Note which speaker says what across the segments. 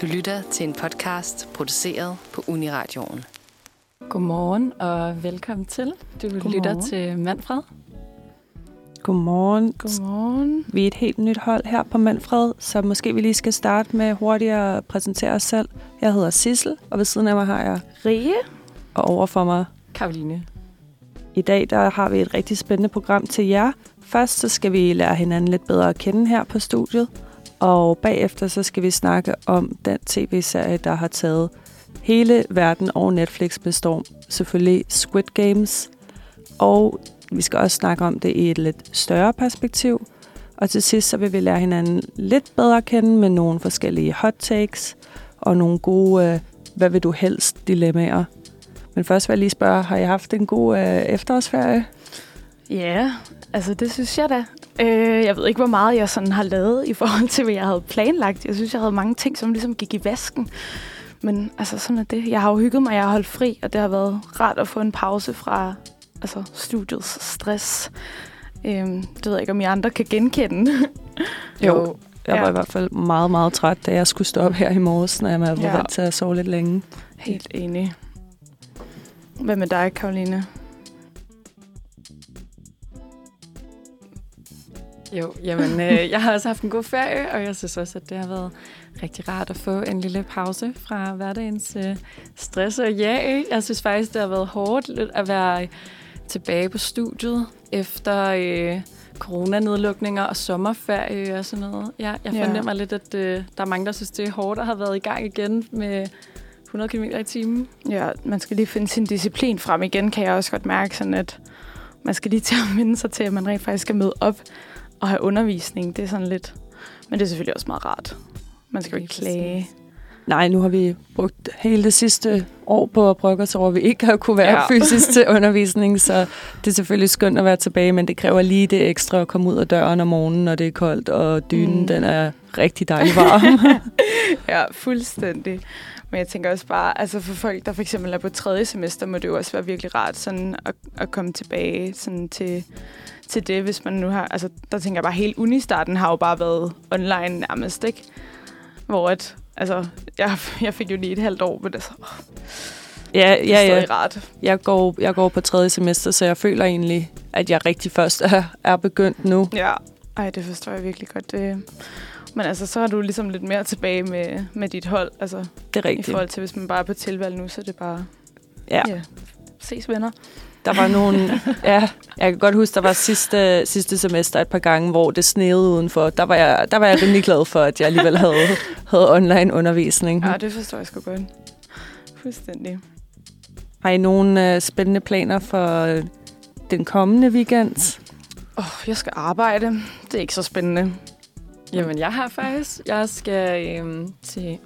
Speaker 1: Du lytter til en podcast produceret på Uniradioen.
Speaker 2: Godmorgen og velkommen til. Du
Speaker 3: Godmorgen.
Speaker 2: lytter til Manfred.
Speaker 3: Godmorgen.
Speaker 2: Godmorgen.
Speaker 3: Vi er et helt nyt hold her på Manfred, så måske vi lige skal starte med hurtigt at præsentere os selv. Jeg hedder Sissel, og ved siden af mig har jeg
Speaker 2: Rie.
Speaker 3: og over for mig.
Speaker 2: Karoline.
Speaker 3: I dag der har vi et rigtig spændende program til jer. Først så skal vi lære hinanden lidt bedre at kende her på studiet, og bagefter så skal vi snakke om den tv-serie, der har taget hele verden og Netflix med storm. Selvfølgelig Squid Games. Og vi skal også snakke om det i et lidt større perspektiv. Og til sidst så vil vi lære hinanden lidt bedre at kende med nogle forskellige hot takes og nogle gode, øh, hvad vil du helst, dilemmaer. Men først vil jeg lige spørge, har I haft en god øh, efterårsferie?
Speaker 2: Ja, altså det synes jeg da. Øh, jeg ved ikke, hvor meget jeg sådan har lavet i forhold til, hvad jeg havde planlagt. Jeg synes, jeg havde mange ting, som ligesom gik i vasken. Men altså, sådan er det. Jeg har jo hygget mig, jeg har holdt fri, og det har været rart at få en pause fra altså, studiets stress. Øhm, det ved jeg ikke, om I andre kan genkende.
Speaker 3: Jo, Jeg var
Speaker 2: Ja.
Speaker 3: i hvert fald meget, meget træt, da jeg skulle stå op her i morges, når jeg var
Speaker 2: Ja.
Speaker 3: vant til at sove lidt længe.
Speaker 2: Helt enig. Hvad med dig, Karoline?
Speaker 4: Jo, jamen, øh, jeg har også haft en god ferie, og jeg synes også, at det har været rigtig rart at få en lille pause fra hverdagens øh, stress og ja. Jeg synes faktisk, det har været hårdt at være tilbage på studiet efter øh, coronanedlukninger og sommerferie og sådan noget. Ja, jeg
Speaker 2: Ja.
Speaker 4: fornemmer lidt, at øh, der er mange, der synes, det er hårdt at have været i gang igen med 100 km i timen.
Speaker 2: Ja, man skal lige finde sin disciplin frem igen, kan jeg også godt mærke, sådan at man skal lige til at minde sig til, at man rent faktisk skal møde op og have undervisning. Det er sådan lidt... Men det er selvfølgelig også meget rart. Man skal jo ikke klage.
Speaker 3: Nej, nu har vi brugt hele det sidste år på at brokke os over, at vi ikke har kunne være
Speaker 2: Ja.
Speaker 3: fysisk til undervisning, så det er selvfølgelig skønt at være tilbage, men det kræver lige det ekstra at komme ud af døren om morgenen, når det er koldt, og dynen
Speaker 2: mm.
Speaker 3: den er rigtig dejlig varm.
Speaker 2: Ja, fuldstændig. Men jeg tænker også bare, altså for folk, der for eksempel er på tredje semester, må det jo også være virkelig rart sådan at, at komme tilbage sådan til, til det, hvis man nu har... Altså, der tænker jeg bare, hele unistarten har jo bare været online nærmest, ikke? Hvor at, altså, jeg, jeg fik jo lige et halvt år, men altså,
Speaker 3: ja,
Speaker 2: det er
Speaker 3: ja, ja.
Speaker 2: stadig rart.
Speaker 3: Jeg går, jeg går på tredje semester, så jeg føler egentlig, at jeg rigtig først er, er begyndt nu.
Speaker 2: Ja, ej, det forstår jeg virkelig godt. Det, men altså, så er du ligesom lidt mere tilbage med, med dit hold, altså
Speaker 3: Det er
Speaker 2: i
Speaker 3: rigtigt.
Speaker 2: forhold til, hvis man bare er på tilvalg nu, så er det bare,
Speaker 3: Ja.
Speaker 2: ja ses venner.
Speaker 3: Der var nogle... ja, jeg kan godt huske, der var sidste, sidste semester et par gange, hvor det sneede udenfor. Der var, jeg, der var jeg rimelig glad for, at jeg alligevel havde, havde online undervisning.
Speaker 2: Ja, det forstår jeg sgu godt. Fuldstændig.
Speaker 3: Har I nogle øh, spændende planer for øh, den kommende weekend?
Speaker 2: Åh, oh, jeg skal arbejde. Det er ikke så spændende.
Speaker 4: Jamen, jeg har faktisk. Jeg skal øhm, til...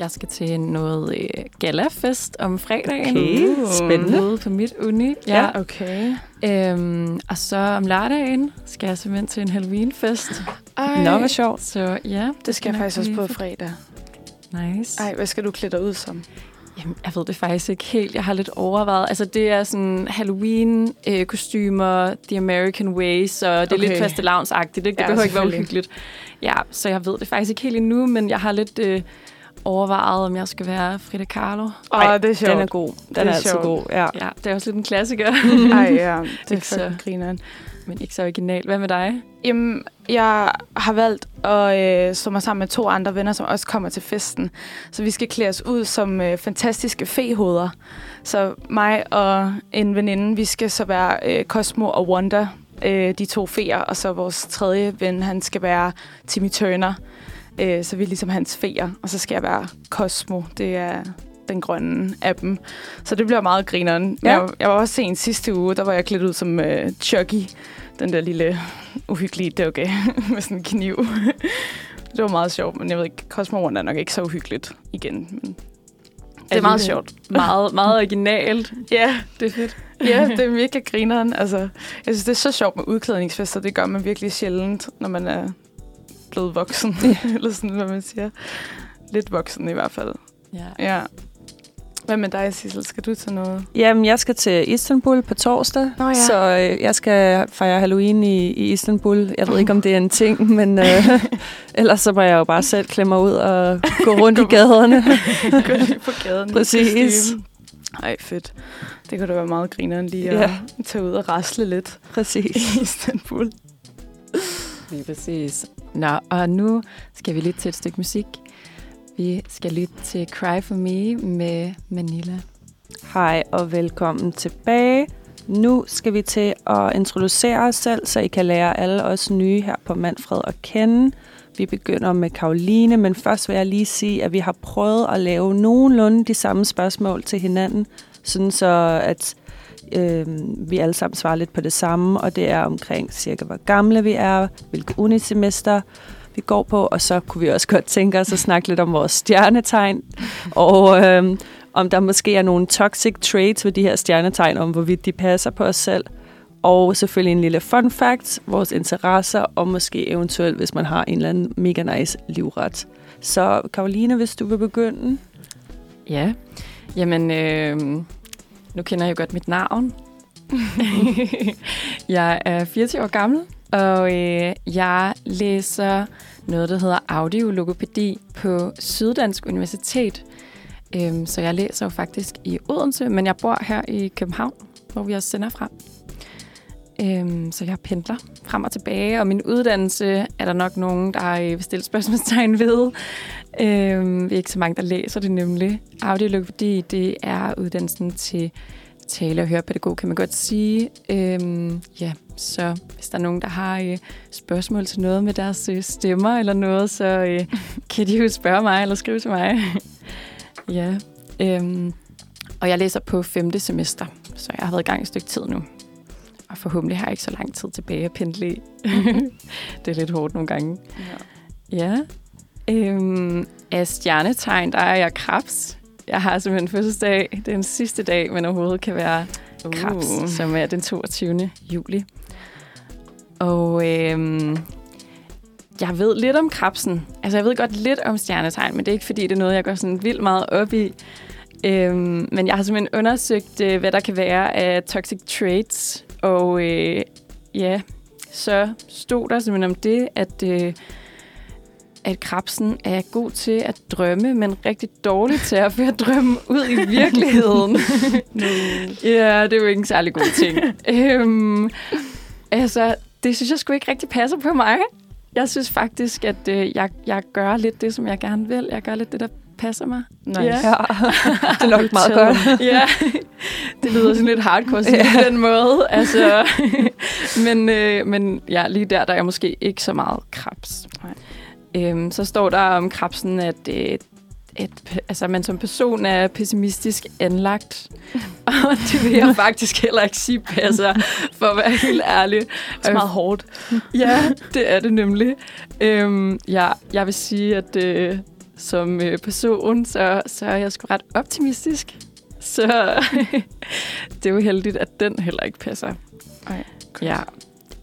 Speaker 4: Jeg skal til noget øh, galafest om fredagen.
Speaker 3: Okay, spændende.
Speaker 4: Ude på mit uni.
Speaker 2: Ja, okay.
Speaker 4: Øhm, og så om lørdagen skal jeg simpelthen til en Halloween-fest.
Speaker 2: Ej,
Speaker 3: Nå, hvor sjovt.
Speaker 4: Så ja,
Speaker 2: det skal jeg faktisk også på fredag.
Speaker 4: Nice.
Speaker 2: Ej, hvad skal du klæde dig ud som?
Speaker 4: Jamen, jeg ved det faktisk ikke helt. Jeg har lidt overvejet. Altså, det er sådan Halloween-kostymer, The American Way, så det er
Speaker 2: Okay.
Speaker 4: lidt fastelavnsagtigt. Ikke? Det
Speaker 2: Ja,
Speaker 4: behøver ikke være uhyggeligt. Ja, så jeg ved det faktisk ikke helt endnu, men jeg har lidt øh, overvejet, om jeg skal være Frida Kahlo.
Speaker 2: Åh,
Speaker 3: Ej,
Speaker 2: det er sjovt.
Speaker 3: Den er god. Den
Speaker 2: er
Speaker 3: er, er altid
Speaker 2: sjovt.
Speaker 3: god, ja.
Speaker 4: Ja, det er også lidt en klassiker,
Speaker 2: Ej, ja, det er
Speaker 4: så-
Speaker 2: grineren.
Speaker 4: men ikke så original. Hvad med dig?
Speaker 2: Jamen, jeg har valgt at øh, stå mig sammen med to andre venner, som også kommer til festen. Så vi skal klæde os ud som øh, fantastiske fehoveder. Så mig og en veninde, vi skal så være øh, Cosmo og Wanda, øh, de to feer. Og så vores tredje ven, han skal være Timmy Turner. Øh, så vi er ligesom hans feer. Og så skal jeg være Cosmo. Det er den grønne af dem. Så det bliver meget grineren.
Speaker 3: Ja.
Speaker 2: Jeg, jeg var også sen sidste uge, der var jeg klædt ud som øh, Chucky. Den der lille uhyggelige dukke med sådan en kniv. det var meget sjovt, men jeg ved ikke, Cosmo er nok ikke så uhyggeligt igen. Men det er meget sjovt.
Speaker 4: Meget, meget originalt.
Speaker 2: Ja,
Speaker 4: Det er fedt.
Speaker 2: ja, det er virkelig grineren. Altså, jeg synes, det er så sjovt med udklædningsfester. Det gør man virkelig sjældent, når man er blevet voksen. Eller sådan, hvad man siger. Lidt voksen i hvert fald.
Speaker 4: Ja.
Speaker 2: Ja. Hvad med dig, Sissel? Skal du til noget?
Speaker 3: Jamen, jeg skal til Istanbul på torsdag,
Speaker 2: Nå ja.
Speaker 3: så øh, jeg skal fejre Halloween i, i Istanbul. Jeg ved ikke, om det er en ting, men øh, ellers så må jeg jo bare selv klemme mig ud og gå rundt i gaderne.
Speaker 2: Gå lige på gaden.
Speaker 3: Præcis.
Speaker 2: Ej, fedt. Det kunne da være meget grineren lige at
Speaker 3: Ja.
Speaker 2: tage ud og rasle lidt
Speaker 3: Præcis.
Speaker 2: i Istanbul.
Speaker 4: Lige præcis. Nå, og nu skal vi lytte til et stykke musik. Vi skal lytte til Cry For Me med Manila.
Speaker 3: Hej og velkommen tilbage. Nu skal vi til at introducere os selv, så I kan lære alle os nye her på Manfred at kende. Vi begynder med Karoline, men først vil jeg lige sige, at vi har prøvet at lave nogenlunde de samme spørgsmål til hinanden, sådan så at øh, vi alle sammen svarer lidt på det samme, og det er omkring cirka, hvor gamle vi er, hvilke unisemester vi går på, og så kunne vi også godt tænke os at snakke lidt om vores stjernetegn, og øh, om der måske er nogle toxic traits ved de her stjernetegn, om hvorvidt de passer på os selv. Og selvfølgelig en lille fun fact, vores interesser, og måske eventuelt, hvis man har en eller anden mega nice livret. Så Karoline, hvis du vil begynde.
Speaker 4: Ja, jamen, øh, nu kender jeg jo godt mit navn. jeg er 24 år gammel, og øh, jeg læser noget, der hedder audiologopædi på Syddansk Universitet. Øhm, så jeg læser jo faktisk i Odense, men jeg bor her i København, hvor vi også sender fra. Øhm, så jeg pendler frem og tilbage, og min uddannelse er der nok nogen, der øh, vil stille spørgsmålstegn ved. Øhm, vi er ikke så mange, der læser det nemlig. Audiologopædi, det er uddannelsen til tale- og hørepædagog, kan man godt sige. Øhm, ja, så hvis der er nogen, der har øh, spørgsmål til noget med deres øh, stemmer eller noget, så øh, kan de jo spørge mig eller skrive til mig. ja, øhm, og jeg læser på femte semester, så jeg har været i gang et stykke tid nu. Og forhåbentlig har jeg ikke så lang tid tilbage at pendle i. det er lidt hårdt nogle gange. Ja. Øhm, af stjernetegn, der er jeg krebs. Jeg har simpelthen fødselsdag. Det er den sidste dag, man overhovedet kan være krebs,
Speaker 2: Uh.
Speaker 4: som er den 22. juli. Og øhm, jeg ved lidt om krebsen. Altså, jeg ved godt lidt om stjernetegn, men det er ikke, fordi det er noget, jeg går sådan vildt meget op i. Øhm, men jeg har simpelthen undersøgt, øh, hvad der kan være af toxic traits. Og øh, ja, så stod der simpelthen om det, at... Øh, at krabsen er god til at drømme, men rigtig dårlig til at føre drømme ud i virkeligheden. ja, det er jo ikke en særlig god ting. øhm, altså, det synes jeg sgu ikke rigtig passer på mig. Jeg synes faktisk, at øh, jeg, jeg gør lidt det, som jeg gerne vil. Jeg gør lidt det, der passer mig.
Speaker 2: Nice.
Speaker 4: Ja.
Speaker 3: Ja, det er nok meget godt.
Speaker 4: ja, det lyder sådan lidt hardcore sådan på den måde. Altså, men, øh, men ja, lige der, der er måske ikke så meget krebs.
Speaker 2: Nej.
Speaker 4: Øhm, så står der om krebsen, at, øh, at altså, man som person er pessimistisk anlagt. Og det vil jeg faktisk heller ikke sige passer, for at være helt ærlig.
Speaker 2: Det er meget hårdt.
Speaker 4: Ja, det er det nemlig. Øhm, ja, jeg vil sige, at øh, som øh, person, så, så er jeg sgu ret optimistisk. Så det er jo heldigt, at den heller ikke passer.
Speaker 2: Ej,
Speaker 4: Ja.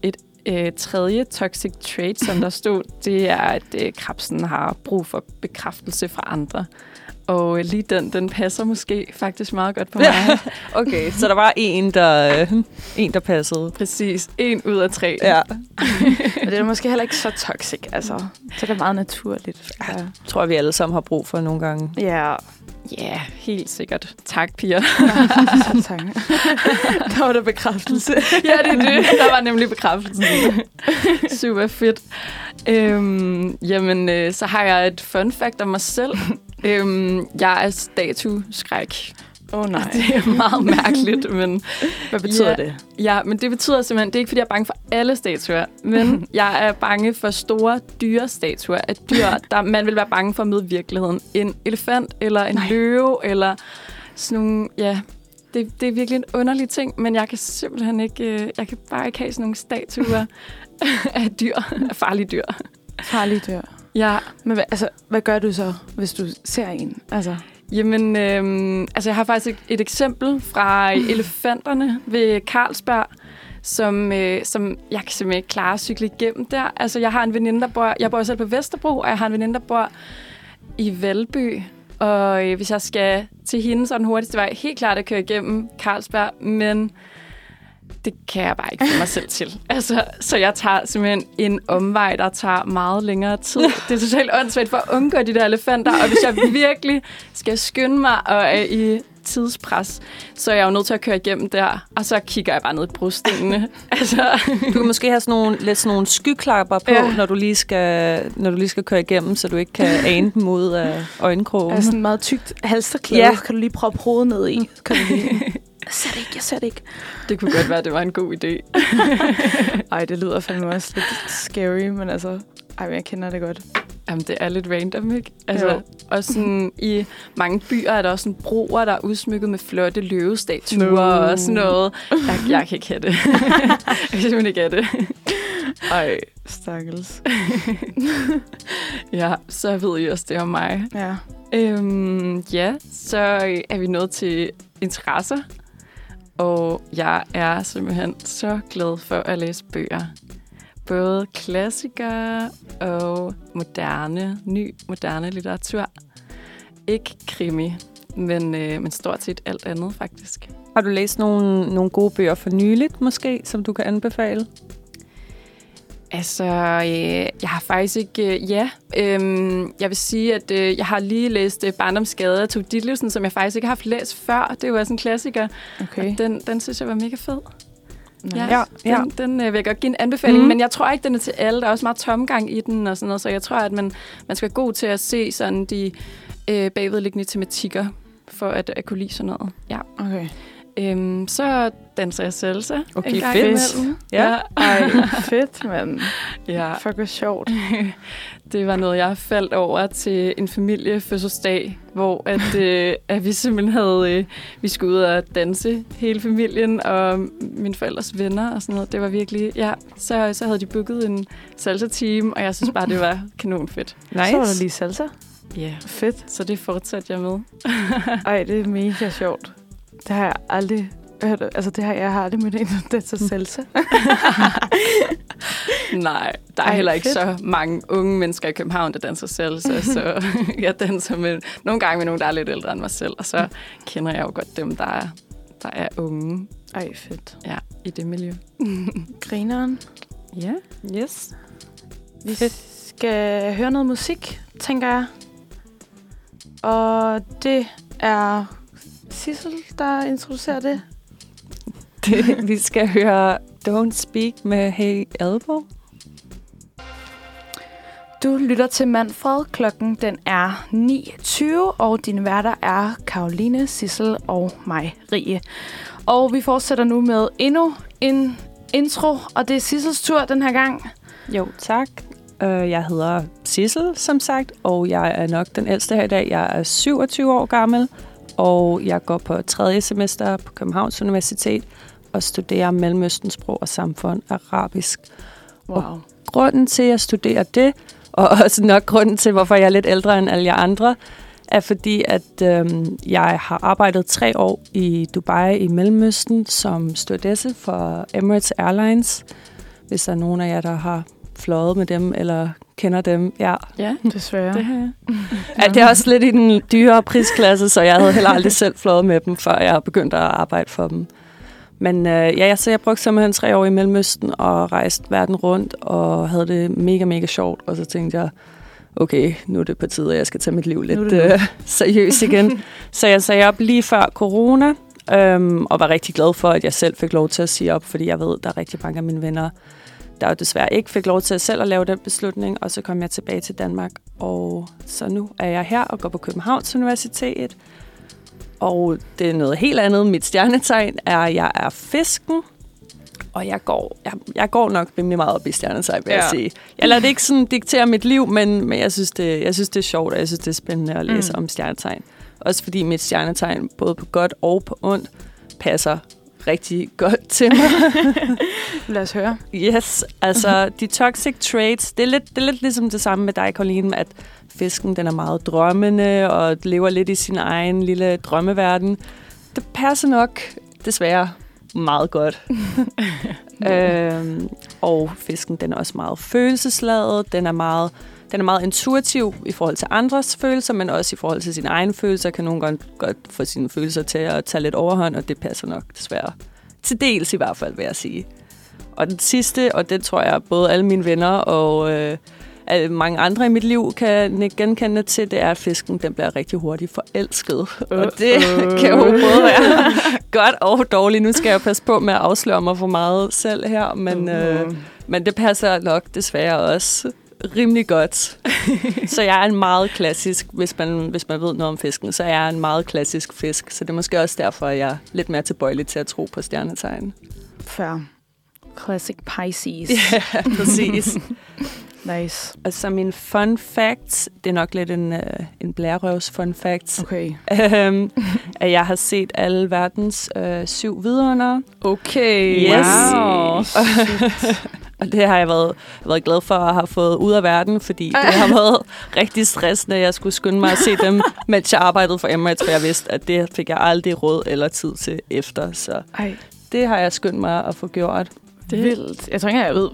Speaker 4: Et øh, tredje toxic trait, som der stod, det er, at øh, krabsen har brug for bekræftelse fra andre. Og lige den, den passer måske faktisk meget godt på mig.
Speaker 3: Okay, så der var en, der, øh, en, der passede.
Speaker 4: Præcis. En ud af tre.
Speaker 3: Ja,
Speaker 2: Men det er måske heller ikke så toxic, altså. Så det er meget naturligt. Ja.
Speaker 3: tror jeg, vi alle sammen har brug for nogle gange.
Speaker 2: Ja.
Speaker 4: Ja, yeah, helt sikkert. Tak, piger.
Speaker 2: Så tak. Der var der bekræftelse.
Speaker 4: ja, det er det. Der var nemlig bekræftelsen. Super fedt. Øhm, jamen, øh, så har jeg et fun fact om mig selv. Øhm, jeg er statuskræk.
Speaker 2: Åh oh, nej.
Speaker 4: Det er meget mærkeligt, men...
Speaker 2: Hvad betyder
Speaker 4: Ja.
Speaker 2: det?
Speaker 4: Ja, men det betyder simpelthen, det er ikke, fordi jeg er bange for alle statuer, men jeg er bange for store, dyre statuer af dyr, der man vil være bange for at møde i virkeligheden. En elefant, eller en
Speaker 2: Nej.
Speaker 4: løve, eller sådan nogle, ja, det, det er virkelig en underlig ting, men jeg kan simpelthen ikke, øh, jeg kan bare ikke have sådan nogle statuer af dyr, af farlige dyr.
Speaker 2: Farlige dyr.
Speaker 4: Ja,
Speaker 2: Men hvad, altså, hvad gør du så, hvis du ser en? Altså,
Speaker 4: Jamen, øhm, altså jeg har faktisk et, et eksempel fra elefanterne ved Carlsberg, som, øh, som jeg kan simpelthen ikke klare at cykle igennem der. Altså jeg har en veninde, der bor, jeg bor selv på Vesterbro, og jeg har en veninde, der bor i Valby. Og øh, hvis jeg skal til hende, så er den hurtigste vej helt klart at køre igennem Carlsberg, men det kan jeg bare ikke få mig selv til. Altså, så jeg tager simpelthen en omvej, der tager meget længere tid. Det er totalt åndssvagt for at undgå de der elefanter, og hvis jeg virkelig skal skynde mig og er i tidspres, så er jeg jo nødt til at køre igennem der, og så kigger jeg bare ned i brostenene. altså.
Speaker 3: Du kan måske have sådan nogle, lidt sådan nogle skyklapper på, ja. når, du lige skal, når du lige skal køre igennem, så du ikke kan ane dem ud af øjenkrogen.
Speaker 2: Altså sådan meget tykt halsterklæde, ja. kan du lige proppe hovedet ned i. Kan du lige... Jeg ser det ikke, jeg ser det ikke.
Speaker 4: Det kunne godt være, at det var en god idé.
Speaker 2: Ej, det lyder fandme også lidt scary, men altså... Ej, men jeg kender det godt.
Speaker 4: Jamen, det er lidt random, ikke? Altså, jo. og sådan, i mange byer er der også sådan broer, der er udsmykket med flotte løvestatuer no. og sådan noget. Jeg, jeg kan ikke have det. jeg kan simpelthen ikke have det.
Speaker 2: Ej, stakkels.
Speaker 4: ja, så ved I også det om mig.
Speaker 2: Ja.
Speaker 4: Øhm, ja, så er vi nået til interesser. Og jeg er simpelthen så glad for at læse bøger både klassikere og moderne, ny moderne litteratur. Ikke krimi, men, øh, men stort set alt andet faktisk.
Speaker 3: Har du læst nogle, nogle gode bøger for nyligt måske, som du kan anbefale?
Speaker 4: Altså, øh, jeg har faktisk ikke... Øh, ja, øh, jeg vil sige, at øh, jeg har lige læst øh, Barndomsgade af Tove Ditlevsen, som jeg faktisk ikke har haft læst før. Det var sådan en klassiker.
Speaker 2: Okay.
Speaker 4: Og den, den synes jeg var mega fed.
Speaker 2: Nice.
Speaker 4: Ja,
Speaker 3: ja.
Speaker 4: den, den øh, vil jeg godt give en anbefaling, mm. men jeg tror ikke, den er til alle. Der er også meget tomgang i den og sådan noget, så jeg tror, at man, man skal være god til at se sådan de øh, bagvedliggende tematikker, for at, at kunne lide sådan noget. Ja.
Speaker 2: Okay.
Speaker 4: Øhm, så danser jeg salsa.
Speaker 2: Okay,
Speaker 4: en gang
Speaker 2: fedt.
Speaker 4: imellem.
Speaker 2: Ja. Ej, fedt, mand.
Speaker 4: Ja.
Speaker 2: Fuck, hvor sjovt.
Speaker 4: Det var noget, jeg faldt over til en familiefødselsdag, hvor at, øh, at vi simpelthen havde, øh, vi skulle ud og danse hele familien, og mine forældres venner og sådan noget. Det var virkelig, ja, så, så havde de booket en salsa-team, og jeg synes bare, det var kanon fedt.
Speaker 2: Nice. Så var der lige salsa.
Speaker 4: Ja, yeah.
Speaker 2: Fedt.
Speaker 4: så det fortsatte jeg med.
Speaker 2: Ej, det er mega sjovt. Det har jeg aldrig hørt. Altså, det har jeg har aldrig mødt en, der danser salsa.
Speaker 4: Nej, der er
Speaker 2: Ej,
Speaker 4: heller ikke
Speaker 2: fedt.
Speaker 4: så mange unge mennesker i København, der danser salsa, så jeg danser med, nogle gange med nogen, der er lidt ældre end mig selv, og så kender jeg jo godt dem, der er, der er unge
Speaker 2: Ej, fedt.
Speaker 4: ja, i det miljø.
Speaker 2: Grineren.
Speaker 4: Ja.
Speaker 3: Yes.
Speaker 2: Vi skal høre noget musik, tænker jeg. Og det er Sissel, der introducerer det.
Speaker 3: Det, vi skal høre Don't Speak med Hey Elbow.
Speaker 2: Du lytter til Manfred. Klokken den er 9.20, og dine værter er Karoline, Sissel og mig, Rie. Og vi fortsætter nu med endnu en intro, og det er Sissels tur den her gang.
Speaker 3: Jo, tak. Øh, Jeg hedder Sissel, som sagt, og jeg er nok den ældste her i dag. Jeg er 27 år gammel, og jeg går på tredje semester på Københavns Universitet og studerer Mellemøstensprog og samfund arabisk.
Speaker 2: Wow.
Speaker 3: Grunden til, at jeg studerer det, og også nok grunden til, hvorfor jeg er lidt ældre end alle jer andre, er fordi, at øhm, jeg har arbejdet tre år i Dubai i Mellemøsten som stewardesse for Emirates Airlines. Hvis der er nogen af jer, der har fløjet med dem eller kender dem. Ja.
Speaker 4: Ja,
Speaker 2: Desværre.
Speaker 4: det har jeg.
Speaker 3: ja, det er også lidt i den dyre prisklasse, så jeg havde heller aldrig selv fløjet med dem, før jeg begyndte at arbejde for dem. Men øh, ja, så jeg brugte simpelthen tre år i Mellemøsten og rejste verden rundt og havde det mega, mega sjovt. Og så tænkte jeg, okay, nu er det på tide, at jeg skal tage mit liv lidt øh, seriøst igen. så jeg sagde op lige før corona, øhm, og var rigtig glad for, at jeg selv fik lov til at sige op, fordi jeg ved, der er rigtig mange af mine venner, der jo desværre ikke fik lov til selv at lave den beslutning, og så kom jeg tilbage til Danmark. Og så nu er jeg her og går på Københavns Universitet, og det er noget helt andet. Mit stjernetegn er, at jeg er fisken, og jeg går, jeg, jeg går nok rimelig meget op i stjernetegn, vil ja. jeg sige. Jeg lader det ikke sådan diktere mit liv, men, men jeg, synes det, jeg synes, det er sjovt, og jeg synes, det er spændende at læse
Speaker 2: mm.
Speaker 3: om stjernetegn. Også fordi mit stjernetegn, både på godt og på ondt, passer rigtig godt til mig.
Speaker 2: Lad os høre.
Speaker 3: Yes, altså de toxic traits, det er, lidt, det er lidt ligesom det samme med dig, Colleen, at fisken den er meget drømmende og lever lidt i sin egen lille drømmeverden. Det passer nok desværre meget godt. øhm, og fisken den er også meget følelsesladet, den er meget den er meget intuitiv i forhold til andres følelser, men også i forhold til sine egne følelser, kan nogle gange godt få sine følelser til at tage lidt overhånd, og det passer nok desværre. Til dels i hvert fald, vil jeg sige. Og den sidste, og det tror jeg både alle mine venner og øh, alle- mange andre i mit liv kan genkende til, det er, at fisken den bliver rigtig hurtigt forelsket. Uh, og det uh. kan jo både være godt og dårligt. Nu skal jeg passe på med at afsløre mig for meget selv her, men, uh. Øh, men det passer nok desværre også rimelig godt. så jeg er en meget klassisk, hvis man, hvis man ved noget om fisken, så er jeg en meget klassisk fisk. Så det er måske også derfor, at jeg er lidt mere tilbøjelig til at tro på stjernetegn.
Speaker 2: Fair. Classic Pisces.
Speaker 3: Ja, præcis.
Speaker 2: Nice.
Speaker 3: Og så min fun fact, det er nok lidt en, uh, en blærerøvs fun fact,
Speaker 2: Okay.
Speaker 3: øhm, at jeg har set alle verdens øh, syv vidunder.
Speaker 2: Okay.
Speaker 3: Yes.
Speaker 2: Wow.
Speaker 3: Og det har jeg været, været glad for at have fået ud af verden, fordi det har været rigtig stressende, at jeg skulle skynde mig at se dem, mens jeg arbejdede for Emirates, for jeg vidste, at det fik jeg aldrig råd eller tid til efter. Så
Speaker 2: Ej,
Speaker 3: det har jeg skyndt mig at få gjort.
Speaker 2: det er vildt. Jeg tror ikke, jeg ved,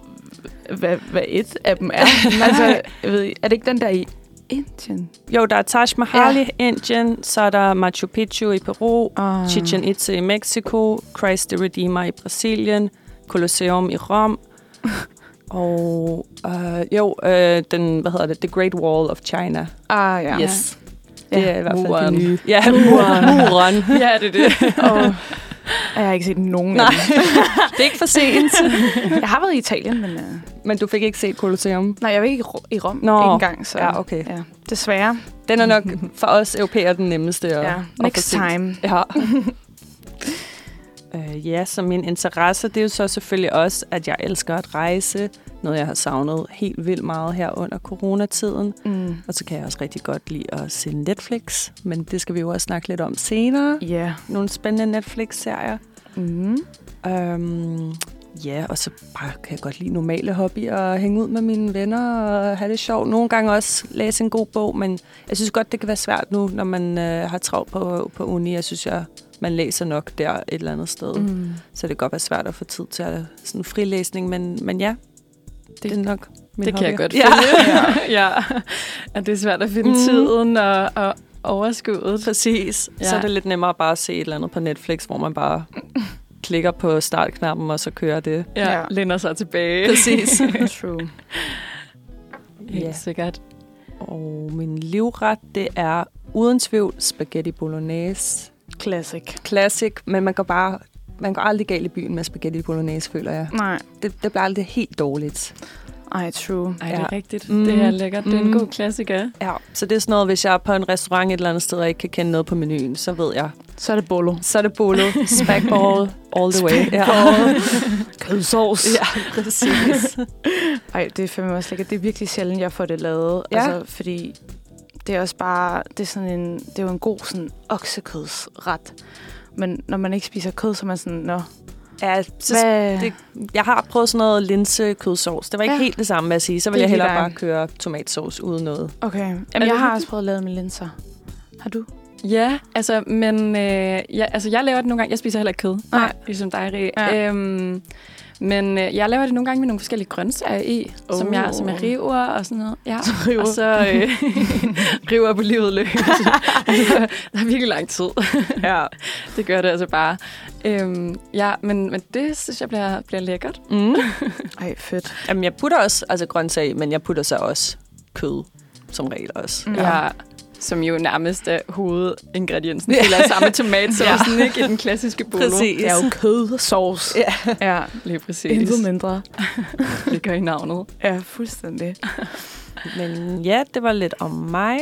Speaker 2: hvad, hvad et af dem er. Altså, jeg ved, er det ikke den der i Indien?
Speaker 3: Jo, der er Taj Mahal ja. i Indien, så er der Machu Picchu i Peru,
Speaker 2: Uh,
Speaker 3: Chichen Itza i Mexico, Christ the Redeemer i Brasilien, Colosseum i Rom, og øh, jo, øh, den, hvad hedder det, The Great Wall of China.
Speaker 2: Ah, ja.
Speaker 3: Yes.
Speaker 2: Ja.
Speaker 3: Det er i hvert fald
Speaker 2: Muren.
Speaker 3: det nye. Ja, muren. muren.
Speaker 4: Ja, det er det.
Speaker 2: Og jeg har ikke set nogen
Speaker 3: Nej.
Speaker 2: af dem.
Speaker 3: Det er ikke for sent.
Speaker 2: Jeg har været i Italien, men... Uh,
Speaker 3: Men du fik ikke set Colosseum.
Speaker 2: nej, jeg var ikke i, Ro- i Rom
Speaker 3: Nå.
Speaker 2: Engang. Så,
Speaker 3: Ja, okay.
Speaker 2: Ja, desværre.
Speaker 3: Den er nok for os europæere den nemmeste at,
Speaker 2: Ja.
Speaker 3: at
Speaker 2: Next
Speaker 3: set.
Speaker 2: time.
Speaker 3: Ja. Uh, ja, så min interesse, det er jo så selvfølgelig også, at jeg elsker at rejse. Noget, jeg har savnet helt vildt meget her under coronatiden.
Speaker 2: Mm.
Speaker 3: Og så kan jeg også rigtig godt lide at se Netflix. Men det skal vi jo også snakke lidt om senere.
Speaker 2: Ja.
Speaker 3: Nogle spændende Netflix-serier.
Speaker 2: Mm.
Speaker 3: Um, ja, og så bare kan jeg godt lide normale hobbyer og hænge ud med mine venner og have det sjovt. Nogle gange også læse en god bog, men jeg synes godt, det kan være svært nu, når man øh, har travlt på, på uni. Jeg synes, jeg, man læser nok der et eller andet sted. Mm. Så det kan godt være svært at få tid til at, sådan en frilæsning, men, men ja, det, det er nok min
Speaker 4: Det kan jeg
Speaker 3: hobby.
Speaker 4: godt
Speaker 3: Ja.
Speaker 4: følge. ja. At det er svært at finde mm. tiden og, og overskuddet.
Speaker 3: Præcis. Ja. Så
Speaker 4: Ja.
Speaker 3: er det lidt nemmere bare at se et eller andet på Netflix, hvor man bare klikker på startknappen, og så kører det.
Speaker 4: Ja,
Speaker 2: Ja.
Speaker 4: ja. lænder sig tilbage.
Speaker 3: Præcis.
Speaker 2: True.
Speaker 4: Helt
Speaker 3: Ja.
Speaker 4: sikkert.
Speaker 3: Og min livret, det er uden tvivl spaghetti bolognese.
Speaker 2: Classic.
Speaker 3: Classic, men man går bare man går aldrig galt i byen med spaghetti bolognese, føler jeg.
Speaker 2: Nej.
Speaker 3: Det, det bliver aldrig helt dårligt.
Speaker 2: Ej, true.
Speaker 4: Ej, det
Speaker 3: Ja.
Speaker 4: er rigtigt.
Speaker 3: Mm.
Speaker 4: Mm. Det er lækkert. Det er en
Speaker 3: Mm.
Speaker 4: god klassiker.
Speaker 3: Ja, så det er sådan noget, hvis jeg er på en restaurant et eller andet sted, og ikke kan kende noget på menuen, så ved jeg.
Speaker 2: Så er det bolo.
Speaker 3: Så er det bolo, spagbowl, all the way. Ja.
Speaker 2: Kødsovs.
Speaker 3: ja, præcis.
Speaker 2: Ej, det er fandme også lækkert. Det er virkelig sjældent, jeg får det lavet.
Speaker 3: Ja.
Speaker 2: Altså, fordi det er også bare... Det er, sådan en, det er jo en god sådan, oksekødsret. Men når man ikke spiser kød, så er man sådan... Nå,
Speaker 3: ja, så
Speaker 2: hvad?
Speaker 3: det, jeg har prøvet sådan noget linsekødsovs. Det var ikke
Speaker 2: Ja.
Speaker 3: helt det samme, vil jeg sige. Så vil jeg hellere bare køre tomatsovs uden noget.
Speaker 2: Okay. Jamen, jeg har også prøvet at lave med linser. Har du?
Speaker 4: Ja, altså, men øh, ja, altså, jeg laver det nogle gange. Jeg spiser heller ikke kød.
Speaker 2: Nej.
Speaker 4: Ligesom dig, Rie.
Speaker 2: Ja.
Speaker 4: Øhm, men øh, jeg laver det nogle gange med nogle forskellige grøntsager i, oh. som, jeg, som jeg
Speaker 2: Oh.
Speaker 4: river og sådan noget. Ja.
Speaker 2: river.
Speaker 4: Og så øh, river på livet løs. der er virkelig lang tid.
Speaker 2: Ja.
Speaker 4: Det gør det altså bare. Øhm, ja, men, men det synes jeg bliver, bliver lækkert.
Speaker 3: Mm.
Speaker 2: Ej, fedt.
Speaker 3: Jamen, jeg putter også altså grøntsager i, men jeg putter så også kød, som regel også.
Speaker 2: Mm.
Speaker 4: Ja. Som jo nærmest er hovedingrediensen til at samme tomatsaucen, ja. ikke? I den klassiske bolo.
Speaker 3: Præcis.
Speaker 2: Det er jo kødsovs.
Speaker 3: Ja.
Speaker 2: ja.
Speaker 4: Lige præcis.
Speaker 2: Intet mindre.
Speaker 4: ligger i navnet.
Speaker 2: Ja, fuldstændig.
Speaker 3: Men ja, det var lidt om mig.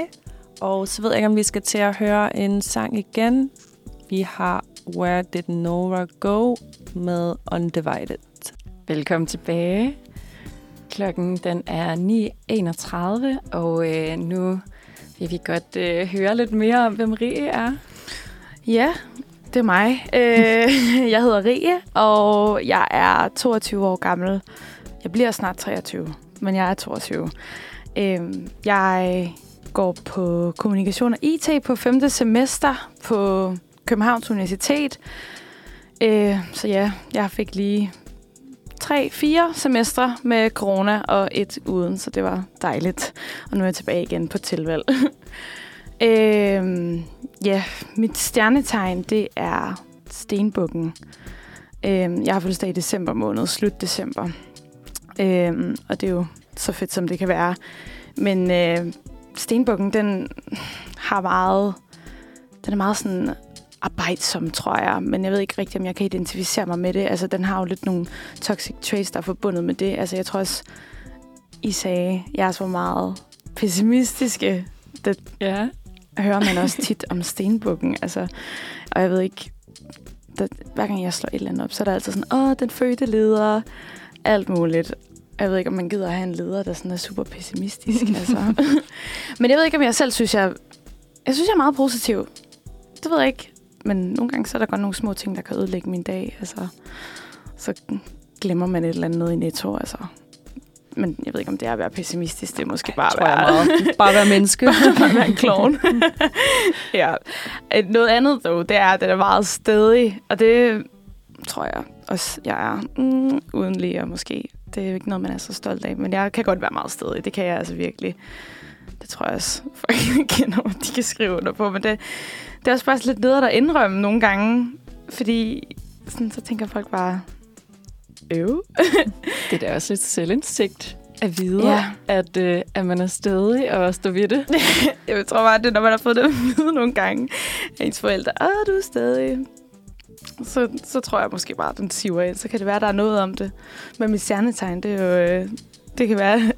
Speaker 3: Og så ved jeg ikke, om vi skal til at høre en sang igen. Vi har Where Did Nora Go med Undivided.
Speaker 4: Velkommen tilbage. Klokken den er 9.31, og øh, nu vil vi godt øh, høre lidt mere om, hvem Rie er.
Speaker 2: Ja, det er mig. Øh, jeg hedder Rie, og jeg er 22 år gammel. Jeg bliver snart 23, men jeg er 22. Øh, jeg går på kommunikation og IT på 5. semester på Københavns Universitet. Øh, så ja, jeg fik lige tre, fire semestre med corona og et uden, så det var dejligt. Og nu er jeg tilbage igen på tilvalg. øhm, ja, mit stjernetegn, det er stenbukken. Øhm, jeg har fødselsdag i december måned, slut december. Øhm, og det er jo så fedt, som det kan være. Men øh, stenbukken, den har meget... Den er meget sådan arbejdsom, tror jeg. Men jeg ved ikke rigtigt, om jeg kan identificere mig med det. Altså, den har jo lidt nogle toxic traits, der er forbundet med det. Altså, jeg tror også, I sagde, jeg er så meget pessimistiske. Det
Speaker 4: Ja.
Speaker 2: hører man også tit om stenbukken. Altså, og jeg ved ikke, der, hver gang jeg slår et eller andet op, så er der altid sådan, åh, den fødte leder, alt muligt. Jeg ved ikke, om man gider at have en leder, der sådan er super pessimistisk. altså. Men jeg ved ikke, om jeg selv synes, jeg... Jeg synes, jeg er meget positiv. Det ved jeg ikke. Men nogle gange så er der godt nogle små ting, der kan ødelægge min dag. Altså, så glemmer man et eller andet noget i netto. Altså. Men jeg ved ikke, om det er at være pessimistisk. Det er måske bare
Speaker 3: tror jeg
Speaker 2: være...
Speaker 3: meget. Bare være menneske.
Speaker 2: bare være en klovn. ja. Et- Noget andet, dog, det er, at den er meget stedig. Og det tror jeg også, jeg er mm, uden lige måske. Det er jo ikke noget, man er så stolt af. Men jeg kan godt være meget stedig. Det kan jeg altså virkelig. Det tror jeg også, folk kender de kan skrive under på. Men det, det er også bare lidt nede at indrømme nogle gange. Fordi sådan, så tænker folk bare, øv.
Speaker 4: Det er da også lidt selvindsigt at vide,
Speaker 2: Ja.
Speaker 4: at, øh, at man er stedig og står ved det.
Speaker 2: Jeg tror bare, det er, når man har fået det at vide nogle gange af ens forældre. Åh, du er stadig... Så, så tror jeg måske bare, at den siver ind. Så kan det være, at der er noget om det. Men mit stjernetegn, det er jo... Øh, det kan være,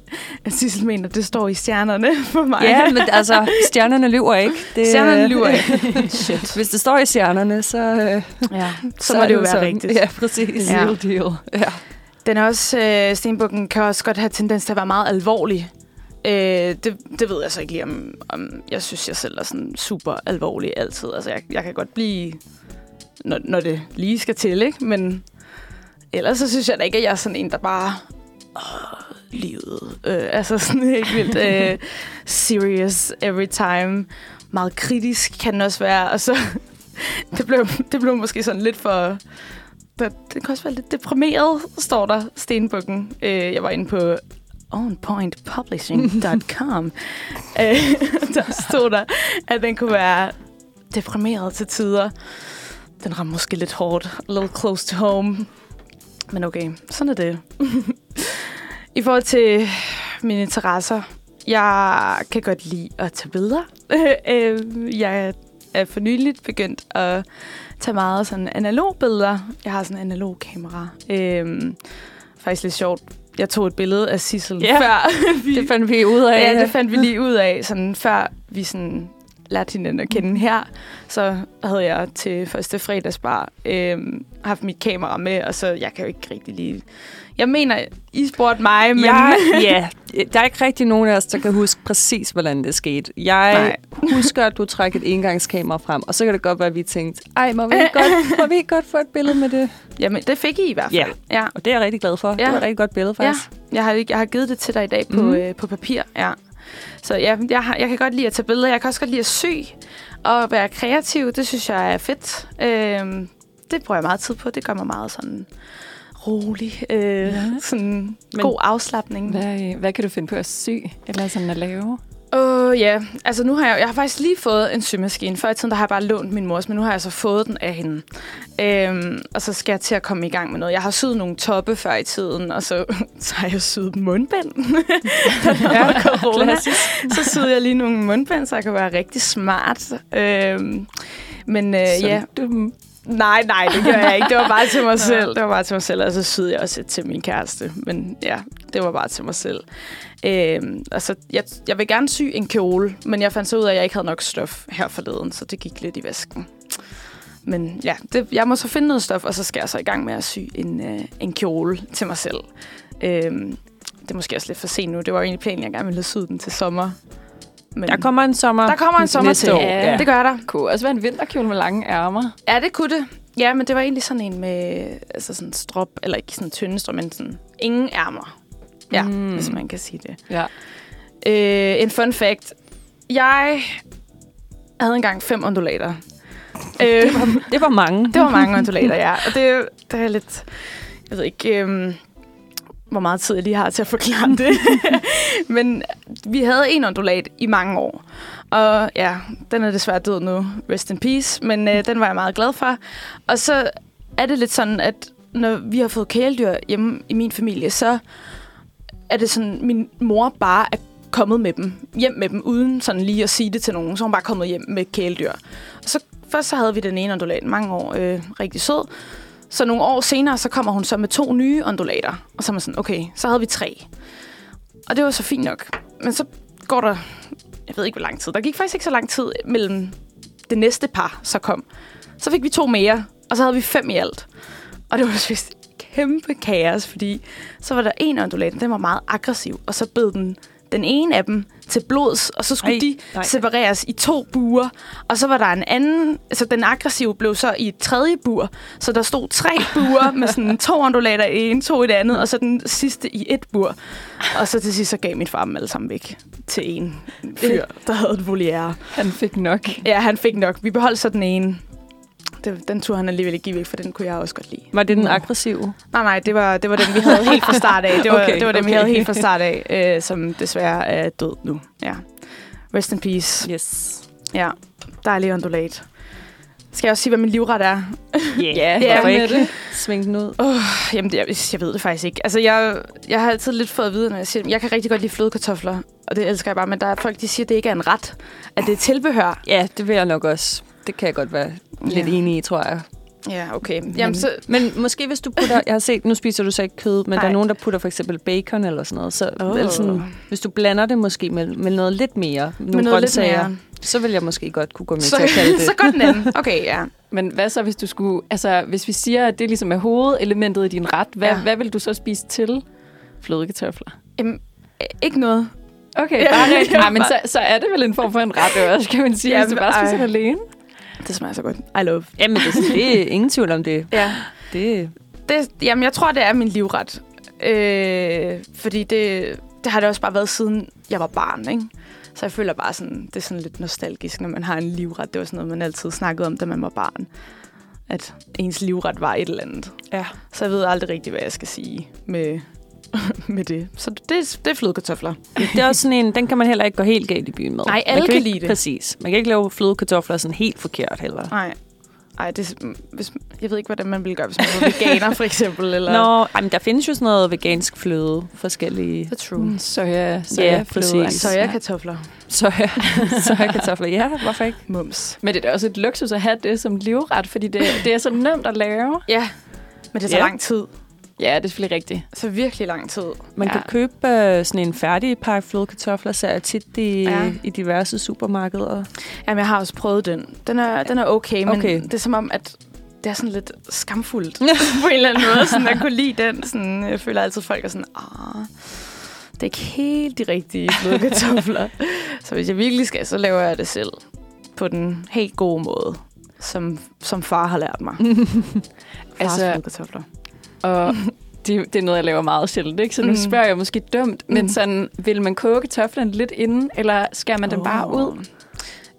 Speaker 2: at Sissel mener, at det står i stjernerne for mig.
Speaker 3: ja, men altså, stjernerne lyver ikke. Det,
Speaker 2: Stjernerne lyver ikke. Shit.
Speaker 3: Hvis det står i stjernerne, så, øh,
Speaker 2: Ja, så,
Speaker 3: så
Speaker 2: må det jo være
Speaker 3: sådan.
Speaker 2: rigtigt.
Speaker 3: Ja, præcis.
Speaker 2: Ja.
Speaker 3: Real deal. Ja.
Speaker 2: Den er også, øh, Stenbukken kan også godt have tendens til at være meget alvorlig. Øh, det, det ved jeg så ikke lige, om, om jeg synes, jeg selv er sådan super alvorlig altid. Altså, jeg, jeg kan godt blive, når, når det lige skal til, ikke? Men ellers så synes jeg da ikke, at jeg er sådan en, der bare... Åh, livet. Øh, altså sådan helt vildt øh, serious every time. Meget kritisk kan den også være. Og så... det, blev, det blev måske sådan lidt for... Det, det kan også være lidt deprimeret, står der, Stenbukken. Øh, jeg var inde på onpointpublishing.com. øh, der stod der, at den kunne være deprimeret til tider. Den rammer måske lidt hårdt. A little close to home. Men okay, sådan er det. I forhold til mine interesser. Jeg kan godt lide at tage billeder. Øh, jeg er for nyligt begyndt at tage meget sådan analog billeder. Jeg har sådan en analog kamera. Øhm, faktisk lidt sjovt. Jeg tog et billede af Sissel
Speaker 3: Ja,
Speaker 2: før vi,
Speaker 3: Det fandt vi ud af.
Speaker 2: Ja, det fandt vi lige ud af, sådan før vi sådan lærte hinanden at kende her. Så havde jeg til første fredagsbar øhm, haft mit kamera med, og så jeg kan jo ikke rigtig lige... Jeg mener, I spurgte mig, men...
Speaker 3: Jeg, ja, der er ikke rigtig nogen af os, der kan huske præcis, hvordan det skete. Jeg
Speaker 2: Nej.
Speaker 3: husker, at du trak et engangskamera frem, og så kan det godt være, at vi tænkte, ej, må vi godt, må vi ikke godt få et billede med det?
Speaker 2: Jamen, det fik I i hvert fald.
Speaker 3: Ja.
Speaker 2: ja.
Speaker 3: Og det er jeg rigtig glad for. Ja. Det var et rigtig godt billede,
Speaker 2: Ja,
Speaker 3: faktisk.
Speaker 2: jeg har, jeg har givet det til dig i dag på, mm. øh, på papir. Ja. Så ja, jeg, har, jeg kan godt lide at tage billeder. Jeg kan også godt lide at sy og være kreativ. Det synes jeg er fedt. Øhm, det bruger jeg meget tid på. Det gør mig meget sådan rolig. Øh,
Speaker 4: Ja.
Speaker 2: Sådan
Speaker 4: Men-
Speaker 2: god afslappning.
Speaker 4: Hvad, hvad kan du finde på at sy? Eller sådan at lave?
Speaker 2: Åh uh, ja, altså nu har jeg, jeg har faktisk lige fået en symaskine. Før i tiden, der har jeg bare lånt min mors, men nu har jeg så fået den af hende. Øhm, og så skal jeg til at komme i gang med noget. Jeg har syet nogle toppe før i tiden, og så, så har jeg syet mundbind. ja, corona. Så syede jeg lige nogle mundbind, så jeg kan være rigtig smart. Øhm, men øh,
Speaker 4: Så
Speaker 2: ja,
Speaker 4: Du,
Speaker 2: nej, nej, det gjorde jeg ikke. Det var bare til mig selv. Det var bare til mig selv, og så syede jeg også til min kæreste. Men ja, det var bare til mig selv. Øhm, altså, jeg, jeg vil gerne sy en kjole, men jeg fandt så ud af, at jeg ikke havde nok stof her forleden, så det gik lidt i vasken. Men ja, det, jeg må så finde noget stof, og så skal jeg så i gang med at sy en, øh, en kjole til mig selv. Øhm, det er måske også lidt for sent nu. Det var jo egentlig planen, jeg gerne ville have syet den til sommer. Men
Speaker 3: Der kommer en sommer.
Speaker 2: der kommer en sommer til.
Speaker 3: år.
Speaker 2: Ja. Det gør der.
Speaker 4: kunne også være en vinterkjole med lange ærmer.
Speaker 2: Ja, det kunne det. Ja, men det var egentlig sådan en med altså sådan strop, eller ikke sådan tynde strop, men sådan ingen ærmer. Ja,
Speaker 4: Mm.
Speaker 2: hvis man kan sige det.
Speaker 4: Ja.
Speaker 2: Øh, en fun fact. Jeg havde engang fem undulater. Øh,
Speaker 3: Det var mange.
Speaker 2: det var mange undulater, ja. Og det, det er lidt... Jeg ved ikke... Øhm, hvor meget tid jeg lige har til at forklare det. Men vi havde en ondulat i mange år. Og ja, den er desværre død nu. Rest in peace. Men øh, den var jeg meget glad for. Og så er det lidt sådan, at når vi har fået kæledyr hjemme i min familie, så er det sådan, min mor bare er kommet med dem, hjem med dem, uden sådan lige at sige det til nogen. Så er hun bare kommet hjem med kæledyr. Og så først så havde vi den ene ondulat mange år, øh, rigtig sød. Så nogle år senere, så kommer hun så med to nye undulater. Og så er man sådan, okay, så havde vi tre. Og det var så fint nok. Men så går der, jeg ved ikke hvor lang tid, der gik faktisk ikke så lang tid mellem det næste par, så kom. Så fik vi to mere, og så havde vi fem i alt. Og det var vist kæmpe kaos, fordi så var der en undulat, den var meget aggressiv, og så bed den den ene af dem til blods, og så skulle
Speaker 3: Ej,
Speaker 2: de
Speaker 3: nej.
Speaker 2: separeres i to buer. Og så var der en anden, altså den aggressive blev så i et tredje bur, så der stod tre buer med sådan to ondulater i en, to i det andet, og så den sidste i et bur. Og så til sidst så gav min far dem alle sammen væk til en fyr, der havde et voliere.
Speaker 4: Han fik nok.
Speaker 2: Ja, han fik nok. Vi beholdt så den ene. Det, den turde han alligevel ikke give væk, for den kunne jeg også godt lide.
Speaker 3: Var det den aggressive?
Speaker 2: Nej, nej, det var, det var den, vi havde helt fra start af. Det var,
Speaker 3: Okay,
Speaker 2: det var den, vi
Speaker 3: okay.
Speaker 2: havde helt fra start af, øh, som desværre er død nu. Ja. Rest in peace.
Speaker 3: Yes.
Speaker 2: Ja, dejlig ondulat. Skal jeg også sige, hvad min livret er?
Speaker 3: Yeah.
Speaker 4: Ja,
Speaker 2: Ja,
Speaker 3: Hvorfor ikke? Sving den ud.
Speaker 2: Oh, jamen, det, jeg, jeg ved det faktisk ikke. Altså, jeg, jeg har altid lidt fået at vide, når jeg siger. Jeg kan rigtig godt lide flødekartofler, og det elsker jeg bare. Men der er folk, de siger, at det ikke er en ret. At det er tilbehør.
Speaker 3: Ja, det vil jeg nok også. Det kan jeg godt være lidt enig i, tror jeg.
Speaker 2: Ja, okay. Jamen, så,
Speaker 3: Men måske hvis du putter, jeg har set, nu spiser du så ikke kød, men Nej. der er nogen, der putter for eksempel bacon eller sådan noget. Så oh. eller sådan, hvis du blander det måske med, med noget lidt mere, nogle
Speaker 2: med noget lidt
Speaker 3: grøntsager,
Speaker 2: mere.
Speaker 3: så vil jeg måske godt kunne gå med
Speaker 2: Så,
Speaker 3: til at kalde det.
Speaker 2: så går den anden. Okay, ja.
Speaker 4: Men hvad så, hvis du skulle... Altså, hvis vi siger, at det ligesom er hovedelementet i din ret, hvad,
Speaker 2: Ja.
Speaker 4: hvad vil du så spise til flødekartofler?
Speaker 2: Jamen, øh, ikke noget.
Speaker 4: Okay, bare rigtig.
Speaker 2: ja,
Speaker 4: Nej, men så, så er det vel en form for en ret også, kan man sige,
Speaker 2: Ja,
Speaker 4: hvis du bare
Speaker 2: ej.
Speaker 4: spiser det alene.
Speaker 2: Det smager så godt. I love.
Speaker 3: Jamen, det, det er ingen tvivl om det.
Speaker 2: Ja.
Speaker 3: det
Speaker 2: Det, jamen, jeg tror, det er min livret. Øh, fordi det, det har det også bare været siden jeg var barn, ikke? Så jeg føler bare sådan, det er sådan lidt nostalgisk, når man har en livret. Det var sådan noget, man altid snakkede om, da man var barn. At ens livret var et eller andet.
Speaker 3: ja.
Speaker 2: Så jeg ved aldrig rigtigt, hvad jeg skal sige med, med det. Så det, det er flødekartofler.
Speaker 3: det er også sådan en, den kan man heller ikke gå helt galt i byen med.
Speaker 2: Nej,
Speaker 3: Man
Speaker 2: alle
Speaker 3: jo
Speaker 2: kan
Speaker 3: ikke,
Speaker 2: lide det.
Speaker 3: Præcis. Man kan ikke lave flødekartofler sådan helt forkert heller.
Speaker 2: Nej. Ej, det, er- hvis, jeg ved ikke, hvordan man ville gøre, hvis man var veganer, for eksempel. Eller...
Speaker 3: Nå, ej, men der findes jo sådan noget vegansk fløde, forskellige
Speaker 2: Det er true.
Speaker 4: Mm, soja, soja
Speaker 3: Ja,
Speaker 4: fløde.
Speaker 2: Sojakartofler.
Speaker 3: soja, sojakartofler. Ja, hvorfor ikke?
Speaker 2: Mums.
Speaker 4: Men det er da også et luksus at have det som livret, fordi det, det er så nemt at lave.
Speaker 2: Ja, men det tager
Speaker 3: Ja.
Speaker 2: lang tid.
Speaker 4: Ja, det er selvfølgelig rigtigt.
Speaker 2: Så virkelig lang tid.
Speaker 3: Man
Speaker 4: Ja.
Speaker 3: kan købe øh, sådan en færdig pakke flødekartofler, jeg tit i,
Speaker 2: Ja.
Speaker 3: ja. i diverse supermarkeder.
Speaker 2: Jamen, jeg har også prøvet den. Den er, den er okay, men
Speaker 3: Okay.
Speaker 2: det er som om, at det er sådan lidt skamfuldt på en eller anden måde. Sådan, at kunne lide den. Sådan, jeg føler altid, at folk er sådan, ah, det er ikke helt de rigtige flødekartofler. så hvis jeg virkelig skal, så laver jeg det selv. På den helt gode måde, som, som far har lært mig. Fars
Speaker 4: Altså-
Speaker 2: flødekartofler.
Speaker 4: Og det, det er noget, jeg laver meget sjældent, ikke? Så nu
Speaker 2: Mm.
Speaker 4: mm. spørger jeg måske dumt, men
Speaker 2: Mm.
Speaker 4: sådan, vil man koge kartoflerne lidt inden, eller skærer man dem bare ud?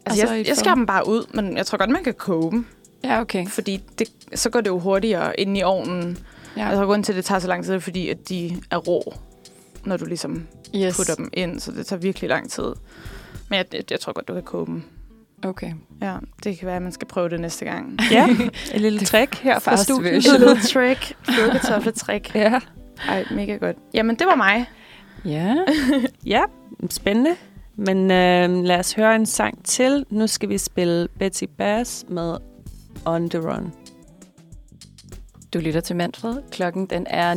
Speaker 2: Altså,
Speaker 4: Altså,
Speaker 2: jeg, jeg skærer dem bare ud, men jeg tror godt, man kan koge dem.
Speaker 4: Ja, okay.
Speaker 2: Fordi det, så går det jo hurtigere ind i ovnen.
Speaker 4: Ja.
Speaker 2: Altså, grunden til, at det tager så lang tid, er fordi, at de er rå, når du ligesom
Speaker 4: yes.
Speaker 2: putter dem ind. Så det tager virkelig lang tid. Men jeg, jeg, jeg tror godt, du kan koge dem.
Speaker 4: Okay.
Speaker 2: Ja, det kan være, at man skal prøve det næste gang.
Speaker 3: Ja, et lille trick her fra studiet.
Speaker 2: Et lille trick. Flødekartofletrik.
Speaker 3: Ja.
Speaker 2: Ej, mega godt. Jamen, det var mig.
Speaker 4: Ja.
Speaker 3: ja, spændende. Men øh, lad os høre en sang til. Nu skal vi spille Betsy Bass med On The Run.
Speaker 4: Du lytter til Manfred. Klokken den er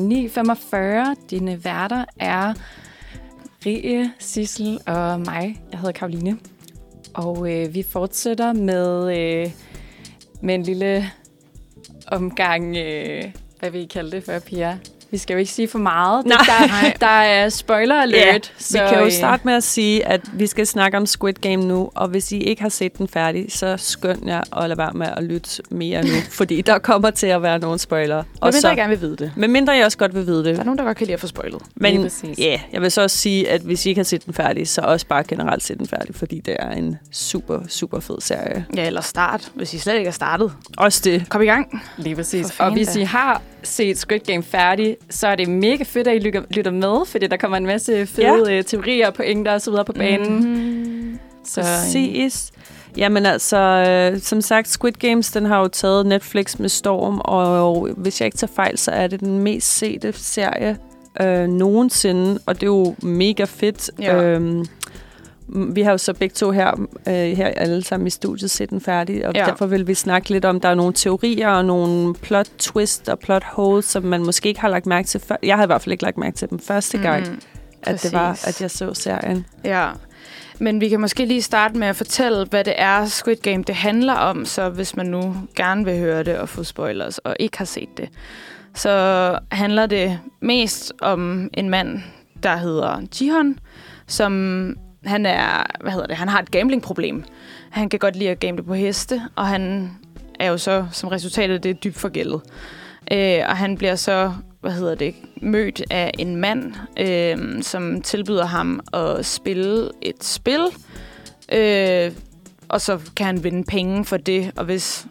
Speaker 4: 9.45. Dine værter er Rie, Sissel og mig. Jeg hedder Karoline. Og øh, vi fortsætter med, øh, med en lille omgang, øh, hvad vil I kalde det for, Pia? Vi skal jo ikke sige for meget.
Speaker 3: Nej.
Speaker 4: Der, der er spoiler alert.
Speaker 3: Ja, vi kan jo
Speaker 4: øh,
Speaker 3: starte med at sige, at vi skal snakke om Squid Game nu, og hvis I ikke har set den færdig, så skynd jer at lade være med at lytte mere nu, fordi der kommer til at være nogle spoiler.
Speaker 2: Og
Speaker 3: Og
Speaker 2: mindre
Speaker 3: så,
Speaker 2: jeg gerne vil vide det.
Speaker 3: men mindre jeg også godt vil vide
Speaker 2: Der er
Speaker 3: det.
Speaker 2: nogen, der godt kan lide at få spoilet.
Speaker 3: Men ja, jeg vil så også sige, at hvis I ikke har set den færdig, så også bare generelt se den færdig, fordi det er en super, super fed serie.
Speaker 2: Ja, eller start, hvis I slet ikke er startet.
Speaker 3: Også det.
Speaker 2: Kom i gang.
Speaker 4: Lige præcis. Og hvis. I har set Squid Game færdig, så er det mega fedt, at I lytter, med, fordi der kommer en masse fede ja. teorier, pointer og så videre på banen. Mm-hmm.
Speaker 3: Så, Præcis. Jamen altså, øh, som sagt, Squid Games, den har jo taget Netflix med storm, og hvis jeg ikke tager fejl, så er det den mest sete serie øh, nogensinde, og det er jo mega fedt. Ja. Øhm, vi har jo så begge to her, øh, her alle sammen i studiet set den færdig, og ja. derfor vil vi snakke lidt om, der er nogle teorier og nogle plot twist og plot holes, som man måske ikke har lagt mærke til før. Jeg har i hvert fald ikke lagt mærke til dem første gang, mm, at præcis. det var, at jeg så serien.
Speaker 2: Ja, men vi kan måske lige starte med at fortælle, hvad det er, Squid Game det handler om, så hvis man nu gerne vil høre det og få spoilers og ikke har set det, så handler det mest om en mand, der hedder Jihon, som han er, hvad hedder det, han har et gamblingproblem. Han kan godt lide at gamble på heste, og han er jo så som resultat af det dybt forgældet. Øh, og han bliver så, hvad hedder det, mødt af en mand, øh, som tilbyder ham at spille et spil, øh, og så kan han vinde penge for det, og hvis...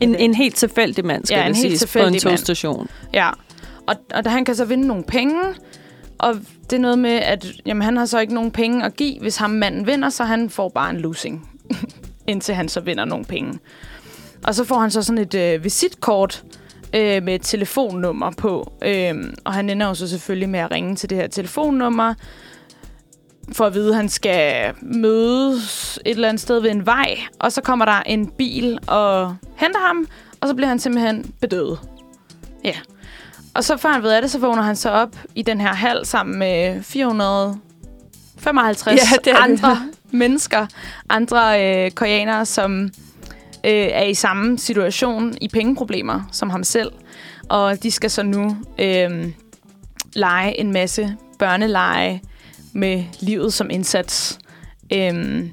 Speaker 3: En, en helt tilfældig mand, skal ja,
Speaker 2: en
Speaker 3: helt siges, på en togstation.
Speaker 2: Ja, og, og da han kan så vinde nogle penge, og det er noget med, at jamen, han har så ikke nogen penge at give, hvis ham manden vinder, så han får bare en losing, indtil han så vinder nogle penge. Og så får han så sådan et øh, visitkort øh, med et telefonnummer på, øh, og han ender jo så selvfølgelig med at ringe til det her telefonnummer, for at vide, at han skal mødes et eller andet sted ved en vej, og så kommer der en bil og henter ham, og så bliver han simpelthen bedøvet. Ja. Og så før han ved af det, så vågner han så op i den her hal sammen med 455 ja, det andre det. mennesker, andre øh, koreanere, som øh, er i samme situation i pengeproblemer som ham selv. Og de skal så nu øh, lege en masse børneleje med livet som indsats. Øh,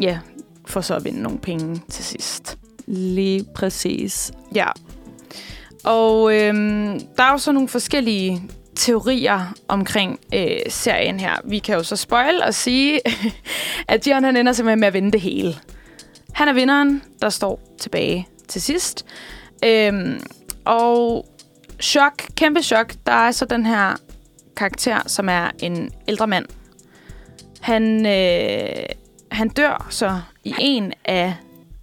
Speaker 2: ja, for så at vinde nogle penge til sidst.
Speaker 3: Lige præcis.
Speaker 2: Ja. Og øhm, der er jo så nogle forskellige teorier omkring øh, serien her. Vi kan jo så spoil og sige, at Dion han ender simpelthen med at vinde det hele. Han er vinderen, der står tilbage til sidst. Øhm, og chok, kæmpe chok, der er så den her karakter, som er en ældre mand. Han, øh, han dør så i en af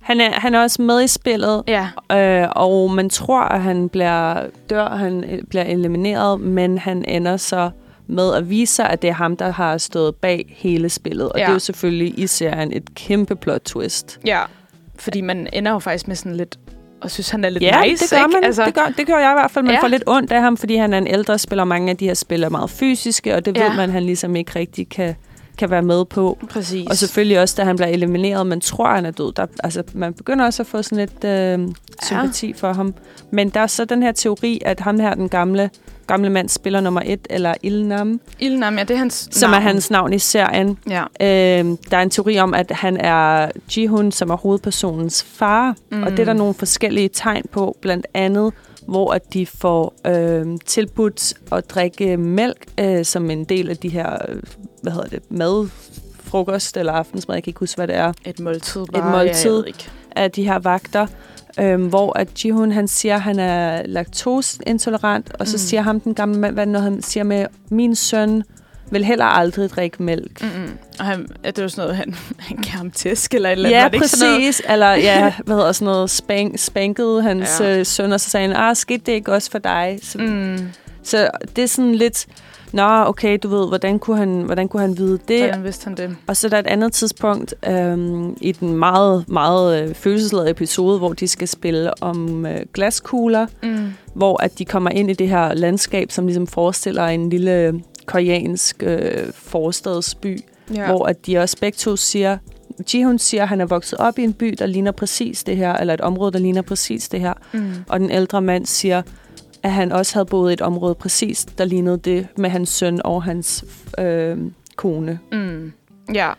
Speaker 3: han er, han er også med i spillet,
Speaker 2: ja.
Speaker 3: øh, og man tror, at han bliver dør, han øh, bliver elimineret, men han ender så med at vise sig, at det er ham, der har stået bag hele spillet. Og ja. det er jo selvfølgelig i serien et kæmpe plot twist.
Speaker 2: Ja, fordi man ender jo faktisk med sådan lidt og synes, han er lidt ja, nice,
Speaker 3: det gør, man. Altså, det, gør, det gør jeg i hvert fald. Man ja. får lidt ondt af ham, fordi han er en ældre spiller. Mange af de her spiller meget fysiske, og det ja. ved man, han ligesom ikke rigtig kan kan være med på.
Speaker 2: Præcis.
Speaker 3: Og selvfølgelig også, da han bliver elimineret, man tror, han er død. Der, altså, man begynder også at få sådan lidt øh, sympati ja. for ham. Men der er så den her teori, at ham her, den gamle, gamle mand, spiller nummer et, eller Ilnam.
Speaker 2: Ilnam, ja, det er hans
Speaker 3: Som navn. er hans navn i serien.
Speaker 2: Ja.
Speaker 3: Øh, der er en teori om, at han er Jihun, som er hovedpersonens far. Mm. Og det er der nogle forskellige tegn på, blandt andet hvor at de får øh, tilbudt at drikke mælk øh, som en del af de her, øh, hvad hedder det, mad, frokost eller aftensmad, jeg kan ikke huske, hvad det er.
Speaker 2: Et måltid bare,
Speaker 3: Et måltid ja, af de her vagter, øh, hvor at Jihun, han siger, at han er laktoseintolerant, og så mm. siger ham den gamle mand, hvad når han siger med, min søn vil heller aldrig drikke mælk.
Speaker 2: Mm-mm. Og han, er det jo sådan noget, han, han gav ham tæsk eller et eller
Speaker 3: andet?
Speaker 2: Ja,
Speaker 3: præcis. Eller ja, hvad hedder sådan noget, spank, spankede hans ja. øh, søn, og så sagde han, ah, skete det ikke også for dig? Så,
Speaker 2: mm.
Speaker 3: så det er sådan lidt, nå, okay, du ved, hvordan kunne han, hvordan kunne han vide det?
Speaker 2: Hvordan vidste han det?
Speaker 3: Og så er der et andet tidspunkt øhm, i den meget, meget øh, følelsesladede episode, hvor de skal spille om øh, glaskugler,
Speaker 2: mm.
Speaker 3: hvor at de kommer ind i det her landskab, som ligesom forestiller en lille koreansk øh, forstadsby, ja. hvor at de også begge to siger, Jihun siger, at han er vokset op i en by, der ligner præcis det her, eller et område, der ligner præcis det her.
Speaker 2: Mm.
Speaker 3: Og den ældre mand siger, at han også havde boet i et område præcis, der lignede det med hans søn og hans øh, kone.
Speaker 2: Mm. Ja.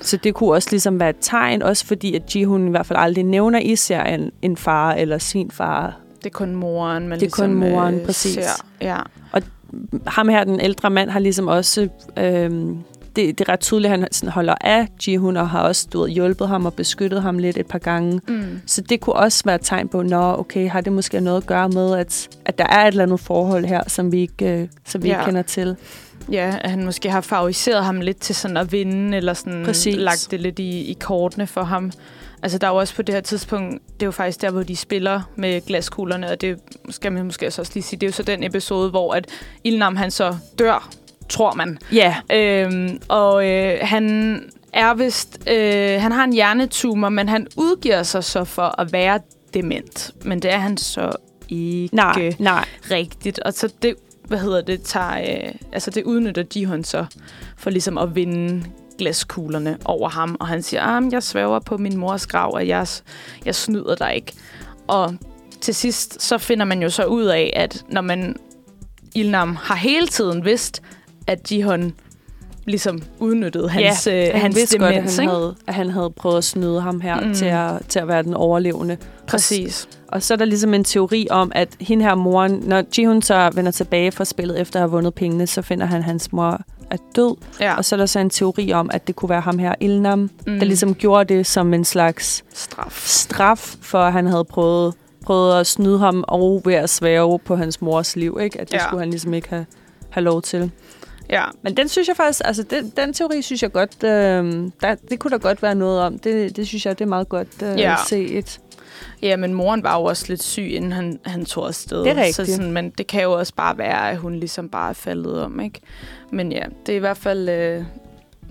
Speaker 3: Så det kunne også ligesom være et tegn, også fordi at Jihun i hvert fald aldrig nævner i serien en far eller sin far.
Speaker 2: Det er kun moren, man
Speaker 3: Det er
Speaker 2: ligesom,
Speaker 3: kun moren,
Speaker 2: øh,
Speaker 3: præcis.
Speaker 2: Ser. Ja.
Speaker 3: Og ham her, den ældre mand, har ligesom også øh, det, det er ret tydeligt, at han sådan holder af Jihun, og har også du ved, hjulpet ham og beskyttet ham lidt et par gange.
Speaker 2: Mm.
Speaker 3: Så det kunne også være et tegn på, nå, okay, har det måske noget at gøre med, at, at der er et eller andet forhold her, som vi ikke, øh, som vi
Speaker 2: Ja.
Speaker 3: ikke kender til.
Speaker 2: Ja, at han måske har favoriseret ham lidt til sådan at vinde, eller sådan
Speaker 3: Præcis.
Speaker 2: lagt det lidt i, i kortene for ham. Altså, der er jo også på det her tidspunkt, det er jo faktisk der, hvor de spiller med glaskuglerne, og det skal man måske også lige sige, det er jo så den episode, hvor at Ilnam han så dør, tror man.
Speaker 3: Ja,
Speaker 2: Øhm, og øh, han er vist, øh, han har en hjernetumor, men han udgiver sig så for at være dement. Men det er han så ikke
Speaker 3: nej, nej.
Speaker 2: rigtigt. Og så det, hvad hedder det, tager, øh, altså det udnytter Jihon så for ligesom at vinde glaskuglerne over ham. Og han siger, ah, jeg svæver på min mors grav, og jeg, jeg snyder dig ikke. Og til sidst, så finder man jo så ud af, at når man Ilnam har hele tiden vidst, at Jihon ligesom udnyttede hans,
Speaker 3: ja,
Speaker 2: øh,
Speaker 3: han
Speaker 2: hans
Speaker 3: vidste godt, at
Speaker 2: demens.
Speaker 3: han,
Speaker 2: ikke?
Speaker 3: havde, at han havde prøvet at snyde ham her
Speaker 2: Mm.
Speaker 3: til, at, til at være den overlevende.
Speaker 2: Præcis.
Speaker 3: Og så er der ligesom en teori om, at hende her moren, når Jihun så vender tilbage fra spillet efter at have vundet pengene, så finder han, at hans mor er død.
Speaker 2: Ja.
Speaker 3: Og så er der så en teori om, at det kunne være ham her, Ilnam,
Speaker 2: Mm.
Speaker 3: der ligesom gjorde det som en slags
Speaker 2: straf.
Speaker 3: straf, for at han havde prøvet, prøvet at snyde ham og ved at svæve på hans mors liv. Ikke? At det
Speaker 2: ja.
Speaker 3: skulle han ligesom ikke have, have lov til.
Speaker 2: Ja,
Speaker 3: Men den synes jeg faktisk, altså den, den teori synes jeg godt, øh, der, det kunne der godt være noget om. Det, det synes jeg, det er meget godt øh,
Speaker 2: Ja.
Speaker 3: set.
Speaker 2: Ja, men moren var jo også lidt syg, inden han, han tog afsted.
Speaker 3: Det er rigtigt.
Speaker 2: Så sådan, men det kan jo også bare være, at hun ligesom bare er faldet om, ikke? Men ja, det er i hvert fald... Øh,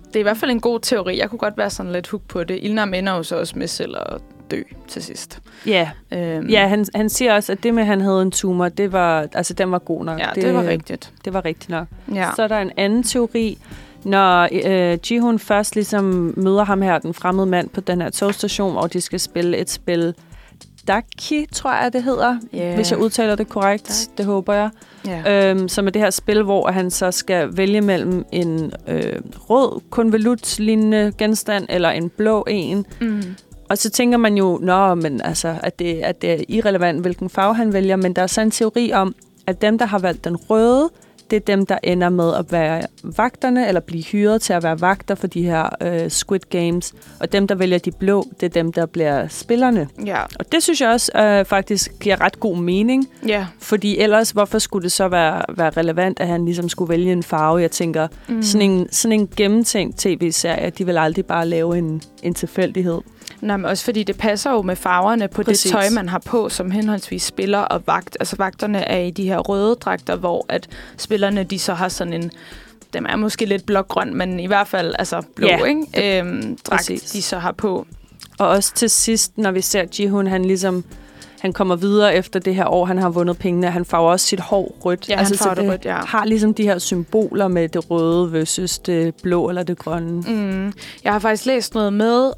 Speaker 2: det er i hvert fald en god teori. Jeg kunne godt være sådan lidt hook på det. Ilnam ender jo så også med selv at dø til sidst.
Speaker 3: Ja,
Speaker 2: Øhm,
Speaker 3: ja han, han siger også, at det med, at han havde en tumor, det var, altså, den var god nok.
Speaker 2: ja det, det var rigtigt.
Speaker 3: Det var rigtigt nok.
Speaker 2: Ja.
Speaker 3: Så er der en anden teori, når øh, Jihun først ligesom møder ham her, den fremmede mand på den her togstation, hvor de skal spille et spil Daki, tror jeg, det hedder.
Speaker 2: Ja.
Speaker 3: Hvis jeg udtaler det korrekt,
Speaker 2: Dak-
Speaker 3: det håber jeg.
Speaker 2: ja.
Speaker 3: Øhm, som er det her spil, hvor han så skal vælge mellem en øh, rød konvolut-lignende genstand eller en blå en.
Speaker 2: Mm.
Speaker 3: Og så tænker man jo, nå, men altså, at det, at det er irrelevant, hvilken farve han vælger. Men der er så en teori om, at dem, der har valgt den røde, det er dem, der ender med at være vagterne, eller blive hyret til at være vagter for de her øh, Squid Games. Og dem, der vælger de blå, det er dem, der bliver spillerne.
Speaker 2: Ja.
Speaker 3: Og det synes jeg også øh, faktisk giver ret god mening.
Speaker 2: Ja.
Speaker 3: Fordi ellers, hvorfor skulle det så være, være relevant, at han ligesom skulle vælge en farve? Jeg tænker,
Speaker 2: Mm.
Speaker 3: sådan, en, sådan en gennemtænkt tv-serie, de vil aldrig bare lave en, en tilfældighed.
Speaker 2: Nej, men også fordi det passer jo med farverne på
Speaker 3: Præcis.
Speaker 2: det tøj, man har på, som henholdsvis spiller og vagt. Altså vagterne er i de her røde dragter, hvor at spillerne de så har sådan en dem er måske lidt blågrøn, men i hvert fald altså blå,
Speaker 3: Ja,
Speaker 2: ikke? Øhm, dragt,
Speaker 3: præcis.
Speaker 2: de så har på.
Speaker 3: Og også til sidst, når vi ser Jihun, han ligesom han kommer videre efter det her år, han har vundet pengene. Han farver også sit hår rødt.
Speaker 2: Ja, han
Speaker 3: så
Speaker 2: farver det rødt, ja.
Speaker 3: har ligesom de her symboler med det røde versus det blå eller det grønne.
Speaker 2: Mm. Jeg har faktisk læst noget med,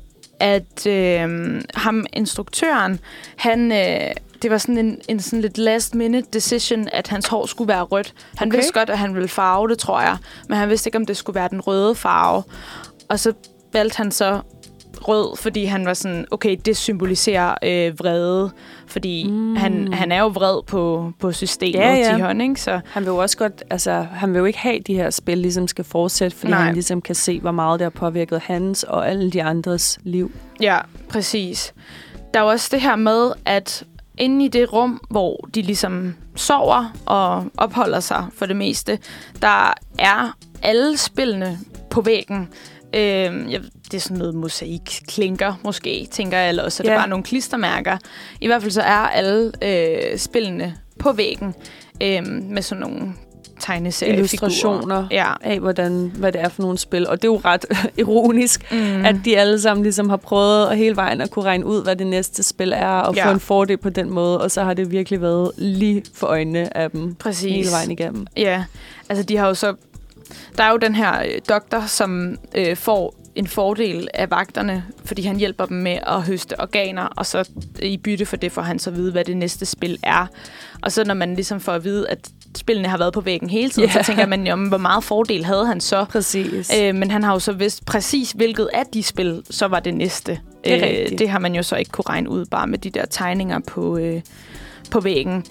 Speaker 2: at øh, ham, instruktøren, han... Øh, det var sådan en, en sådan lidt last minute decision, at hans hår skulle være rødt. Han
Speaker 3: Okay.
Speaker 2: vidste godt, at han ville farve det, tror jeg. Men han vidste ikke, om det skulle være den røde farve. Og så valgte han så rød, fordi han var sådan, okay, det symboliserer øh, vrede. Fordi
Speaker 3: Mm.
Speaker 2: han, han er jo vred på, på systemet,
Speaker 3: Ja, ja.
Speaker 2: Jihon, ikke? Så
Speaker 3: Han vil jo også godt, altså, han vil jo ikke have, de her spil ligesom skal fortsætte, fordi
Speaker 2: Nej.
Speaker 3: han ligesom kan se, hvor meget det har påvirket hans og alle de andres liv.
Speaker 2: Ja, præcis. Der er også det her med, at inde i det rum, hvor de ligesom sover og opholder sig for det meste, der er alle spillene på væggen. Øhm, jeg, det er sådan noget mosaik klinker måske, tænker jeg, eller også er det
Speaker 3: Ja.
Speaker 2: bare nogle klistermærker. I hvert fald så er alle øh, spillene på væggen øhm, med sådan nogle tegneseriefigurer.
Speaker 3: Illustrationer
Speaker 2: Ja.
Speaker 3: af, hvordan, hvad det er for nogle spil. Og det er jo ret ironisk,
Speaker 2: Mm.
Speaker 3: at de alle sammen ligesom har prøvet at hele vejen at kunne regne ud, hvad det næste spil er, og
Speaker 2: Ja.
Speaker 3: få en fordel på den måde. Og så har det virkelig været lige for øjnene af dem
Speaker 2: Præcis.
Speaker 3: hele vejen igennem.
Speaker 2: Ja, altså de har jo så... Der er jo den her øh, doktor, som øh, får en fordel af vagterne, fordi han hjælper dem med at høste organer, og så i bytte for det får han så at vide, hvad det næste spil er. Og så når man ligesom får at vide, at spillene har været på væggen hele tiden, yeah. så tænker man jo, hvor meget fordel havde han så?
Speaker 3: Præcis.
Speaker 2: Øh, men han har jo så vidst præcis, hvilket af de spil, så var det næste.
Speaker 3: Det er rigtigt.
Speaker 2: det har man jo så ikke kunne regne ud, bare med de der tegninger på, øh, på væggen.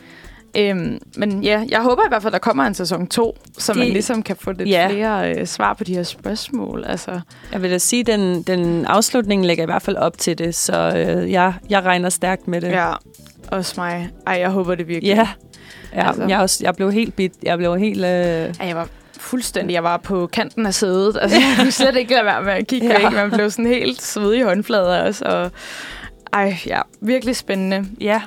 Speaker 2: Øhm, men ja, jeg håber i hvert fald, der kommer en sæson 2, så
Speaker 3: Det-
Speaker 2: man ligesom kan få lidt
Speaker 3: Ja.
Speaker 2: flere øh, svar på de her spørgsmål. Altså,
Speaker 3: Jeg vil da sige, at den, den afslutning lægger i hvert fald op til det, så øh, jeg, jeg regner stærkt med det.
Speaker 2: ja, også mig. Ej, jeg håber det virkelig.
Speaker 3: ja. ja
Speaker 2: Altså.
Speaker 3: jeg, også, jeg blev helt bit. Jeg blev helt... Øh,
Speaker 2: Ej, jeg var fuldstændig, jeg var på kanten af sædet. Altså, jeg kunne slet ikke lade være med at kigge
Speaker 3: ja.
Speaker 2: væk. Man blev sådan helt svedig i håndflader også. Og, ej, ja, virkelig spændende.
Speaker 3: ja.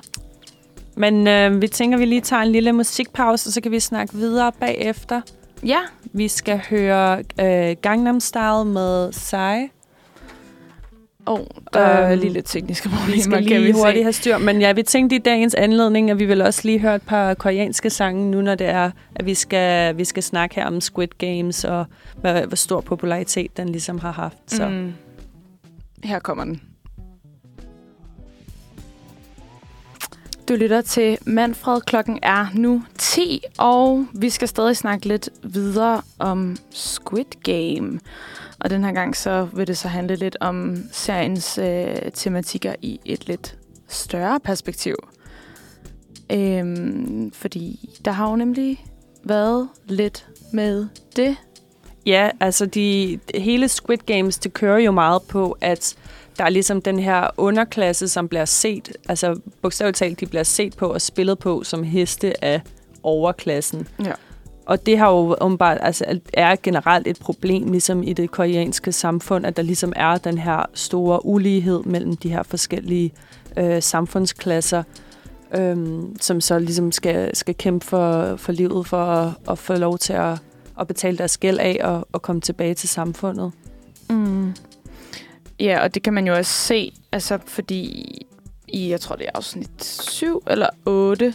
Speaker 3: Men øh, vi tænker, vi lige tager en lille musikpause, og så kan vi snakke videre bagefter.
Speaker 2: Ja,
Speaker 3: Vi skal høre øh, Gangnam Style med Psy.
Speaker 2: oh, der er
Speaker 3: Øhm,
Speaker 2: lidt tekniske
Speaker 3: Vi
Speaker 2: problemer,
Speaker 3: skal
Speaker 2: kan
Speaker 3: lige
Speaker 2: vi
Speaker 3: hurtigt
Speaker 2: se.
Speaker 3: have styr. Men ja, vi tænkte i dagens anledning, at vi vil også lige høre et par koreanske sange, nu når det er, at vi skal, vi skal snakke her om Squid Games, og hvad, hvor stor popularitet den ligesom har haft. Så.
Speaker 2: Mm. Her kommer den. Du lytter til Manfred. Klokken er nu 10, og vi skal stadig snakke lidt videre om Squid Game. Og den her gang så vil det så handle lidt om seriens øh, tematikker i et lidt større perspektiv. Øhm, fordi der har jo nemlig været lidt med det.
Speaker 3: Ja, altså de, hele Squid Games, det kører jo meget på, at der er ligesom den her underklasse, som bliver set, altså bogstaveligt talt, de bliver set på og spillet på som heste af overklassen.
Speaker 2: Ja.
Speaker 3: Og det har jo åbenbart, altså er generelt et problem ligesom i det koreanske samfund, at der ligesom er den her store ulighed mellem de her forskellige øh, samfundsklasser, øhm, som så ligesom skal, skal kæmpe for, for livet for at, at få lov til at, at betale deres gæld af og, og komme tilbage til samfundet.
Speaker 2: Mm. Ja, og det kan man jo også se, altså fordi i, jeg tror det er afsnit 7 eller 8,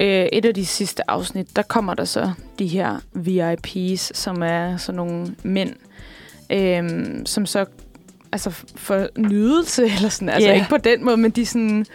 Speaker 2: øh, et af de sidste afsnit, der kommer der så de her VIPs, som er sådan nogle mænd, øh, som så altså for nydelse, eller sådan, altså
Speaker 3: Ja.
Speaker 2: ikke på den måde, men de sådan,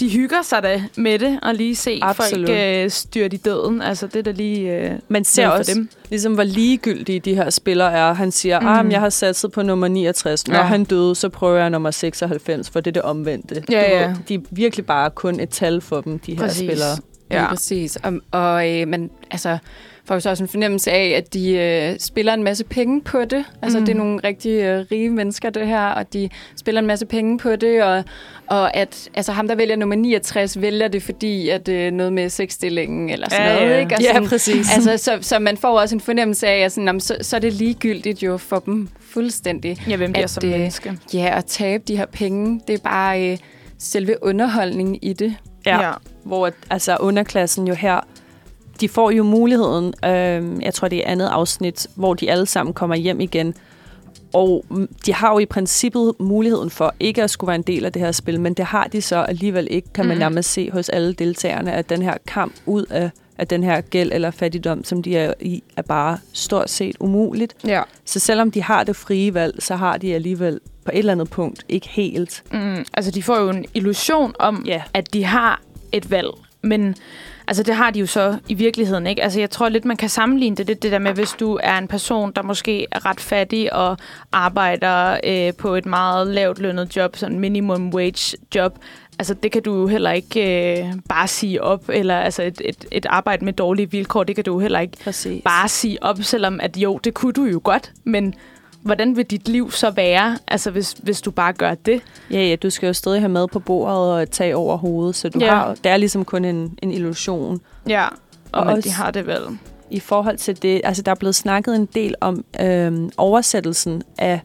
Speaker 2: de hygger sig da med det, og lige se
Speaker 3: Absolut.
Speaker 2: folk øh, styrt i døden. Altså det er da lige øh,
Speaker 3: Man ser også,
Speaker 2: dem.
Speaker 3: ligesom hvor ligegyldige de her spillere er. Han siger, mm. ah, jeg har satset på nummer 69. Når
Speaker 2: Ja.
Speaker 3: han døde, så prøver jeg nummer 96, for det er det omvendte.
Speaker 2: Ja,
Speaker 3: Du
Speaker 2: ja.
Speaker 3: De er virkelig bare kun et tal for dem, de her
Speaker 2: Præcis.
Speaker 3: spillere.
Speaker 4: Ja,
Speaker 2: Ja.
Speaker 4: præcis. Og, og øh, man altså, får jo så også en fornemmelse af, at de øh, spiller en masse penge på det. Altså,
Speaker 2: Mm.
Speaker 4: mm. det er nogle rigtig øh, rige mennesker, det her, og de spiller en masse penge på det, og, og at altså, ham, der vælger nummer 69, vælger det, fordi at øh, noget med sexstillingen eller sådan
Speaker 2: Ja,
Speaker 4: noget,
Speaker 2: ja.
Speaker 4: ikke? Og
Speaker 3: Ja,
Speaker 4: sådan,
Speaker 3: præcis.
Speaker 4: Altså, så, så man får også en fornemmelse af, at sådan, jamen, så, så er det ligegyldigt jo for dem fuldstændig.
Speaker 2: Ja, hvem bliver
Speaker 4: At,
Speaker 2: som
Speaker 4: øh,
Speaker 2: menneske.
Speaker 4: Ja, at tabe de her penge, det er bare øh, selve underholdningen i det.
Speaker 3: Ja. ja. Hvor at, altså, underklassen jo her, de får jo muligheden, øh, jeg tror det er andet afsnit, hvor de alle sammen kommer hjem igen. Og mm, de har jo i princippet muligheden for ikke at skulle være en del af det her spil, men det har de så alligevel ikke, kan man
Speaker 2: Mhm.
Speaker 3: nærmest se hos alle deltagerne, at den her kamp ud af, af den her gæld eller fattigdom, som de er i, er bare stort set umuligt.
Speaker 2: Ja.
Speaker 3: Så selvom de har det frie valg, så har de alligevel på et eller andet punkt ikke helt.
Speaker 2: Mm, altså, de får jo en illusion om,
Speaker 3: Ja.
Speaker 2: at de har et valg. Men altså, det har de jo så i virkeligheden ikke. Altså, jeg tror lidt, man kan sammenligne det, det, det der med, hvis du er en person, der måske er ret fattig og arbejder øh, på et meget lavt lønnet job, sådan minimum wage job. Altså, det kan du jo heller ikke øh, bare sige op, eller altså et, et, et arbejde med dårlige vilkår, det kan du jo heller ikke
Speaker 3: Præcis.
Speaker 2: bare sige op, selvom at jo, det kunne du jo godt, men hvordan vil dit liv så være, altså hvis, hvis du bare gør det?
Speaker 3: Ja, ja, du skal jo stadig have mad på bordet og et tag over hovedet, så du
Speaker 2: Ja.
Speaker 3: har, det er ligesom kun en, en illusion.
Speaker 2: Ja, og,
Speaker 3: Og
Speaker 2: men
Speaker 3: også-
Speaker 2: de har det vel.
Speaker 3: I forhold til det, altså der er blevet snakket en del om øhm, oversættelsen af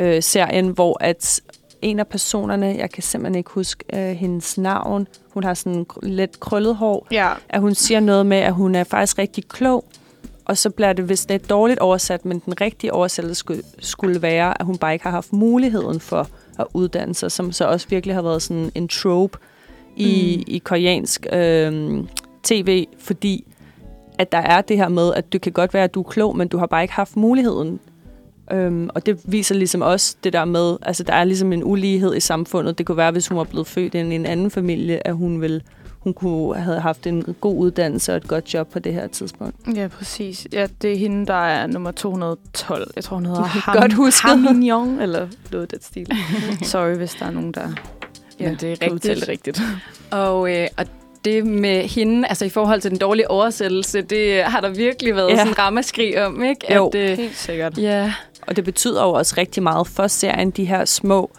Speaker 3: øh, serien, hvor at en af personerne, jeg kan simpelthen ikke huske øh, hendes navn, hun har sådan lidt krøllet hår,
Speaker 2: Ja,
Speaker 3: at hun siger noget med, at hun er faktisk rigtig klog, og så bliver det vist lidt dårligt oversat, men den rigtige oversættelse skulle, skulle være, at hun bare ikke har haft muligheden for at uddanne sig, som så også virkelig har været sådan en trope i, Mm. i koreansk øh, tv, fordi at der er det her med, at det kan godt være, at du er klog, men du har bare ikke haft muligheden. Øhm, og det viser ligesom også det der med, altså der er ligesom en ulighed i samfundet. Det kunne være, hvis hun var blevet født i en anden familie, at hun ville hun kunne have haft en god uddannelse og et godt job på det her tidspunkt.
Speaker 2: ja, præcis. Ja, det er hende, der er nummer 212. Jeg tror, hun hedder Ham,
Speaker 3: godt huske.
Speaker 2: Hamignon, eller noget af det stil. Sorry, hvis der er nogen, der
Speaker 4: Men det er rigtigt.
Speaker 2: rigtigt.
Speaker 4: Og, øh, og det med hende, altså i forhold til den dårlige oversættelse, det har der virkelig været
Speaker 3: Ja.
Speaker 4: ja. sådan en rammeskrig om, ikke?
Speaker 3: Jo.
Speaker 4: At, øh,
Speaker 2: Helt sikkert.
Speaker 4: ja,
Speaker 3: Og det betyder jo også rigtig meget for serien, de her små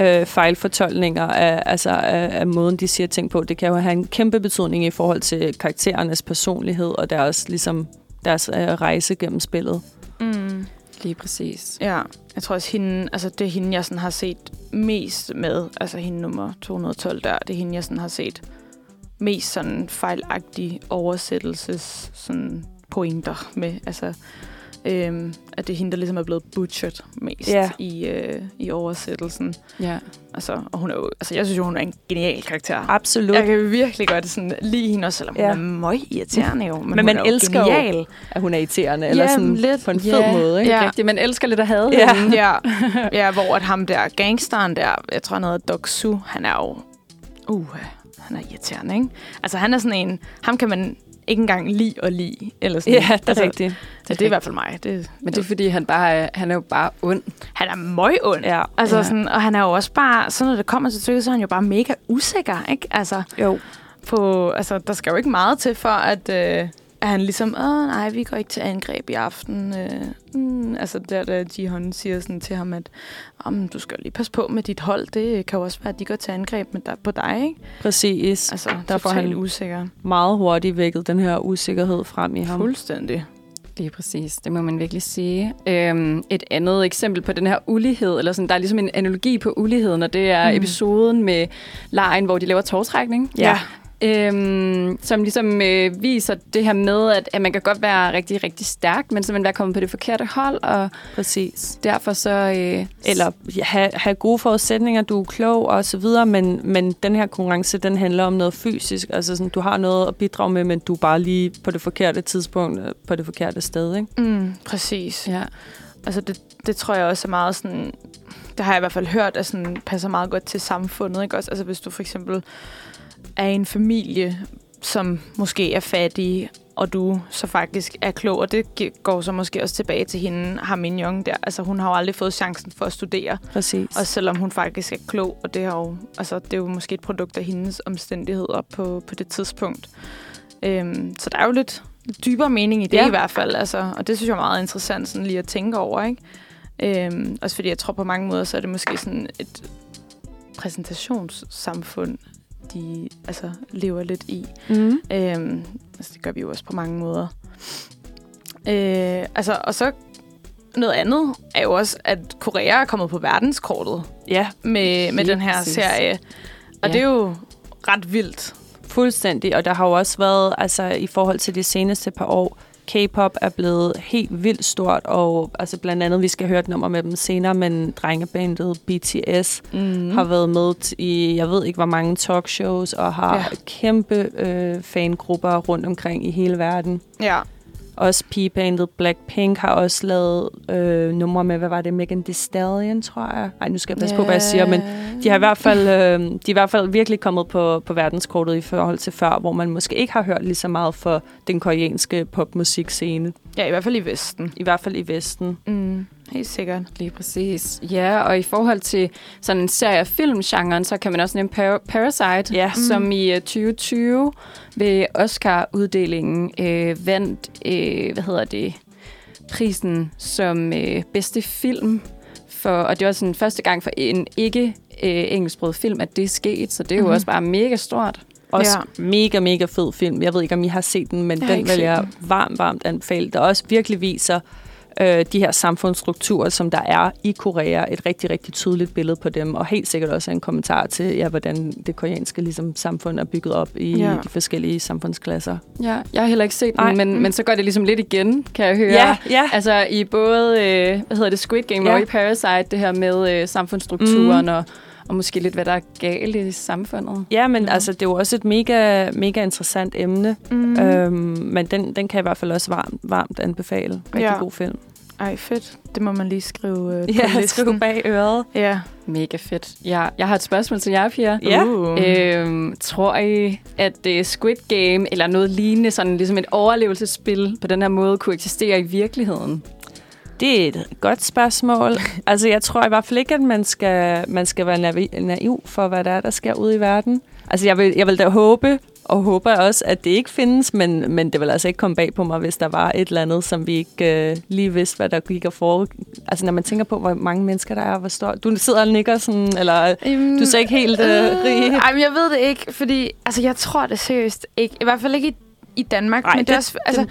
Speaker 3: øh, fejlfortolkninger af, altså af, af måden, de siger ting på. Det kan jo have en kæmpe betydning i forhold til karakterernes personlighed og deres, ligesom, deres øh, rejse gennem spillet.
Speaker 2: Mm.
Speaker 4: lige præcis.
Speaker 2: Ja, jeg tror også, hende, altså det er hende, jeg sådan har set mest med. Altså hende nummer 212 der, det er hende, jeg sådan har set mest sådan fejlagtige oversættelses sådan pointer med. Altså, øhm, at det er hende, der ligesom er blevet butchered mest
Speaker 3: Ja.
Speaker 2: i, øh, i oversættelsen.
Speaker 4: Ja.
Speaker 2: Altså, og hun er jo, altså jeg synes jo, hun er en genial karakter.
Speaker 3: Absolut.
Speaker 2: Jeg kan virkelig godt sådan lide hende også, selvom
Speaker 3: Ja.
Speaker 2: hun er møg irriterende jo. Men,
Speaker 3: Men man
Speaker 2: er jo
Speaker 3: elsker jo-
Speaker 2: genial.
Speaker 3: At hun er irriterende, eller
Speaker 2: Ja,
Speaker 3: sådan
Speaker 2: lidt.
Speaker 3: på en fed
Speaker 4: Ja.
Speaker 3: måde. Ikke?
Speaker 2: Ja.
Speaker 4: Rigtigt, man elsker lidt at have
Speaker 3: Ja.
Speaker 4: hende.
Speaker 2: ja, ja, hvor at ham der gangsteren der, jeg tror han hedder Doksu, han er jo, uh, han er irriterende, ikke? Altså han er sådan en, ham kan man ikke engang lide og lide. Eller sådan.
Speaker 3: Ja, det er
Speaker 2: altså,
Speaker 3: rigtigt.
Speaker 2: Det, det er i hvert fald mig. Det,
Speaker 4: Men det er fordi, han, bare er, han er jo bare ond.
Speaker 2: han er møg ond.
Speaker 3: Ja.
Speaker 2: Altså
Speaker 4: Ja.
Speaker 2: sådan, og han er jo også bare, så når det kommer til stykket, så er han jo bare mega usikker, ikke? Altså,
Speaker 3: Jo.
Speaker 2: på, altså der skal jo ikke meget til for, at, øh, at han ligesom, åh nej, vi går ikke til angreb i aften. Øh, mm, altså der, der Jihon siger sådan til ham, at om du skal lige passe på med dit hold. Det kan jo også være, at de går til angreb med dig, på dig, ikke?
Speaker 3: Præcis.
Speaker 2: Altså,
Speaker 3: Der får
Speaker 2: han usikker.
Speaker 3: Meget hurtigt vækket den her usikkerhed frem i ham.
Speaker 2: Fuldstændig.
Speaker 4: Lige præcis, det må man virkelig sige. Øhm, et andet eksempel på den her ulighed, eller sådan, der er ligesom en analogi på uligheden, og det er
Speaker 2: mm.
Speaker 4: episoden med lejen, hvor de laver tårtrækning.
Speaker 2: Ja.
Speaker 4: Øhm, som ligesom øh, viser det her med, at, at man kan godt være rigtig, rigtig stærk, men simpelthen være kommet på det forkerte hold, og
Speaker 3: Præcis.
Speaker 4: derfor så... Øh,
Speaker 3: Eller ja, have, have gode forudsætninger, du er klog og så videre, men, men den her konkurrence, den handler om noget fysisk. Altså sådan, du har noget at bidrage med, men du er bare lige på det forkerte tidspunkt, øh, på det forkerte sted, ikke?
Speaker 2: Mm, præcis.
Speaker 4: ja.
Speaker 2: Altså det, det tror jeg også er meget sådan, det har jeg i hvert fald hørt, at sådan passer meget godt til samfundet, ikke også? Altså hvis du for eksempel er en familie, som måske er fattig, og du så faktisk er klog, og det går så måske også tilbage til hende, har min Young der. Altså hun har jo aldrig fået chancen for at studere,
Speaker 3: Præcis.
Speaker 2: også selvom hun faktisk er klog, og det, har jo, altså, det er jo måske et produkt af hendes omstændigheder på, på det tidspunkt. Øhm, så der er jo lidt dybere mening i det
Speaker 3: ja.
Speaker 2: i hvert fald, altså, og det synes jeg er meget interessant sådan lige at tænke over, ikke? Øhm, også fordi jeg tror på mange måder, så er det måske sådan et præsentationssamfund, de altså, lever lidt i.
Speaker 3: Mm.
Speaker 2: Øhm, altså, det gør vi jo også på mange måder. Øh, altså, og så noget andet er jo også, at Korea er kommet på verdenskortet
Speaker 3: Ja,
Speaker 2: med, med den her
Speaker 3: præcis.
Speaker 2: serie. Og
Speaker 4: Ja.
Speaker 2: det er jo ret vildt.
Speaker 3: fuldstændig. Og der har jo også været, altså i forhold til de seneste par år, K-pop er blevet helt vildt stort, og altså blandt andet, vi skal høre et nummer med dem senere, men drengebandet BTS
Speaker 2: Mm.
Speaker 3: har været med i, jeg ved ikke hvor mange talkshows, og har. Ja. kæmpe øh, fangrupper rundt omkring i hele verden.
Speaker 2: Ja.
Speaker 3: Også pigebandet Blackpink har også lavet øh, numre med, hvad var det, Megan Thee Stallion, tror jeg. Nej, nu skal jeg passe på, hvad jeg siger, men de har i hvert fald, øh, de er i hvert fald virkelig kommet på, på verdenskortet i forhold til før, hvor man måske ikke har hørt lige så meget for den koreanske popmusikscene.
Speaker 2: Ja, i hvert fald i Vesten.
Speaker 3: I hvert fald i Vesten.
Speaker 2: Mm. Helt sikkert.
Speaker 4: Lige præcis. Ja, og i forhold til sådan en serie- og filmgenren, så kan man også nævne Par- Parasite,
Speaker 3: Ja.
Speaker 4: som i øh, 2020 ved Oscar-uddelingen øh, vandt, øh, hvad hedder det, prisen som øh, bedste film. For, og det var sådan første gang for en ikke øh, engelsksproget film, at det er sket, så det er jo mm-hmm. også bare mega stort.
Speaker 3: Også ja. Mega, mega fed film. Jeg ved ikke, om I har set den, men
Speaker 2: Jeg
Speaker 3: den vil jeg varmt, varmt anbefale. Der også virkelig viser øh, de her samfundsstrukturer, som der er i Korea. Et rigtig, rigtig tydeligt billede på dem, og helt sikkert også en kommentar til, ja, hvordan det koreanske ligesom, samfund er bygget op i ja. De forskellige samfundsklasser.
Speaker 4: Ja, jeg har heller ikke set den, men, men så går det ligesom lidt igen, kan jeg høre.
Speaker 3: Ja, ja.
Speaker 4: Altså i både, øh, hvad hedder det, Squid Game
Speaker 3: Ja.
Speaker 4: og i Parasite, det her med øh, samfundsstrukturen
Speaker 3: Mm.
Speaker 4: og, og måske lidt, hvad der er galt i samfundet.
Speaker 3: Ja, men
Speaker 4: Ja.
Speaker 3: altså, det er jo også et mega, mega interessant emne.
Speaker 2: Mm.
Speaker 3: Mm. Øhm, men den, den kan jeg i hvert fald også varmt, varmt anbefale. Rigtig ja. God film.
Speaker 2: Ej, fedt. Det må man lige skrive øh, på
Speaker 3: Ja,
Speaker 2: listen.
Speaker 3: skriv bag øret.
Speaker 2: Ja.
Speaker 4: Mega fedt. Ja, jeg har et spørgsmål til jer, Pia.
Speaker 3: Ja.
Speaker 2: Uh.
Speaker 4: Øhm, tror I, at det Squid Game eller noget lignende, sådan ligesom et overlevelsesspil på den her måde, kunne eksistere i virkeligheden?
Speaker 3: Det er et godt spørgsmål. altså, jeg tror i hvert fald ikke, at man skal, man skal være naiv, naiv for, hvad der er, der sker ude i verden. Altså, jeg vil, jeg vil da håbe og håber også, at det ikke findes, men, men det vil altså ikke komme bag på mig, hvis der var et eller andet, som vi ikke øh, lige vidste, hvad der gik og for. Altså, når man tænker på, hvor mange mennesker der er, hvor stor... Du sidder og nikker sådan, eller
Speaker 2: Øhm,
Speaker 3: du ser ikke helt øh, rig.
Speaker 2: Ej, men jeg ved det ikke, fordi altså, jeg tror det seriøst ikke. I hvert fald ikke i, i Danmark.
Speaker 3: Ej,
Speaker 2: men det,
Speaker 3: det-
Speaker 2: er også, altså,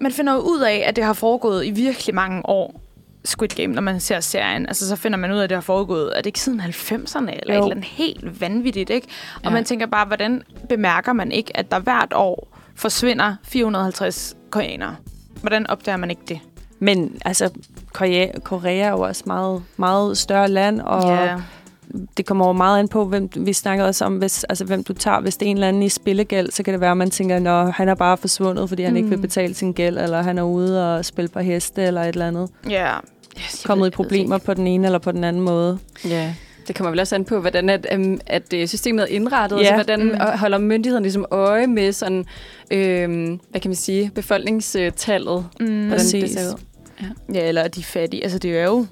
Speaker 2: man finder jo ud af, at det har foregået i virkelig mange år. Squid Game, når man ser serien, altså så finder man ud af, at det har foregået, er det ikke siden 90'erne, eller
Speaker 3: Jo.
Speaker 2: et eller andet helt vanvittigt, ikke? Og
Speaker 4: Ja.
Speaker 2: man tænker bare, hvordan bemærker man ikke, at der hvert år forsvinder 450 koreanere? Hvordan opdager man ikke det?
Speaker 3: Men altså, Korea, Korea er jo også meget, meget større land, og
Speaker 2: Ja.
Speaker 3: Det kommer over meget an på, hvem vi snakker også om, hvis, altså, hvem du tager. Hvis det er en eller anden i spillegæld, så kan det være, at man tænker, at han er bare forsvundet, fordi han mm. ikke vil
Speaker 2: Mm.
Speaker 3: betale sin gæld, eller han er ude og spille på heste, eller et eller andet.
Speaker 2: Ja. Yes,
Speaker 3: Kommet i problemer på den ene eller på den anden måde.
Speaker 4: Ja, det kommer vel også an på, hvordan at, um, at øh, systemet er indrettet.
Speaker 3: Ja.
Speaker 4: Ja. Altså, hvordan
Speaker 2: Mm.
Speaker 4: holder myndighederne ligesom øje med sådan, øhm, hvad kan man sige, befolkningstallet.
Speaker 2: Mm.
Speaker 4: Hvordan
Speaker 3: Præcis.
Speaker 4: det ser ud.
Speaker 2: Ja, eller de fattige. Altså, det er jo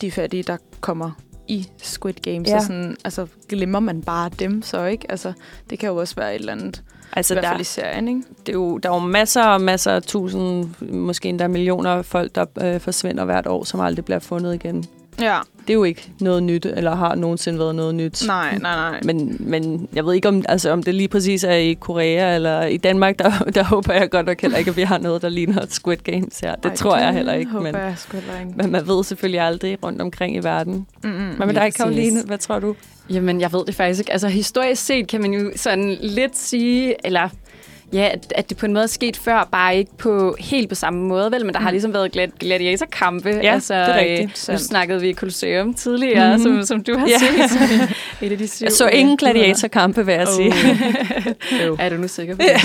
Speaker 2: de fattige, der kommer i Squid Game.
Speaker 3: Ja.
Speaker 2: Så sådan, altså, glemmer man bare dem så, ikke? Altså, det kan jo også være et eller andet,
Speaker 3: Altså,
Speaker 2: i hvert
Speaker 3: der,
Speaker 2: fald i serien, ikke?
Speaker 3: det er jo, der er jo masser og masser af tusind, måske endda millioner af folk, der øh, forsvinder hvert år, som aldrig bliver fundet igen.
Speaker 2: Ja.
Speaker 3: Det er jo ikke noget nyt, eller har nogensinde været noget nyt.
Speaker 2: Nej, nej, nej.
Speaker 3: Men, men jeg ved ikke, om, altså, om det lige præcis er i Korea eller i Danmark, der, der håber jeg godt nok heller ikke, at vi har noget, der ligner et Squid Games her. Det
Speaker 2: Ej,
Speaker 3: tror jeg heller ikke,
Speaker 2: håber
Speaker 3: men,
Speaker 2: jeg sgu heller ikke.
Speaker 3: men man ved selvfølgelig aldrig rundt omkring i verden.
Speaker 2: Mm-hmm.
Speaker 3: Hvad med
Speaker 4: lige
Speaker 3: dig, Karoline? Hvad tror du?
Speaker 4: Jamen, jeg ved det faktisk ikke. Altså, historisk set kan man jo sådan lidt sige, eller ja, at, at det på en måde er sket før, bare ikke på helt på samme måde, vel? Men der har
Speaker 2: Mm.
Speaker 4: ligesom været glad- gladiatorkampe.
Speaker 3: Ja,
Speaker 4: altså,
Speaker 3: det er rigtigt.
Speaker 4: Øh, nu snakkede vi i Colosseum tidligere,
Speaker 3: Mhm.
Speaker 4: mm-hmm. som, som du har
Speaker 3: Ja.
Speaker 4: set. Et af de syv,
Speaker 3: Jeg så
Speaker 4: øh,
Speaker 3: ingen gladiatorkampe, vil jeg sige.
Speaker 2: Oh.
Speaker 4: Er du nu sikker på det?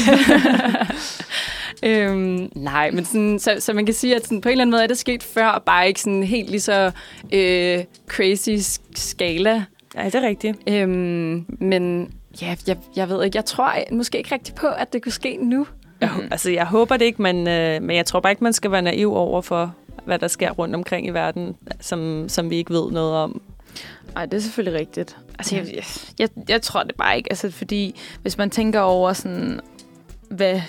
Speaker 4: øhm, nej, men sådan, så, så man kan sige, at sådan, på en eller anden måde er det sket før, bare ikke sådan helt lige så øh, crazy sk- skala.
Speaker 3: Ja, det er rigtigt.
Speaker 4: Øhm, men ja, jeg, jeg ved ikke, jeg tror måske ikke rigtig på, at det kunne ske nu.
Speaker 3: Jeg, altså, jeg håber det ikke, men, øh, men jeg tror bare ikke, man skal være naiv over for, hvad der sker rundt omkring i verden, som, som vi ikke ved noget om.
Speaker 2: Nej, det er selvfølgelig rigtigt. Altså, jeg, jeg, jeg, jeg tror det bare ikke. Altså, fordi hvis man tænker over sådan, hvad,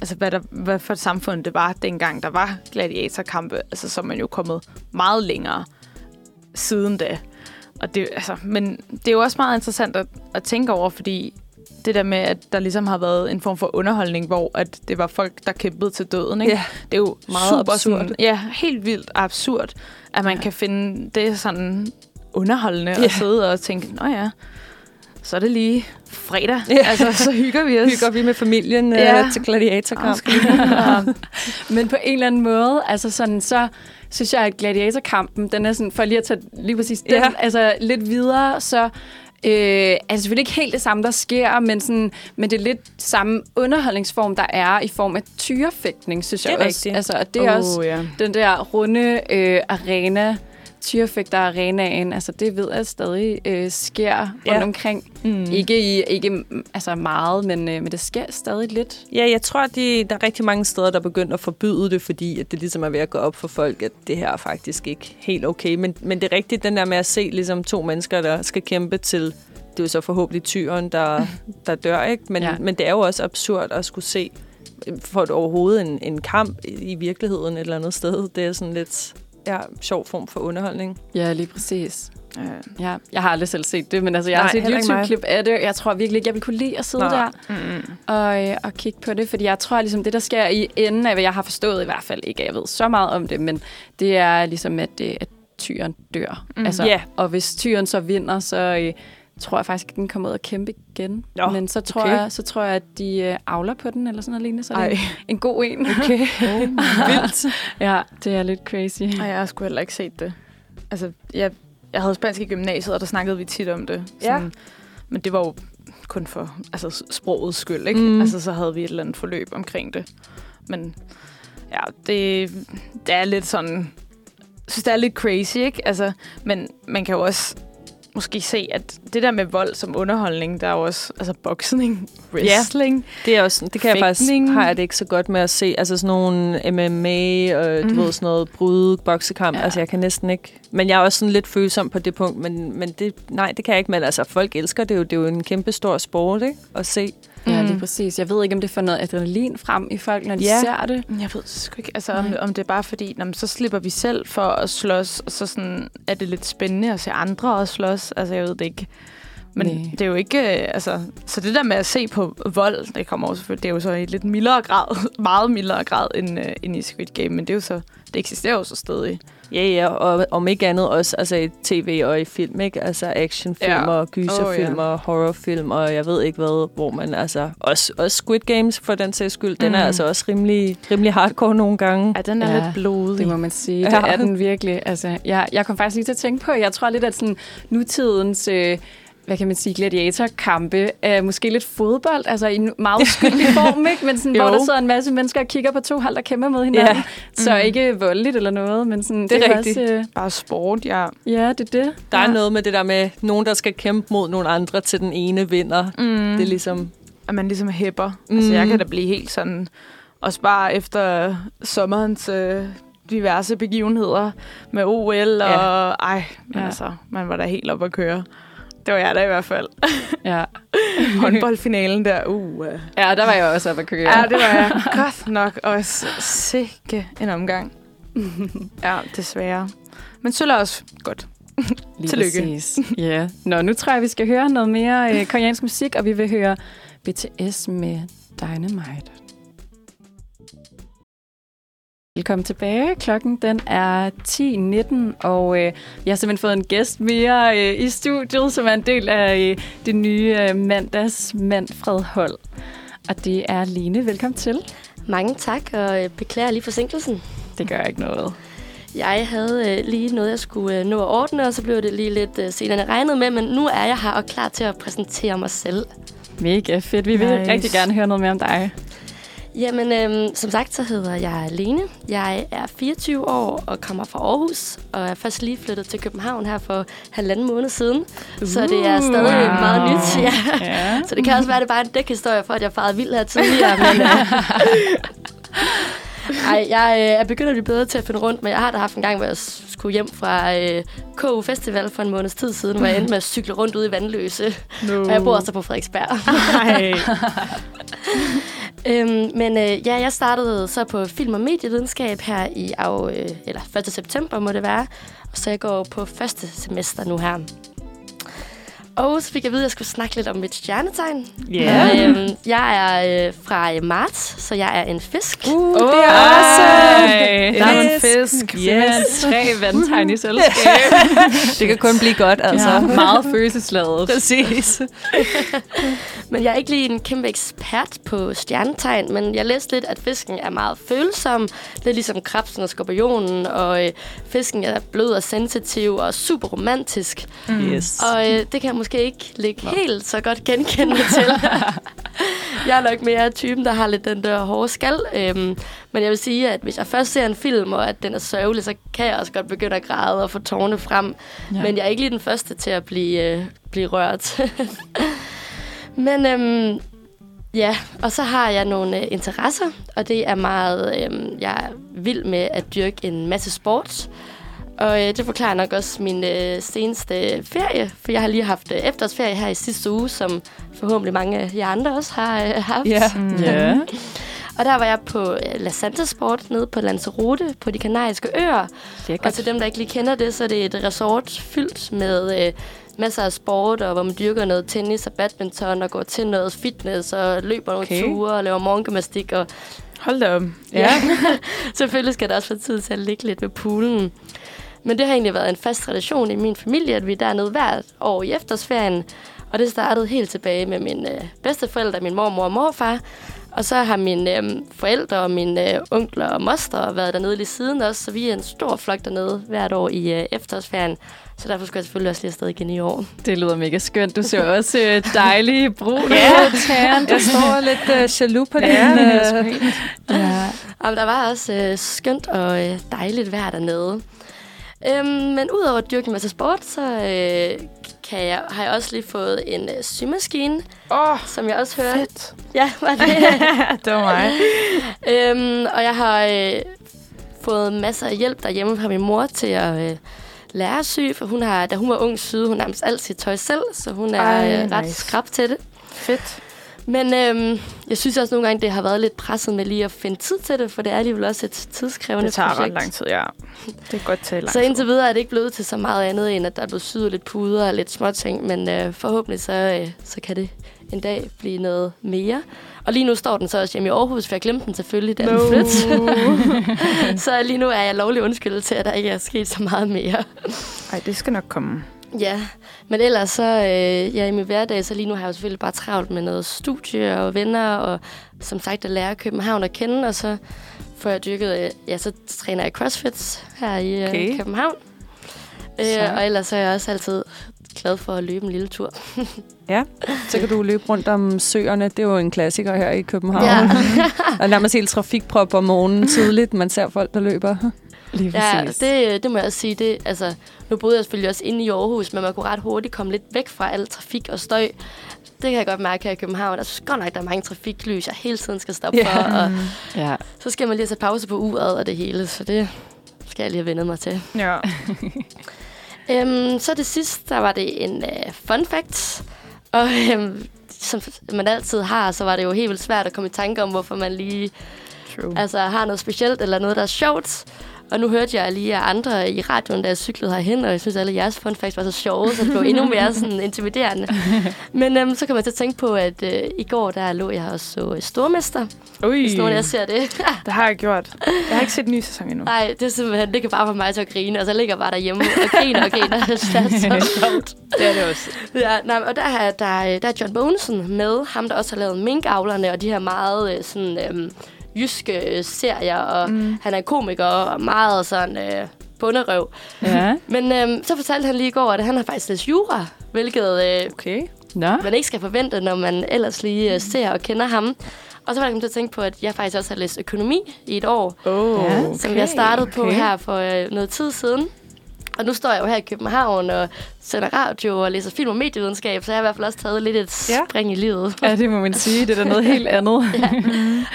Speaker 2: altså, hvad, der, hvad for et samfund det var, dengang der var gladiatorkampe, altså, så er man jo kommet meget længere siden da. Og det, altså, men det er jo også meget interessant at, at tænke over, fordi det der med, at der ligesom har været en form for underholdning, hvor at det var folk, der kæmpede til døden. Ikke?
Speaker 3: Ja.
Speaker 2: Det er jo
Speaker 3: Meget
Speaker 2: super
Speaker 3: absurd.
Speaker 2: Sådan, ja, helt vildt absurd, at man ja. kan finde det sådan underholdende
Speaker 3: Ja.
Speaker 2: at sidde og tænke, nå ja, så er det lige fredag.
Speaker 3: Ja.
Speaker 2: Altså, så hygger vi os.
Speaker 3: Hygger vi med familien øh,
Speaker 2: Ja.
Speaker 3: til
Speaker 2: Og
Speaker 3: gladiatorkamp.
Speaker 4: Men på en eller anden måde, altså sådan, så synes jeg, at gladiatorkampen, den er sådan, for lige at tage lige præcis den,
Speaker 3: Ja.
Speaker 4: altså lidt videre, så Øh, altså selvfølgelig ikke helt det samme, der sker, men, sådan, men det er lidt samme underholdningsform, der er i form af tyrefægtning, synes
Speaker 3: Det er
Speaker 4: jeg også.
Speaker 3: rigtigt.
Speaker 4: Altså, og det er oh. også
Speaker 2: ja.
Speaker 4: den der runde øh, arena, tyrefægter arenaen, altså det ved jeg stadig øh, sker rundt
Speaker 3: Ja.
Speaker 4: omkring.
Speaker 2: Mm.
Speaker 4: Ikke, i, ikke altså meget, men, øh, men det sker stadig lidt.
Speaker 3: Ja, jeg tror, at de, der er rigtig mange steder, der er begyndt at forbyde det, fordi at det ligesom er ved at gå op for folk, at det her er faktisk ikke helt okay. Men, men det er rigtigt, den der med at se ligesom to mennesker, der skal kæmpe til, det er jo så forhåbentlig tyren, der, der dør, ikke? Men, ja. Men det er jo også absurd at skulle se for et overhovedet en, en kamp i i virkeligheden et eller andet sted. Det er sådan lidt ja, sjov form for underholdning.
Speaker 4: Ja, lige præcis.
Speaker 2: Ja.
Speaker 4: Ja, jeg har aldrig selv set det, men altså, jeg
Speaker 3: Nej,
Speaker 4: har set. YouTube-klip af det. Jeg tror virkelig ikke, jeg vil kunne lide at sidde
Speaker 3: Nej.
Speaker 4: der
Speaker 2: Mm.
Speaker 4: og, øh, og kigge på det, fordi jeg tror ligesom, det der sker i enden af, hvad jeg har forstået i hvert fald, ikke at jeg ved så meget om det, men det er ligesom, at, øh, at tyren dør.
Speaker 2: Mm.
Speaker 4: Altså,
Speaker 3: Ja.
Speaker 4: Og hvis tyren så vinder, så øh, tror jeg faktisk, at den kommer ud og kæmpe igen.
Speaker 3: Nå,
Speaker 4: men så tror,
Speaker 3: okay.
Speaker 4: jeg, så tror jeg, at de øh, avler på den, eller sådan noget lignende, så er det en, en god en.
Speaker 3: Okay. Vildt.
Speaker 4: ja, det er lidt crazy.
Speaker 2: Ej, jeg har sgu heller ikke set det. Altså, jeg, jeg havde spansk i gymnasiet, og der snakkede vi tit om det.
Speaker 3: Ja.
Speaker 2: Men det var jo kun for altså, sprogets skyld, ikke?
Speaker 3: Mm.
Speaker 2: Altså, så havde vi et eller andet forløb omkring det. Men ja, det, det er lidt sådan... Jeg synes, det er lidt crazy, ikke? Altså, men man kan jo også måske se, at det der med vold som underholdning, der er jo også altså boksning, wrestling.
Speaker 3: Det, er også, det kan jeg faktisk,
Speaker 2: Fægtning.
Speaker 3: har jeg det ikke så godt med at se. Altså sådan nogle MMA, og du
Speaker 2: Mhm.
Speaker 3: ved, sådan noget bryde, boksekamp. Ja.
Speaker 2: Ja.
Speaker 3: Altså jeg kan næsten ikke... Men jeg er også sådan lidt følsom på det punkt, men, men det, nej, det kan jeg ikke. Men altså folk elsker det jo. Det er jo en kæmpe stor sport, ikke? At se.
Speaker 4: Ja,
Speaker 2: Mm.
Speaker 4: lige præcis. Jeg ved ikke, om det får noget adrenalin frem i folk, når de
Speaker 3: Ja.
Speaker 4: ser det.
Speaker 2: Jeg ved sgu ikke, altså, om, om det er bare fordi, når, så slipper vi selv for at slås, og så sådan, er det lidt spændende at se andre også slås. Altså, jeg ved det ikke. Men
Speaker 4: Nej.
Speaker 2: det er jo ikke, øh, altså, så det der med at se på vold, det kommer også selvfølgelig, det er jo så i lidt mildere grad, meget mildere grad end, øh, end i Squid Game, men det er jo så, det eksisterer jo så stadig.
Speaker 3: Ja, ja, og om ikke andet også altså i tv og i film, ikke? Altså actionfilm
Speaker 2: Ja.
Speaker 3: og gyserfilm
Speaker 2: Åh,
Speaker 3: og horrorfilm, og jeg ved ikke hvad, hvor man altså... Også, også Squid Games, for den sags skyld, den er
Speaker 2: Mm.
Speaker 3: altså også rimelig, rimelig hardcore nogle gange.
Speaker 2: Ja, den er
Speaker 4: Ja,
Speaker 2: lidt blodig.
Speaker 4: Det må man sige.
Speaker 3: Ja.
Speaker 4: Det er den virkelig. Altså, jeg, jeg kom faktisk lige til at tænke på, jeg tror lidt, at sådan, nutidens... Øh, hvad kan man sige, gladiatorkampe er måske lidt fodbold, altså i en meget uskyldig form, ikke? Men sådan, hvor der sidder en masse mennesker og kigger på to hold, der kæmper mod hinanden.
Speaker 3: Ja.
Speaker 4: Så
Speaker 2: Mm.
Speaker 4: ikke voldeligt eller noget, men sådan,
Speaker 3: Det er
Speaker 4: jo
Speaker 3: rigtigt.
Speaker 4: Også, øh,
Speaker 2: Bare sport, ja.
Speaker 4: ja, det er det.
Speaker 3: Der er
Speaker 4: ja.
Speaker 3: noget med det der med nogen, der skal kæmpe mod nogle andre, til den ene vinder.
Speaker 2: Mm.
Speaker 3: Det er ligesom...
Speaker 2: at man ligesom hæpper. Mm. Altså, jeg kan da blive helt sådan, også bare efter sommerens øh, diverse begivenheder med OL, og
Speaker 3: Ja.
Speaker 2: ej, men
Speaker 4: ja.
Speaker 2: altså, man var da helt op at køre. Det var jeg da i hvert fald.
Speaker 4: Ja.
Speaker 2: Håndboldfinalen der, uh.
Speaker 4: ja, der var jeg også oppe at køre.
Speaker 2: Ja, det var jeg godt nok også sikke en omgang. Ja, desværre. Men sølv også godt.
Speaker 4: Lige
Speaker 2: Tillykke.
Speaker 4: Præcis. Ja. Nå, nu tror jeg, vi skal høre noget mere øh, koreansk musik, og vi vil høre BTS med Dynamite. Velkommen tilbage. Klokken den er 10.19, og øh, jeg har simpelthen fået en gæst mere øh, i studiet, som er en del af øh, det nye øh, mandags Manfred hold. Og det er Line. Velkommen til.
Speaker 5: Mange tak, og øh, beklager lige forsinkelsen.
Speaker 4: Det gør ikke noget.
Speaker 5: Jeg havde øh, lige noget, jeg skulle øh, nå at ordne, og så blev det lige lidt øh, senere regnet med, men nu er jeg her og klar til at præsentere mig selv.
Speaker 4: Mega fedt. Vi vil
Speaker 2: Nice.
Speaker 4: rigtig gerne høre noget mere om dig.
Speaker 5: Jamen, øh, som sagt, så hedder jeg Lene. Jeg er 24 år og kommer fra Aarhus, og er først lige flyttet til København her for halvanden måned siden. Så det er stadig
Speaker 4: Wow.
Speaker 5: meget nyt, ja.
Speaker 4: Ja.
Speaker 5: Så det kan også være, at det er bare en dækhistorie for, at jeg farede vild her tidligere. Men, øh, ej, jeg øh, er begyndt at blive bedre til at finde rundt, men jeg har da haft en gang, hvor jeg skulle hjem fra øh, KU Festival for en måneds tid siden, hvor jeg endte med at cykle rundt ude i Vandløse.
Speaker 2: No.
Speaker 5: Og jeg bor også på Frederiksberg. Øhm, men øh, ja, jeg startede så på film- og medievidenskab her i af, øh, eller 1. september må det være. Så jeg går på første semester nu her. Og så fik jeg at vide, at jeg skulle snakke lidt om mit stjernetegn.
Speaker 3: Ja.
Speaker 5: Øhm, jeg er øh, fra øh, marts, så jeg er en fisk.
Speaker 3: Uh,
Speaker 4: det
Speaker 3: det
Speaker 4: er også
Speaker 2: Der er en fisk.
Speaker 3: Yes.
Speaker 4: Tre vandtegn i selskab.
Speaker 3: Det kan kun blive godt, altså.
Speaker 4: Ja, meget følelsesladet.
Speaker 3: Præcis.
Speaker 5: Men jeg er ikke lige en kæmpe ekspert på stjernetegn, men jeg læste lidt, at fisken er meget følsom. Lidt ligesom krabsen og skorpionen, og øh, fisken er blød og sensitiv og super romantisk.
Speaker 3: Yes.
Speaker 5: Og øh, det kan jeg måske ikke lægge helt så godt genkende mig til. jeg er nok mere typen, der har lidt den der hårde skal. Øhm, men jeg vil sige, at hvis jeg først ser en film, og at den er sørgelig, så kan jeg også godt begynde at græde og få tårne frem.
Speaker 4: Ja.
Speaker 5: Men jeg er ikke lige den første til at blive, øh, blive rørt. men øhm, ja, og så har jeg nogle øh, interesser, og det er meget, øh, jeg er vild med at dyrke en masse sport. Og øh, det forklarer nok også min øh, seneste ferie, for jeg har lige haft øh, efterårsferie her i sidste uge, som forhåbentlig mange af jer andre også har øh, haft.
Speaker 3: Ja.
Speaker 4: Ja.
Speaker 5: Og der var jeg på øh, La Santa Sport nede på Lanzarote på de kanariske øer. Og til dem, der ikke lige kender det, så er det et resort fyldt med øh, masser af sport, og hvor man dyrker noget tennis og badminton, og går til noget fitness, og løber nogle
Speaker 3: Okay.
Speaker 5: ture, og laver morgengymnastik. Og
Speaker 2: Hold da op.
Speaker 5: ja, selvfølgelig skal der også få tid til at ligge lidt ved poolen. Men det har egentlig været en fast tradition i min familie, at vi er dernede hvert år i efterårsferien. Og det startede helt tilbage med mine øh, bedsteforældre, min mormor og morfar. Og så har mine øh, forældre og mine øh, onkler og moster været dernede lige siden også, så vi er en stor flok dernede hvert år i øh, efterårsferien. Så derfor skal jeg selvfølgelig også lige afsted igen i år.
Speaker 4: Det lyder mega skønt. Du ser også øh, dejlig brun
Speaker 3: Ja.
Speaker 4: ud, Tern.
Speaker 3: Jeg står lidt uh, jaloux på
Speaker 2: Ja,
Speaker 3: din... øh,
Speaker 4: Ja.
Speaker 5: Og der var også øh, skønt og øh, dejligt vejr dernede. Øhm, men udover at dyrke en masse sport, så øh, kan jeg, har jeg også lige fået en øh, symaskine,
Speaker 2: oh,
Speaker 5: som jeg også hørte.
Speaker 2: fedt.
Speaker 5: Ja, var det.
Speaker 2: det var mig.
Speaker 5: øhm, og jeg har øh, fået masser af hjælp derhjemme fra min mor til at øh, lære at sy, for hun har, da hun var ung, syede hun nærmest alt sit tøj selv, så hun er
Speaker 2: Ej,
Speaker 5: øh, ret
Speaker 2: nice.
Speaker 5: skrab til det.
Speaker 2: Fedt.
Speaker 5: Men øhm, jeg synes også nogle gange, det har været lidt presset med lige at finde tid til det, for det er alligevel også et tidskrævende
Speaker 2: Det tager
Speaker 5: projekt.
Speaker 2: ret lang tid, ja. Det kan godt tage lang
Speaker 5: Så indtil videre er det ikke blevet til så meget andet, end at der er blevet syet lidt puder og lidt småting, men øh, forhåbentlig så, øh, så kan det en dag blive noget mere. Og lige nu står den så også hjemme i Aarhus, for jeg glemte den selvfølgelig, da den flyttede. så lige nu er jeg lovlig undskyldt til, at der ikke er sket så meget mere.
Speaker 2: Ej, det skal nok komme.
Speaker 5: Ja, men ellers så, øh, ja, i min hverdag, så lige nu har jeg jo selvfølgelig bare travlt med noget studie og venner, og som sagt at lære København at kende, og så får jeg dyrket, øh, ja, så træner jeg CrossFit her i øh,
Speaker 3: Okay.
Speaker 5: København. Øh,
Speaker 3: Sejt.
Speaker 5: og ellers så er jeg også altid glad for at løbe en lille tur.
Speaker 3: Ja, så kan du løbe rundt om søerne. Det er jo en klassiker her i København.
Speaker 5: Ja.
Speaker 3: Er nærmest helt trafikprop om morgenen tidligt. Man ser folk, der løber.
Speaker 4: Lige
Speaker 5: Ja, det, det må jeg også sige. Det, altså, nu boede jeg selvfølgelig også inde i Aarhus, men man kunne ret hurtigt komme lidt væk fra al trafik og støj. Det kan jeg godt mærke her i København. Jeg synes godt nok, der er mange trafiklys, jeg hele tiden skal stoppe
Speaker 3: Ja.
Speaker 5: for. Og
Speaker 4: Ja.
Speaker 5: så skal man lige sat pause på uret og det hele, så det skal jeg lige have vendet mig til.
Speaker 2: Ja.
Speaker 5: Øhm, så det sidste, der var det en øh, fun fact. Og øhm, som man altid har, så var det jo helt vildt svært at komme i tanke om, hvorfor man lige
Speaker 2: True.
Speaker 5: altså, har noget specielt eller noget, der er sjovt. Og nu hørte jeg lige af andre i radioen, da jeg cyklede herhen, og jeg synes, at alle jeres fun facts var så sjove, så det blev endnu mere sådan intimiderende. Men øhm, så kan man til at tænke på, at øh, i går der lå jeg og så øh, Stormester,
Speaker 2: Ui,
Speaker 5: hvis nogen af jer ser det.
Speaker 2: det har jeg gjort. Jeg har ikke set den nye sæson endnu.
Speaker 5: Nej, det er simpelthen, det kan bare få mig til at grine, og så ligger jeg bare derhjemme og griner og griner. det er så sjovt.
Speaker 2: Det er det også.
Speaker 5: Ja, nej, og der er, der, er- der er John Bonesen med, ham der også har lavet Minkavlerne, og de her meget øh, sådan, øhm, jyske øh, serier, og mm. han er komiker og meget sådan øh, bunderøv.
Speaker 4: ja.
Speaker 5: Men øhm, så fortalte han lige i går, at han har faktisk læst jura, hvilket øh,
Speaker 2: Okay.
Speaker 4: Nå.
Speaker 5: man ikke skal forvente, når man ellers lige øh, ser og kender ham. Og så var jeg kommet til at tænke på, at jeg faktisk også har læst økonomi i et år,
Speaker 2: Oh,
Speaker 4: Ja,
Speaker 2: okay.
Speaker 5: som jeg startede på
Speaker 4: okay.
Speaker 5: her for øh, noget tid siden. Og nu står jeg jo her i København og sender radio og læser film og medievidenskab, så jeg har i hvert fald også taget lidt et
Speaker 3: Ja.
Speaker 5: spring i livet.
Speaker 4: Ja, det må man sige. Det er da noget helt andet.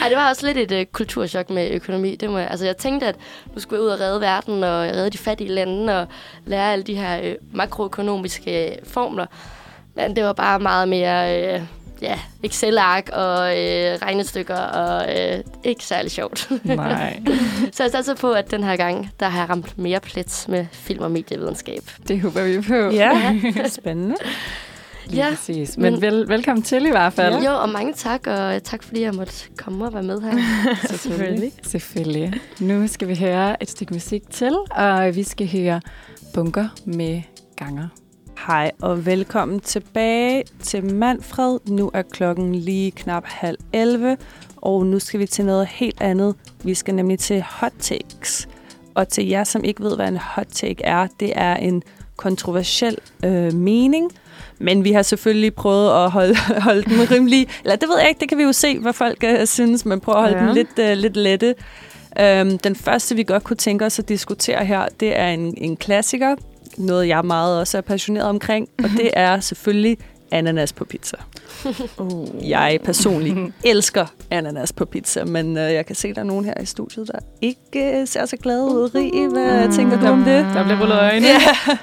Speaker 5: Ej, det var også lidt et øh, kulturschok med økonomi. Det må jeg, altså, jeg tænkte, at nu skulle jeg ud og redde verden og redde de fattige lande og lære alle de her øh, makroøkonomiske øh, formler. Men det var bare meget mere øh, ja, Excel-ark og øh, regnestykker og øh, ikke særlig sjovt.
Speaker 4: Nej,
Speaker 5: Så jeg satser på, at den her gang, der har jeg ramt mere plet med film og medievidenskab.
Speaker 4: det håber vi på.
Speaker 3: Ja, spændende.
Speaker 4: Lige
Speaker 5: Ja,
Speaker 4: præcis. Men,
Speaker 5: men-
Speaker 4: vel, velkommen til i hvert fald.
Speaker 5: Jo, og mange tak, og tak fordi jeg måtte komme og være med her.
Speaker 4: Selvfølgelig. Selvfølgelig. Nu skal vi høre et stykke musik til, og vi skal høre Bunker med Ganger.
Speaker 3: Hej og velkommen tilbage til Manfred. Nu er klokken lige knap halv 11, og nu skal vi til noget helt andet. Vi skal nemlig til hot takes. Og til jer, som ikke ved, hvad en hot take er, det er en kontroversiel øh, mening. Men vi har selvfølgelig prøvet at holde, holde den rimelig... Eller det ved jeg ikke, det kan vi jo se, hvad folk øh, synes, men prøv at holde. Ja. den lidt, øh, lidt lette. Øhm, den første, vi godt kunne tænke os at diskutere her, det er en, en klassiker. Noget, jeg meget også er passioneret omkring. Og det er selvfølgelig ananas på pizza.
Speaker 2: Oh.
Speaker 3: Jeg personligt elsker ananas på pizza, men øh, jeg kan se, at der er nogen her i studiet, der ikke øh, ser så glade ud. Rie, hvad tænker du om det?
Speaker 2: Der bliver rullet øjne.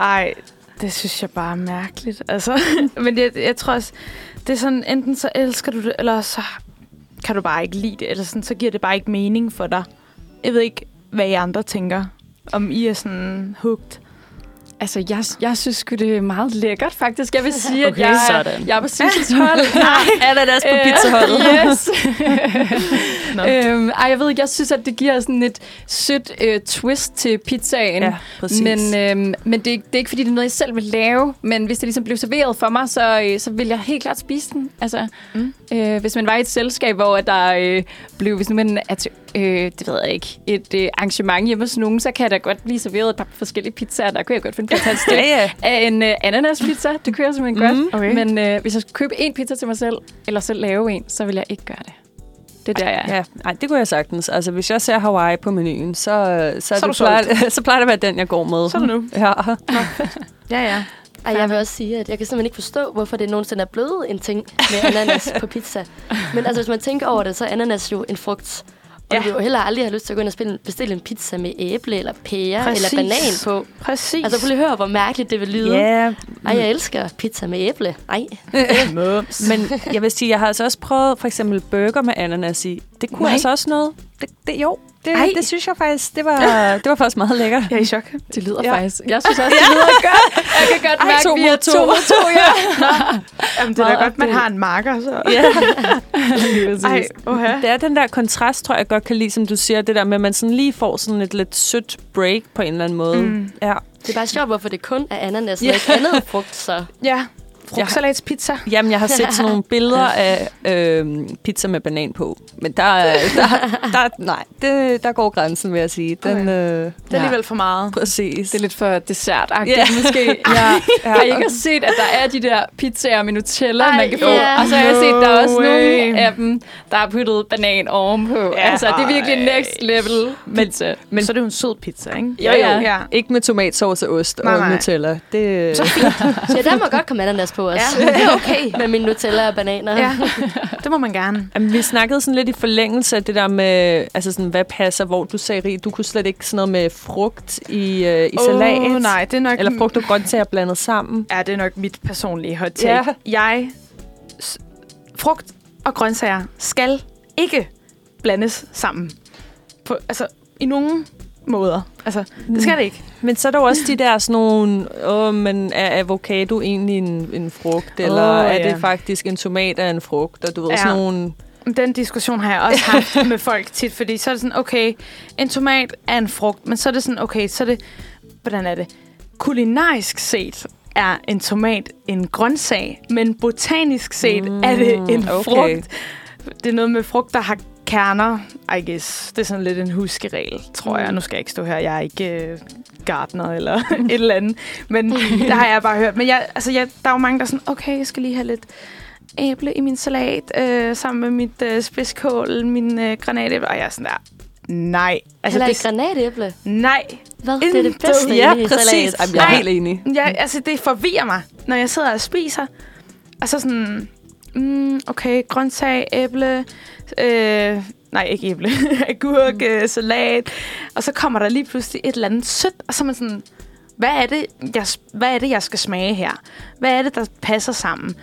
Speaker 2: Ej, det synes jeg bare er mærkeligt. Altså. Men jeg, jeg tror også, det er sådan, enten så elsker du det, eller så kan du bare ikke lide det, eller sådan, så giver det bare ikke mening for dig. Jeg ved ikke, hvad I andre tænker, om I er sådan hooked.
Speaker 4: Altså, jeg, jeg synes sgu, det er meget lækkert, faktisk. Jeg vil sige,
Speaker 3: Okay,
Speaker 4: at jeg,
Speaker 3: sådan.
Speaker 4: jeg er på Sissels hold.
Speaker 3: Ananas på
Speaker 4: Øh,
Speaker 3: pizzaholdet.
Speaker 4: Yes.
Speaker 2: Nå.
Speaker 4: øhm, ej, jeg ved ikke, jeg synes, at det giver sådan et sødt øh, twist til pizzaen.
Speaker 3: Ja, præcis.
Speaker 4: Men, øhm, men det, er ikke- det er ikke, fordi det er noget, jeg selv vil lave. Men hvis det ligesom blev serveret for mig, så, øh, så vil jeg helt klart spise den. Altså,
Speaker 2: Mm.
Speaker 4: øh, hvis man var i et selskab, hvor at der øh, blev, hvis nu man er til, øh, det ved jeg ikke, et øh, arrangement hjemme hos nogen, så kan der godt blive serveret et par forskellige pizzaer. Der kunne jeg godt finde på at tage et
Speaker 3: ja, ja.
Speaker 4: af en øh, ananaspizza. Det kunne jeg simpelthen godt.
Speaker 3: Mm.
Speaker 2: Okay.
Speaker 4: Men øh, hvis jeg skulle købe en pizza til mig selv, eller selv lave en, så vil jeg ikke gøre det. Det er der, jeg er.
Speaker 3: Ja, nej, det kunne jeg sagtens. Altså, hvis jeg ser Hawaii på menuen, så, så, så,
Speaker 2: er
Speaker 3: det plejer, så plejer det at være den, jeg går med.
Speaker 2: Så er det nu.
Speaker 3: Ja.
Speaker 2: Ja, ja.
Speaker 5: Ej, jeg vil også sige, at jeg kan simpelthen ikke forstå, hvorfor det nogensinde er blevet en ting med ananas på pizza. Men altså, hvis man tænker over det, så er ananas jo en frugt. Og
Speaker 2: Ja.
Speaker 5: du vil jo heller aldrig have lyst til at gå ind og spille, bestille en pizza med æble eller pære
Speaker 2: Præcis.
Speaker 5: eller banan på.
Speaker 2: Præcis.
Speaker 5: Altså, prøv lige at høre, hvor mærkeligt det vil lyde.
Speaker 3: Ja,
Speaker 5: Ej, jeg elsker pizza med æble. Ej,
Speaker 3: men jeg vil sige, jeg har altså også prøvet for eksempel burger med ananas i. Det kunne
Speaker 2: Nej.
Speaker 3: altså også noget. Det, det, jo, det,
Speaker 2: Ej.
Speaker 3: det synes jeg faktisk, det var, det var faktisk meget lækkert.
Speaker 2: Jeg er i chok.
Speaker 4: Det lyder
Speaker 3: Ja.
Speaker 4: faktisk... Jeg synes også, det lyder godt. Jeg kan godt
Speaker 3: Ej,
Speaker 4: mærke,
Speaker 3: to
Speaker 4: vi er
Speaker 3: to.
Speaker 4: to to, ja.
Speaker 2: Jamen, det er da godt, man har en marker, så.
Speaker 3: Ja.
Speaker 2: Ej, oha.
Speaker 3: Det er den der kontrast, tror jeg godt kan lide, som du siger, det der med, at man sådan lige får sådan et lidt sødt break på en eller anden måde.
Speaker 2: Mm.
Speaker 3: Ja.
Speaker 5: det er bare sjovt, hvorfor det kun er ananas og
Speaker 3: Ja.
Speaker 5: ikke andet frugt, så...
Speaker 2: Ja. Frugtsalatspizza.
Speaker 3: Jamen, jeg har set sådan nogle billeder af øh, pizza med banan på. Men der, er- der, der, nej, det, der går grænsen, vil jeg sige. Den, øh,
Speaker 2: Det er alligevel for meget.
Speaker 3: præcis.
Speaker 4: Det er lidt for dessertagtigt,
Speaker 3: Ja.
Speaker 4: yeah. måske. Ja. Har I ikke set, at der er de der pizzaer med Nutella,
Speaker 5: Ej,
Speaker 4: man kan få?
Speaker 5: ja.
Speaker 4: Og så har jeg set, der er også
Speaker 2: No
Speaker 4: nogle af dem, der har puttet banan ovenpå.
Speaker 2: Ja.
Speaker 4: altså, det er virkelig next level pizza.
Speaker 2: Men
Speaker 3: Men-
Speaker 2: så er det jo en sød pizza, ikke?
Speaker 4: Jo, jo.
Speaker 2: ja.
Speaker 3: Ikke med tomatsauce og ost
Speaker 2: Nej,
Speaker 3: og
Speaker 2: nej.
Speaker 3: Nutella. Det,
Speaker 5: Så der må godt komme ananas på os.
Speaker 2: Ja, det er okay.
Speaker 5: Med min Nutella og bananer.
Speaker 2: Ja, det må man gerne.
Speaker 3: Jamen, vi snakkede sådan lidt i forlængelse af det der med, altså sådan, hvad passer, hvor du sagde, Rie, du kunne slet ikke sådan noget med frugt i, øh, i salat.
Speaker 2: Åh, nej, det er nok...
Speaker 3: Eller frugt og grøntsager blandet sammen.
Speaker 2: Ja, det er nok mit personlige hot take.
Speaker 3: Ja.
Speaker 2: Jeg... s- Frugt og grøntsager skal ikke blandes sammen. På, altså, i nogen måder. Altså, det skal det ikke.
Speaker 3: Men så er der jo også de der sådan nogle, åh, men er avocado egentlig en, en frugt? Eller er
Speaker 2: ja.
Speaker 3: det faktisk en tomat af en frugt? Og du ved,
Speaker 2: Ja.
Speaker 3: sådan nogle...
Speaker 2: Den diskussion har jeg også haft med folk tit, fordi så er det sådan, okay, en tomat er en frugt, men så er det sådan, okay, så er det, hvordan er det? Kulinarisk set er en tomat en grøntsag, men botanisk set mm, er det en
Speaker 3: okay.
Speaker 2: frugt. Det er noget med frugt, der har kerner, I guess. Det er sådan lidt en huskeregel, tror jeg.
Speaker 3: Mm.
Speaker 2: Nu skal jeg ikke stå her. Jeg er ikke øh, gartner eller et eller andet. Men det har jeg bare hørt. Men jeg, altså, jeg, der er jo mange, der er sådan, okay, jeg skal lige have lidt æble i min salat, øh, sammen med mit øh, spidskål, min øh, granatæble. Og jeg er sådan der, nej.
Speaker 5: Altså, Heller ikke granatæble.
Speaker 2: nej.
Speaker 5: Hvad? Det er det bedste
Speaker 3: Ja,
Speaker 5: i
Speaker 3: præcis.
Speaker 5: salat.
Speaker 3: Jamen, jeg er
Speaker 2: Nej.
Speaker 3: helt enig.
Speaker 2: Jeg, altså, det forvirrer mig, når jeg sidder og spiser. Og så sådan, mm, okay, grøntsag, æble, øh, nej, ikke æble, agurk, øh, salat. Og så kommer der lige pludselig et eller andet sødt, og så er man sådan, hvad er det, jeg, hvad er det, jeg skal smage her? Hvad er det, der passer sammen?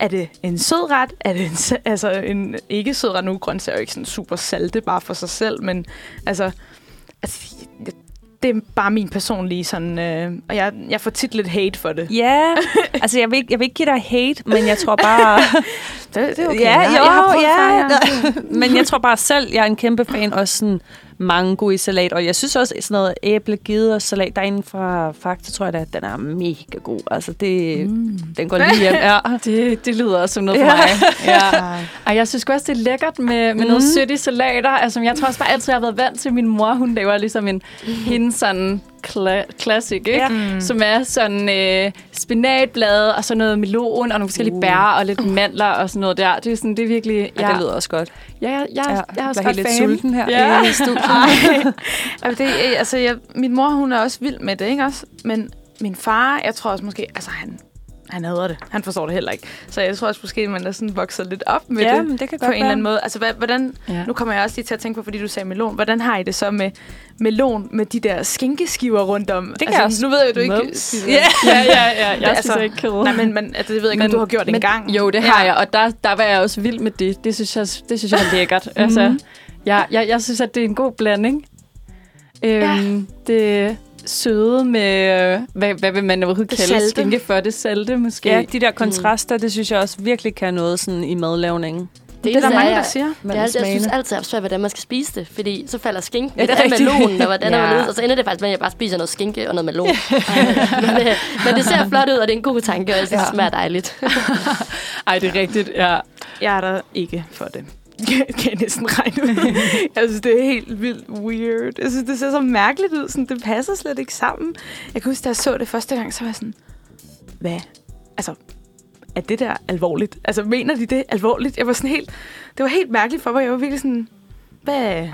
Speaker 2: Er det en sød ret? Er det en, altså en ikke sød ret? Nu er grøntsager jo ikke sådan super salte bare for sig selv, men altså, altså jeg- det er bare min personlige sådan, øh, og jeg, jeg får tit lidt hate for det.
Speaker 3: Ja, altså jeg vil, ikke, jeg vil ikke give dig hate, men jeg tror bare...
Speaker 2: Det, det er okay.
Speaker 3: Ja,
Speaker 2: jeg,
Speaker 3: jo,
Speaker 2: jeg har prøvet
Speaker 3: ja.
Speaker 2: før, ja.
Speaker 3: men jeg tror bare selv, jeg er en kæmpe fan også sådan mango i salat, og jeg synes også sådan noget æblegide og salat derinde fra Fakta, tror jeg da, den er mega god. Altså det, mm. den går lige hjem. Ja.
Speaker 4: Det, det lyder også som noget for mig. Ja. Og jeg synes også, det er lækkert med, med mm. noget sødt i salater. Altså, jeg tror også bare altid, jeg har været vant til, min mor, hun laver ligesom en hendes sådan kla- classic, ikke?
Speaker 3: Ja.
Speaker 2: Mm.
Speaker 4: Som er sådan øh, spinatblade og så noget melon og nogle forskellige
Speaker 3: Uh.
Speaker 4: bær og lidt mandler og sådan noget der. Det er, sådan, det er virkelig...
Speaker 3: Ja, det lyder også godt.
Speaker 4: Ja, jeg, jeg, jeg, jeg er også ret
Speaker 3: helt lidt
Speaker 4: fan.
Speaker 3: sulten her
Speaker 4: Ja.
Speaker 3: i studiet.
Speaker 2: Altså, det, altså jeg, min mor, hun er også vild med det, ikke også? Men min far, jeg tror også måske, altså han, han hader det. Han forstår det heller ikke. Så jeg tror også måske, man er sådan vokset lidt op med
Speaker 3: ja,
Speaker 2: det.
Speaker 3: men det kan
Speaker 2: På
Speaker 3: godt
Speaker 2: en eller anden måde. Altså, hvordan,
Speaker 4: Ja.
Speaker 2: nu kommer jeg også lige til at tænke på, fordi du sagde melon. Hvordan har I det så med melon med de der skinkeskiver rundt om?
Speaker 3: kan
Speaker 2: altså,
Speaker 3: jeg også.
Speaker 2: Nu ved jeg, at du ikke...
Speaker 3: Ja.
Speaker 4: ja, ja, ja. Jeg
Speaker 2: Det-
Speaker 4: altså, ikke kød.
Speaker 2: Nej, men, men altså, det ved jeg ikke, om du har gjort det en gang.
Speaker 4: Jo, det har jeg, og der, der var jeg også vild med det. Det synes jeg, det synes jeg er lækkert. altså, jeg, jeg, jeg synes, at det er en god blanding. Øhm, Det søde med, øh, hvad, hvad vil man overhovedet
Speaker 2: Det
Speaker 4: kalde
Speaker 2: salte.
Speaker 4: skinke for? Det salte måske.
Speaker 3: Ja, de der kontraster, det synes jeg også virkelig kan noget sådan i madlavningen.
Speaker 5: Det,
Speaker 2: Det er der mange,
Speaker 5: er,
Speaker 2: der siger.
Speaker 5: Det er, altid, jeg synes altid, det er svært, hvordan man skal spise det. Fordi så falder skinken,
Speaker 3: Ja,
Speaker 5: ja,
Speaker 3: det er
Speaker 5: det
Speaker 3: rigtigt.
Speaker 5: melonen, og hvordan
Speaker 2: Ja.
Speaker 5: ja. er og så ender det faktisk med, at jeg bare spiser noget skinke og noget melon. men, øh, men det ser flot ud, og det er en god tanke, og jeg synes, det smager dejligt.
Speaker 4: Ej, det er rigtigt, ja.
Speaker 2: Jeg er der ikke for det. Kan jeg næsten regne ud. jeg synes, det er helt vildt weird. Jeg synes, det ser så mærkeligt ud. Sådan, det passer slet ikke sammen. Jeg kan huske, da jeg så det første gang, så var jeg sådan, hvad? Altså, er det der alvorligt? Altså, mener de det alvorligt? Jeg var sådan helt, det var helt mærkeligt for mig. Jeg var virkelig sådan, hvad?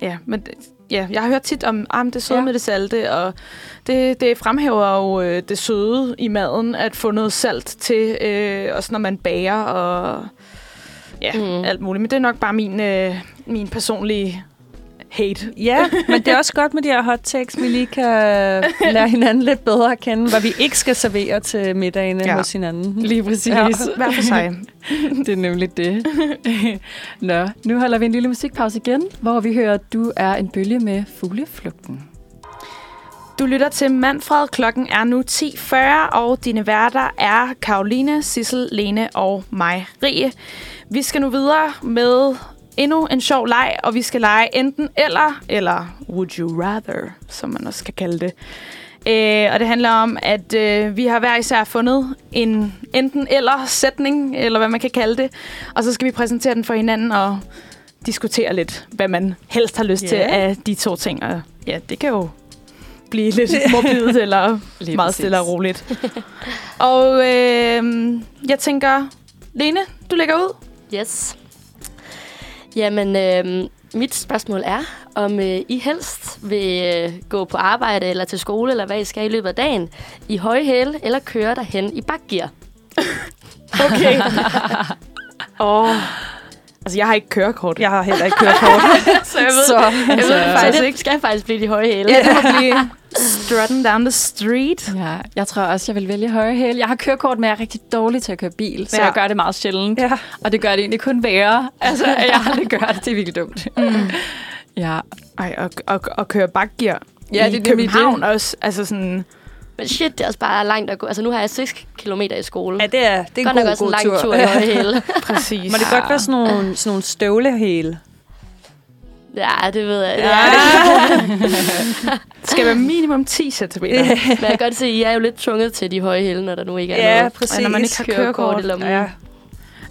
Speaker 2: Ja, men ja, jeg har hørt tit om ah, det søde. Ja. med det salte, og det, det fremhæver jo øh, det søde i maden, at få noget salt til, øh, også når man bager, og ja, mm. Alt muligt. Men det er nok bare min, øh, min personlige hate.
Speaker 3: Ja, men det er også godt med de her hot takes, vi lige kan lære hinanden lidt bedre at kende, hvad vi ikke skal servere til middagene
Speaker 2: Ja.
Speaker 3: ja. hos hinanden.
Speaker 4: Lige præcis.
Speaker 3: Ja.
Speaker 2: Hver for sig.
Speaker 4: det er nemlig det. Nå, nu holder vi en lille musikpause igen, hvor vi hører, Du er en bølge med fugleflugten.
Speaker 2: Du lytter til Manfred. Klokken er nu 10.40, og dine værter er Karoline, Sissel, Lene og mig, Rie. Vi skal nu videre med endnu en sjov leg, og vi skal lege enten eller, eller would you rather, som man også kan kalde det. Øh, og det handler om, at øh, vi har hver især fundet en enten eller sætning, eller hvad man kan kalde det, og så skal vi præsentere den for hinanden og diskutere lidt, hvad man helst har lyst
Speaker 3: Ja.
Speaker 2: til af de to ting. Og ja, det kan jo blive lidt morbidt eller
Speaker 4: Lige
Speaker 2: meget
Speaker 4: præcis.
Speaker 2: stille og roligt. og øh, jeg tænker, Lene, du lægger ud.
Speaker 5: Yes. Jamen, øh, mit spørgsmål er, om øh, I helst vil øh, gå på arbejde eller til skole, eller hvad I skal i løbet af dagen, i høje hæle, eller køre derhen i bakgear.
Speaker 2: Okay. Åh. oh. Altså, jeg har ikke kørekort.
Speaker 3: Jeg har heller ikke kørekort.
Speaker 2: så jeg ved,
Speaker 3: så,
Speaker 2: jeg ved
Speaker 3: altså,
Speaker 2: det
Speaker 5: Så
Speaker 2: faktisk
Speaker 5: det
Speaker 2: ikke.
Speaker 5: skal faktisk blive de høje hæle.
Speaker 2: Ja, det må blive strutting down the street.
Speaker 4: Ja, jeg tror også, jeg vil vælge høje hæl. Jeg har kørekort, men jeg er rigtig dårlig til at køre bil, så
Speaker 2: Ja.
Speaker 4: jeg gør det meget sjældent.
Speaker 3: ja.
Speaker 4: Og det gør det egentlig kun værre. Altså, at jeg aldrig gør det. Det er virkelig dumt. Mm. Ja.
Speaker 2: Ej, og, og, og køre bakgear
Speaker 4: Ja,
Speaker 2: i
Speaker 4: det er
Speaker 2: København også. Altså sådan,
Speaker 5: Men shit, det er også bare langt at gå. Altså, nu har jeg 6 km i skole.
Speaker 3: ja, det er, det er en
Speaker 5: Godt
Speaker 3: god,
Speaker 5: nok også en
Speaker 3: god
Speaker 5: lang
Speaker 3: tur.
Speaker 5: tur, i høje hæle.
Speaker 2: præcis.
Speaker 3: Må det godt være sådan nogle, sådan nogle støvlehæle?
Speaker 5: Ja, det ved jeg.
Speaker 3: Ja.
Speaker 5: Ja.
Speaker 2: Det skal være minimum 10 cm.
Speaker 5: Men jeg kan godt se, at I er jo lidt tvunget til de høje hæle, når der nu ikke er
Speaker 3: Ja,
Speaker 5: noget
Speaker 3: præcis.
Speaker 2: når man ikke har kørekort.
Speaker 5: i lommen.
Speaker 3: Ja.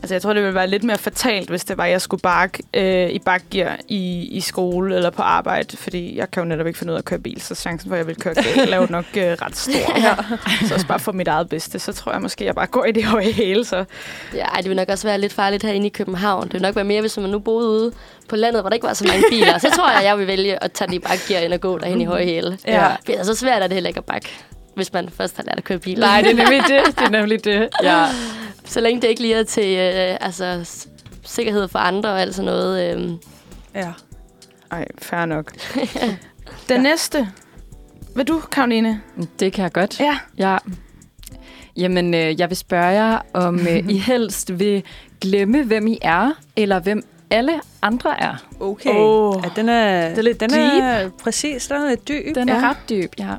Speaker 2: Altså, jeg tror, det ville være lidt mere fatalt, hvis det var, at jeg skulle bakke øh, i bakgear i, i skole eller på arbejde, fordi jeg kan jo netop ikke finde ud af at køre bil, så chancen for, at jeg vil køre galt, er jo nok øh, ret stor. ja. Så også bare for mit eget bedste, så tror jeg måske, at jeg bare går i det høje hæle. Så.
Speaker 5: Ja, ej, det vil nok også være lidt farligt herinde i København. Det vil nok være mere, hvis man nu boede ude på landet, hvor der ikke var så mange biler. Så tror jeg, jeg vil vælge at tage de bakgear ind og gå derhen i høje hæle.
Speaker 3: Ja.
Speaker 5: For ellers så svært er det heller ikke at bakke, hvis man først har lært at køre bil.
Speaker 4: Nej, det er nemlig det. Det er nemlig det. Ja.
Speaker 5: Så længe det ikke lige er til øh, altså, sikkerhed for andre og alt sådan noget. Øh,
Speaker 3: ja.
Speaker 2: Ej, fair nok. Den næste. Vil du, Karoline?
Speaker 4: Det kan jeg godt.
Speaker 2: Ja.
Speaker 4: Ja. Jamen, øh, jeg vil spørge jer, om øh, I helst vil glemme, hvem I er, eller hvem alle andre er.
Speaker 3: Okay.
Speaker 2: Åh.
Speaker 3: ja, den er,
Speaker 2: Det er lidt
Speaker 3: den er, præcis, den er lidt dyb.
Speaker 4: Den er
Speaker 2: Ja.
Speaker 4: ret dyb, ja.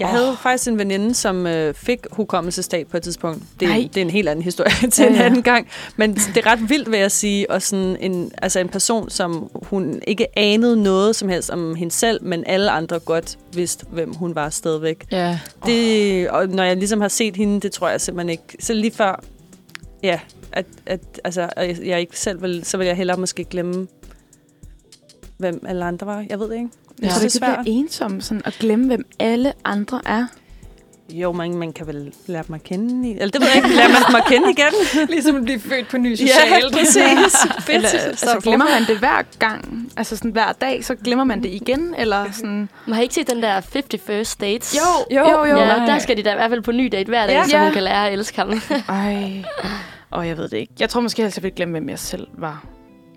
Speaker 3: Jeg
Speaker 2: Åh.
Speaker 3: havde faktisk en veninde, som øh, fik hukommelsesdag på et tidspunkt. Det, det er en helt anden historie til
Speaker 2: Ja,
Speaker 3: en
Speaker 2: ja.
Speaker 3: anden gang. Men det er ret vildt, vil jeg sige. Og sådan en, altså en person, som hun ikke anede noget som helst om hende selv, men alle andre godt vidste, hvem hun var stadigvæk.
Speaker 4: Ja.
Speaker 3: Det, og når jeg ligesom har set hende, det tror jeg simpelthen ikke. Så lige før, ja, at, at altså, jeg ikke selv vil, så vil jeg hellere måske glemme, hvem alle andre var. Jeg ved det ikke.
Speaker 2: Jeg
Speaker 3: Ja.
Speaker 2: tror, det
Speaker 3: Det er
Speaker 2: bliver
Speaker 3: svært.
Speaker 2: ensom sådan, at glemme, hvem alle andre er.
Speaker 3: Jo, man, man kan vel lære dem at kende. i- Eller det ved jeg ikke. Lærer man dem at kende igen?
Speaker 4: Ligesom at blive født på ny
Speaker 3: Ja,
Speaker 4: socialt.
Speaker 3: præcis.
Speaker 2: Eller,
Speaker 3: Så
Speaker 2: altså, glemmer man det hver gang? Altså sådan hver dag, så glemmer man det igen? Eller sådan...
Speaker 5: man har ikke set den der 50 First Dates?
Speaker 2: Jo, jo, jo. jo.
Speaker 5: Ja, der skal de da i hvert fald på ny date hver dag,
Speaker 3: Ja.
Speaker 5: ja. så
Speaker 2: Ja.
Speaker 5: hun kan lære at elske ham.
Speaker 2: Ej. Og jeg ved det ikke. Jeg tror måske helst, jeg ville glemme, hvem jeg selv var.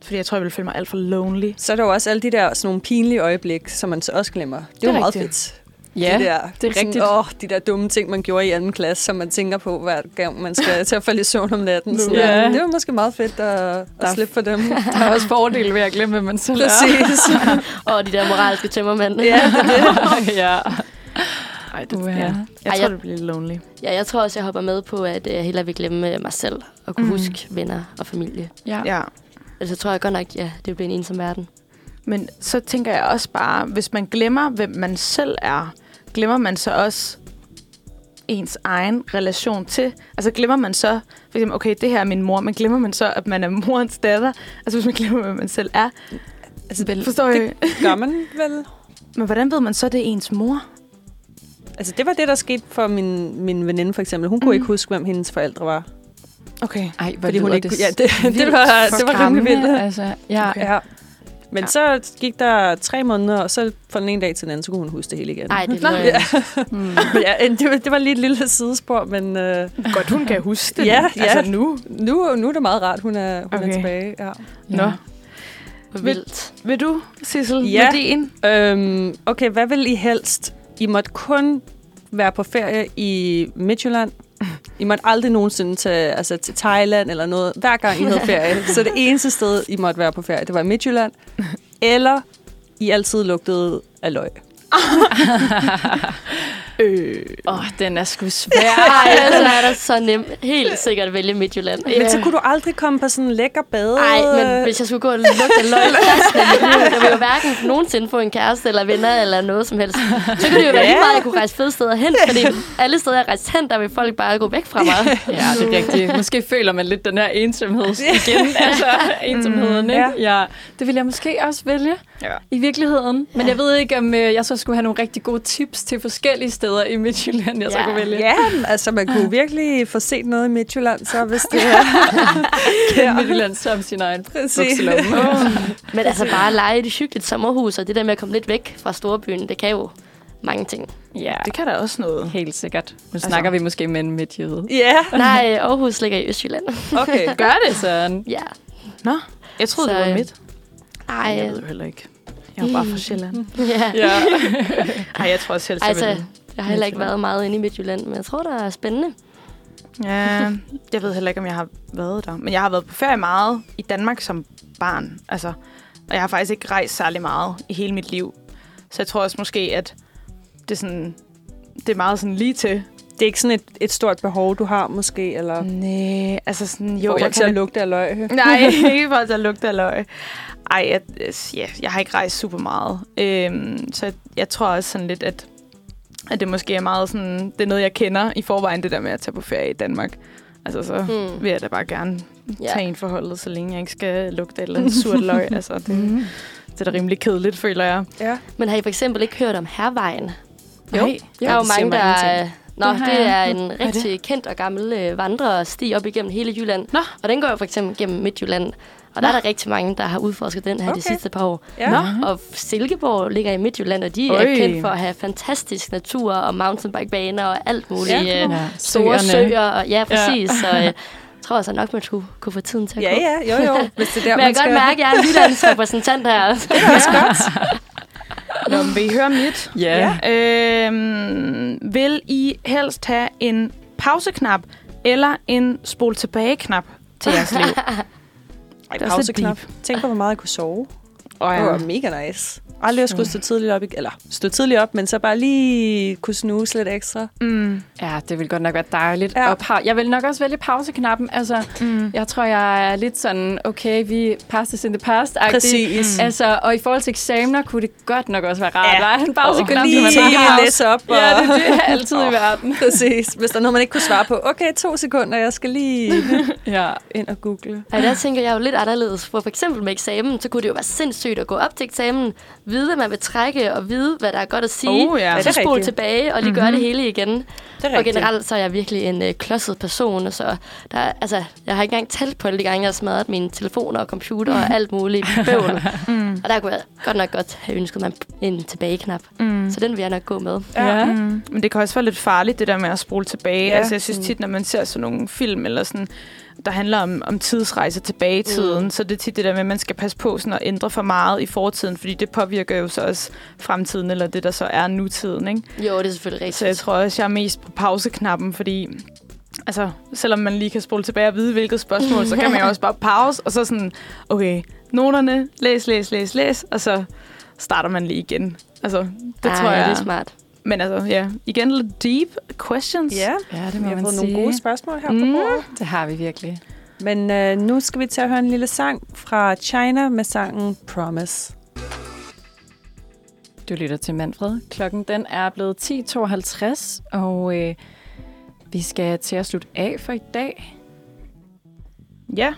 Speaker 2: Fordi jeg tror, jeg ville føle mig alt for lonely.
Speaker 3: Så er der jo også alle de der sådan nogle pinlige øjeblik, som man så også glemmer. Det er,
Speaker 2: Det er
Speaker 3: jo meget
Speaker 2: rigtigt.
Speaker 3: fedt.
Speaker 4: Ja,
Speaker 3: de der,
Speaker 4: det er
Speaker 3: sådan,
Speaker 4: rigtigt.
Speaker 3: Åh, de der dumme ting, man gjorde i anden klasse, som man tænker på, hver gang man skal til at falde i søvn om natten. Sådan,
Speaker 4: Ja.
Speaker 3: Det er jo måske meget fedt at,
Speaker 4: Der-
Speaker 3: at slippe for dem.
Speaker 4: Der er også fordele ved at glemme, hvem man selv.
Speaker 3: Præcis.
Speaker 5: og de der moralske tømmermænd.
Speaker 3: ja, det er det.
Speaker 4: ja.
Speaker 2: Ej, det,
Speaker 4: Uha.
Speaker 2: ja. Jeg
Speaker 5: Ej,
Speaker 2: tror,
Speaker 5: jeg-
Speaker 2: det bliver lidt lonely.
Speaker 5: ja, jeg tror også, jeg hopper med på, at øh, jeg hellere vil glemme øh, mig selv og kunne mm. huske venner og familie.
Speaker 4: Ja.
Speaker 2: Ja.
Speaker 5: Altså, tror jeg godt nok, ja, det bliver en ensom verden.
Speaker 2: Men så tænker jeg også bare, hvis man glemmer, hvem man selv er, glemmer man så også ens egen relation til? Altså glemmer man så, for eksempel, okay, det her er min mor, men glemmer man så, at man er morens datter? Altså hvis man glemmer, hvem man selv er.
Speaker 3: Altså,
Speaker 4: Vel,
Speaker 2: Forstår jeg?
Speaker 3: det gør man vel.
Speaker 2: Men hvordan ved man så, det er ens mor?
Speaker 3: Altså, det var det, der skete for min, min veninde, for eksempel. Hun kunne
Speaker 2: Mhm.
Speaker 3: ikke huske, hvem hendes forældre var.
Speaker 2: Okay.
Speaker 4: Ej, hvor
Speaker 3: Fordi hun ikke
Speaker 4: det
Speaker 3: kunne- ja, det- det var- det var rimelig vildt.
Speaker 4: Altså, ja.
Speaker 2: Okay.
Speaker 3: Ja. Men
Speaker 2: Ja.
Speaker 3: ja. så gik der tre måneder, og så fra den ene dag til den anden, så kunne hun huske det hele igen.
Speaker 5: Nej, det er
Speaker 3: Ja.
Speaker 4: Mm.
Speaker 3: Men ja, det, var, det var lige et lille sidespor, men øh,
Speaker 2: Godt, hun kan huske det.
Speaker 3: Ja,
Speaker 2: Altså
Speaker 3: ja.
Speaker 2: nu.
Speaker 3: nu, nu er det meget rart, hun er, hun
Speaker 2: Okay.
Speaker 3: er tilbage. Ja.
Speaker 2: Nå. Vil-
Speaker 5: vildt.
Speaker 2: Vil du, Sissel,
Speaker 3: Ja.
Speaker 2: med din?
Speaker 3: Øhm, okay, hvad vil I helst? I måtte kun være på ferie i Midtjylland. I måtte aldrig nogensinde til, altså til Thailand eller noget. Hver gang I havde ferie. så det eneste sted, I måtte være på ferie, det var i Midtjylland. Eller I altid lugtede af løg.
Speaker 2: Øh.
Speaker 4: Åh, oh, den er sgu svær.
Speaker 5: Ej, altså er det så nemt. Helt sikkert vælge Midtjylland.
Speaker 3: Men så kunne du aldrig komme på sådan en lækker bade.
Speaker 5: Nej, men hvis jeg skulle gå og lugte af løg resten af mit liv, jeg ville jo hverken nogensinde få en kæreste eller venner eller noget som helst. Så kunne det jo være
Speaker 3: Ja.
Speaker 5: lige meget, at jeg kunne rejse fede steder hen, fordi alle steder, jeg rejste hen, der vil folk bare gå væk fra mig.
Speaker 4: Ja, det er rigtigt. Måske føler man lidt den her ensomhed igen. Altså, ensomheden, ikke?
Speaker 3: ja.
Speaker 4: Ja. Det vil jeg måske også vælge
Speaker 2: Ja.
Speaker 4: i virkeligheden. Men jeg ved ikke, om øh, jeg så skulle have nogle rigtig gode tips til forskellige steder i Midtjylland, jeg så
Speaker 5: Ja.
Speaker 4: kunne vælge.
Speaker 3: Ja, altså man kunne virkelig få set noget i Midtjylland, så hvis det er...
Speaker 4: Ja. Midtjylland som sin egen.
Speaker 5: Men altså bare lege i et hyggeligt sommerhus, og det der med at komme lidt væk fra storbyen, det kan jo mange ting.
Speaker 4: Ja,
Speaker 2: Det kan da også noget.
Speaker 4: helt sikkert. Nu altså. snakker vi måske med en midtjyde.
Speaker 3: Ja,
Speaker 5: Nej, Aarhus ligger i Østjylland.
Speaker 3: okay.
Speaker 2: Gør det?
Speaker 4: Sådan.
Speaker 5: Ja.
Speaker 2: Nå, jeg troede,
Speaker 5: Så,
Speaker 2: det var
Speaker 5: øh,
Speaker 2: midt.
Speaker 5: Ej,
Speaker 2: Jeg ved heller ikke. Jeg er bare fra Sjælland.
Speaker 5: ja.
Speaker 4: Ja.
Speaker 2: Ej, jeg tror også helst, jeg
Speaker 5: Altså,
Speaker 2: vil.
Speaker 5: Jeg har heller ikke været meget inde i Midtjylland, men jeg tror, der er spændende.
Speaker 2: Ja, jeg ved heller ikke, om jeg har været der. Men jeg har været på ferie meget i Danmark som barn. Altså, og jeg har faktisk ikke rejst særlig meget i hele mit liv. Så jeg tror også måske, at det er, sådan, det er meget sådan lige til.
Speaker 3: Det er ikke sådan et, et stort behov, du har måske, eller...
Speaker 2: Nej, altså sådan, jo, jeg kan
Speaker 3: at lugte af løg.
Speaker 2: Nej, ikke for at lugte af løg. Ej, jeg, ja, jeg har ikke rejst super meget. Øhm, så jeg, jeg tror også sådan lidt, at, at det måske er meget sådan... Det er noget, jeg kender i forvejen, det der med at tage på ferie i Danmark. Altså, så
Speaker 5: Hmm.
Speaker 2: vil jeg da bare gerne
Speaker 5: Ja.
Speaker 2: tage en forholdet, så længe jeg ikke skal lugte et eller andet surt løg. Altså, det, det er da rimelig kedeligt, føler jeg.
Speaker 3: Ja.
Speaker 5: Men har I for eksempel ikke hørt om Hervejen?
Speaker 2: Jo.
Speaker 5: der er jo mange,
Speaker 2: mig
Speaker 5: der... øh, Nå,
Speaker 4: Det
Speaker 5: det er
Speaker 4: jeg.
Speaker 5: en rigtig kendt og gammel øh, vandresti op igennem hele Jylland.
Speaker 2: Nå.
Speaker 5: Og den går jo for eksempel gennem Midtjylland. Og der er der rigtig mange, der har udforsket den her okay. de sidste par år.
Speaker 3: Ja.
Speaker 2: Nå.
Speaker 5: Og Silkeborg ligger i Midtjylland, og de er
Speaker 2: Øj.
Speaker 5: kendt for at have fantastisk natur og mountainbikebaner og alt muligt.
Speaker 3: Ja,
Speaker 5: Ja,
Speaker 4: Ja,
Speaker 5: store
Speaker 4: søerne.
Speaker 5: søer. Og, ja, præcis. Ja. Så øh, jeg tror altså nok, man skulle kunne få tiden til at
Speaker 3: Ja,
Speaker 5: gå.
Speaker 3: ja, jo, jo. Hvis det er der,
Speaker 5: Men jeg kan godt mærke, at jeg er en Jyllands repræsentant her.
Speaker 3: Det er også godt.
Speaker 2: Nå, men vil I høre mit?
Speaker 4: Ja.
Speaker 2: Øhm, vil I helst have en pauseknap eller en spol tilbage-knap til jeres liv?
Speaker 3: Ej, pauseknap. Tænk på, hvor meget jeg kunne sove.
Speaker 2: Og,
Speaker 3: Det var mega nice. Aldrig at skulle stå tidligt op, eller stå tidligt op, men så bare lige kunne snuse lidt ekstra.
Speaker 2: mm,
Speaker 4: Ja, det vil godt nok være dejligt.
Speaker 3: Ja.
Speaker 4: Og pa- jeg vil nok også vælge pauseknappen. Altså,
Speaker 2: mm.
Speaker 4: jeg tror, jeg er lidt sådan, okay, vi past is in the past -agtig.
Speaker 3: Præcis.
Speaker 4: Altså, og i forhold til eksamener, kunne det godt nok også være rart.
Speaker 3: Ja.
Speaker 4: Ja. En
Speaker 3: Og
Speaker 4: pauseknap,
Speaker 3: lige
Speaker 4: som man bare
Speaker 3: læse op. Og...
Speaker 4: Ja, det, det er altid i verden.
Speaker 3: Præcis. Hvis der er noget, man ikke kunne svare på. Okay, to sekunder, jeg skal lige
Speaker 4: Ja.
Speaker 3: ind og google.
Speaker 5: Ej, der tænker jeg jo lidt anderledes. For for eksempel med eksamen, så kunne det jo være sindssygt at gå op til eksamen, vide, hvad man vil trække, og vide, hvad der er godt at sige.
Speaker 2: Oh, ja.
Speaker 3: Ja,
Speaker 5: så spole
Speaker 3: rigtigt.
Speaker 5: tilbage og lige mm-hmm. gøre det hele igen.
Speaker 3: Det
Speaker 5: Og
Speaker 3: rigtigt.
Speaker 5: generelt så er jeg virkelig en øh, klodset person, så der, er- altså, jeg har ikke engang talt på alle de gange, jeg har smadret mine telefoner og computer og alt muligt bøvl.
Speaker 2: Mm.
Speaker 5: Og der kunne jeg godt nok godt have ønsket mig en tilbageknap.
Speaker 2: Mm.
Speaker 5: Så den vil jeg nok gå med.
Speaker 4: Ja.
Speaker 2: Mm. Men det kan også være lidt farligt, det der med at spole tilbage.
Speaker 3: Ja.
Speaker 2: Ja. Altså, jeg synes tit, når man ser sådan nogle film, eller sådan, der handler om, om tidsrejser tilbage i tiden,
Speaker 5: Mm.
Speaker 2: mm. så det er tit det der med, at man skal passe på sådan at ændre for meget i fortiden, fordi det påvirker jo så også fremtiden, eller det, der så er nutiden. Ikke?
Speaker 5: Jo, det er selvfølgelig rigtigt.
Speaker 2: Så jeg tror også, jeg er mest på pauseknappen, fordi altså, selvom man lige kan spole tilbage og vide, hvilket spørgsmål, så kan man jo også bare pause, og så sådan, okay, noterne, læs, læs, læs, læs, og så starter man lige igen. Altså, det
Speaker 5: Ej,
Speaker 2: tror jeg.
Speaker 5: det er smart.
Speaker 2: Men altså, ja, igen lidt deep questions.
Speaker 3: Ja,
Speaker 4: Ja, det
Speaker 3: vi
Speaker 4: må
Speaker 3: har
Speaker 4: man
Speaker 3: fået
Speaker 4: sige.
Speaker 3: nogle gode spørgsmål her på
Speaker 2: Mm.
Speaker 3: bordet.
Speaker 4: Det har vi virkelig.
Speaker 3: Men øh, nu skal vi til at høre en lille sang fra China med sangen Promise.
Speaker 4: Du lytter til Manfred. Klokken den er blevet 10.52, og øh, vi skal til at slutte af for i dag.
Speaker 2: Ja.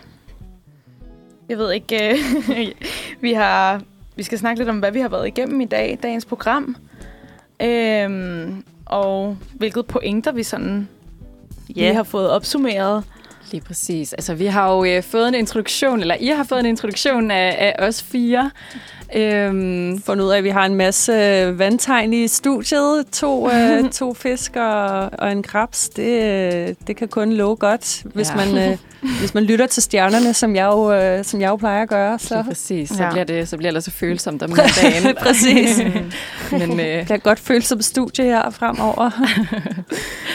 Speaker 2: Jeg ved ikke, øh, vi har vi skal snakke lidt om, hvad vi har været igennem i dag, dagens program. Øhm, og hvilket pointer vi sådan
Speaker 3: Ja.
Speaker 2: lige har fået opsummeret.
Speaker 4: Lige præcis. Altså, vi har jo øh, fået en introduktion, eller I har fået en introduktion af, af os fire. Øhm,
Speaker 3: Fundet ud af, at vi har en masse øh, vandtegn i studiet. To, øh, to fisk og, og en krabs. Det, øh, det kan kun love godt, hvis,
Speaker 4: Ja.
Speaker 3: man, øh, hvis man lytter til stjernerne, som jeg jo, øh, som jeg jo plejer at gøre. Så
Speaker 4: lige præcis. Så,
Speaker 2: Ja.
Speaker 4: bliver det, så bliver det så følsomt om dagen.
Speaker 3: Præcis.
Speaker 4: Men øh,
Speaker 3: det kan godt føles som studie her fremover.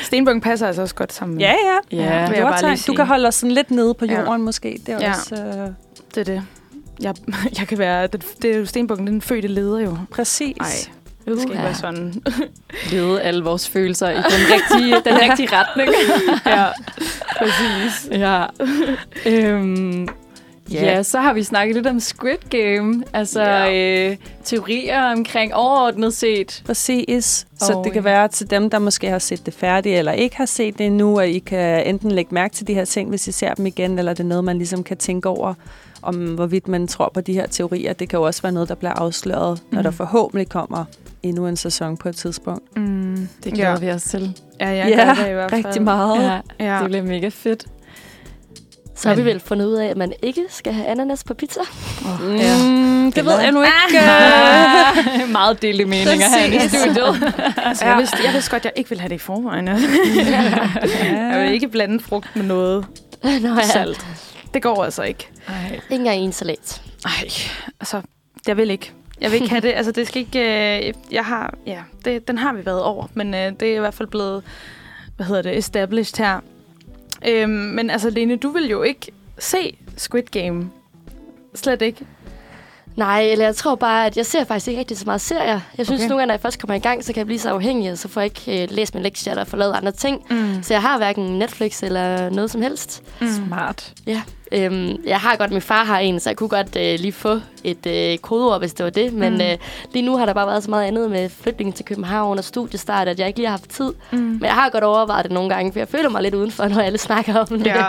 Speaker 2: Stenbukken passer altså også godt sammen.
Speaker 3: ja, ja.
Speaker 4: ja,
Speaker 2: lige
Speaker 3: Du
Speaker 2: sige.
Speaker 3: Kan holde os sådan lidt nede på
Speaker 2: Ja.
Speaker 3: jorden måske. Det er
Speaker 2: Ja.
Speaker 3: også øh,
Speaker 2: Det er det. Jeg, jeg kan være... Det, det er jo Stenbukken, den fødte leder jo.
Speaker 3: præcis.
Speaker 2: Nej, det skal ikke være sådan.
Speaker 4: lede alle vores følelser i den rigtige, den rigtige retning.
Speaker 2: ja, præcis.
Speaker 4: ja. øhm,
Speaker 3: Ja.
Speaker 4: ja, så har vi snakket lidt om Squid Game. Altså
Speaker 2: Ja.
Speaker 4: øh, teorier omkring overordnet set.
Speaker 3: Præcis. Så
Speaker 4: Og,
Speaker 3: det kan
Speaker 4: øh,
Speaker 3: være til dem, der måske har set det færdigt, eller ikke har set det endnu, at I kan enten lægge mærke til de her ting, hvis I ser dem igen, eller det er noget, man ligesom kan tænke over, om hvorvidt man tror på de her teorier. Det kan jo også være noget, der bliver afsløret, mm. når der forhåbentlig kommer endnu en sæson på et tidspunkt.
Speaker 2: Mm,
Speaker 4: Det glæder ja. vi os til.
Speaker 2: Ja, jeg
Speaker 3: ja,
Speaker 2: gør det i hvert fald.
Speaker 3: rigtig meget.
Speaker 4: Ja,
Speaker 2: Ja.
Speaker 4: det bliver mega fedt.
Speaker 5: Så har vi vel fundet ud af, at man ikke skal have ananas på pizza.
Speaker 3: Mm,
Speaker 4: Ja.
Speaker 3: det ved jeg nu ikke.
Speaker 4: Meget delte meninger herinde i studiet.
Speaker 2: Altså, jeg, vidste, jeg vidste godt, at jeg ikke ville have det i forvejen. Jeg vil ikke blande frugt med noget
Speaker 5: Nå ja,
Speaker 2: salt. Det går altså ikke.
Speaker 4: Ej.
Speaker 5: ikke engang i en salat.
Speaker 2: Ej, altså, jeg vil ikke. Jeg vil ikke have det. Altså, det skal ikke... Øh, jeg har... Ja, det, den har vi været over, men øh, det er i hvert fald blevet... Hvad hedder det? Established her. Øhm, men altså, Lene, du vil jo ikke se Squid Game. Slet ikke.
Speaker 5: Nej, eller jeg tror bare, at jeg ser faktisk ikke rigtig så meget serier. Jeg synes
Speaker 2: Okay.
Speaker 5: nogle gange, når jeg først kommer i gang, så kan jeg blive så afhængig, og så får jeg ikke øh, læst min lektier eller få lavet andre ting.
Speaker 2: Mm.
Speaker 5: Så jeg har hverken Netflix eller noget som helst.
Speaker 4: Smart.
Speaker 5: Ja. Øhm, jeg har godt, min far har en, så jeg kunne godt øh, lige få et øh, kodeord, hvis det var det. Men
Speaker 2: Mm.
Speaker 5: øh, lige nu har der bare været så meget andet med flytningen til København og studiestart, at jeg ikke lige har haft tid.
Speaker 2: Mm.
Speaker 5: Men jeg har godt overvejet det nogle gange, for jeg føler mig lidt udenfor, når alle snakker om det.
Speaker 2: Ja,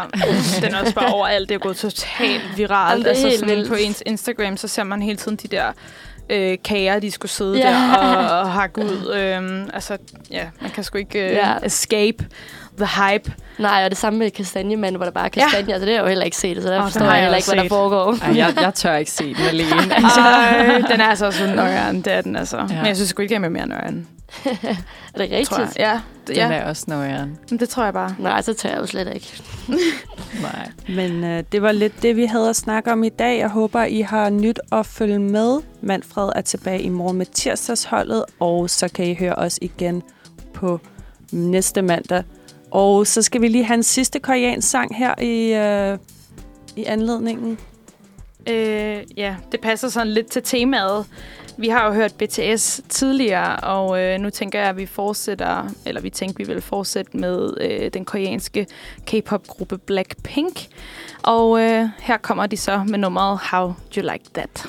Speaker 2: den er også bare overalt. Det er gået totalt viralt.
Speaker 5: Jamen, det er
Speaker 2: altså sådan
Speaker 5: vildt.
Speaker 2: på ens Instagram, så ser man hele tiden de der øh, kager, de skulle sidde
Speaker 5: Ja.
Speaker 2: der og, og hakke ud. Øhm, altså, ja, man kan sgu ikke øh,
Speaker 5: Ja.
Speaker 2: escape the hype.
Speaker 5: Nej, og det samme med kastanjemanden, hvor der bare er kastanje. Ja. Altså, det har jeg jo heller ikke set, så der oh, forstår jeg
Speaker 2: jeg
Speaker 5: heller ikke, hvad der
Speaker 2: set.
Speaker 5: foregår.
Speaker 4: Ej, jeg, jeg tør ikke se den alene.
Speaker 2: Ej, den er altså også nøjeren, det er den altså.
Speaker 4: Ja.
Speaker 2: Men jeg synes Squid Game er mere nøjeren,
Speaker 5: Er det rigtigt?
Speaker 2: tror jeg. Ja, det,
Speaker 4: Den
Speaker 2: ja.
Speaker 4: er også nøjeren.
Speaker 2: Men det tror jeg bare.
Speaker 5: Nej, så tør jeg jo slet ikke.
Speaker 4: Nej.
Speaker 3: Men øh, det var lidt det, vi havde at snakke om i dag. Jeg håber, I har nyt at følge med. Manfred er tilbage i morgen med tirsdagsholdet, og så kan I høre os igen på næste mandag. Og så skal vi lige have en sidste koreansk sang her i, øh, i anledningen.
Speaker 2: Øh, ja, det passer sådan lidt til temaet. Vi har jo hørt BTS tidligere, og øh, nu tænker jeg, at vi fortsætter, eller vi tænker, vi vil fortsætte med øh, den koreanske K-pop-gruppe Blackpink. Og øh, her kommer de så med nummeret How Do You Like That?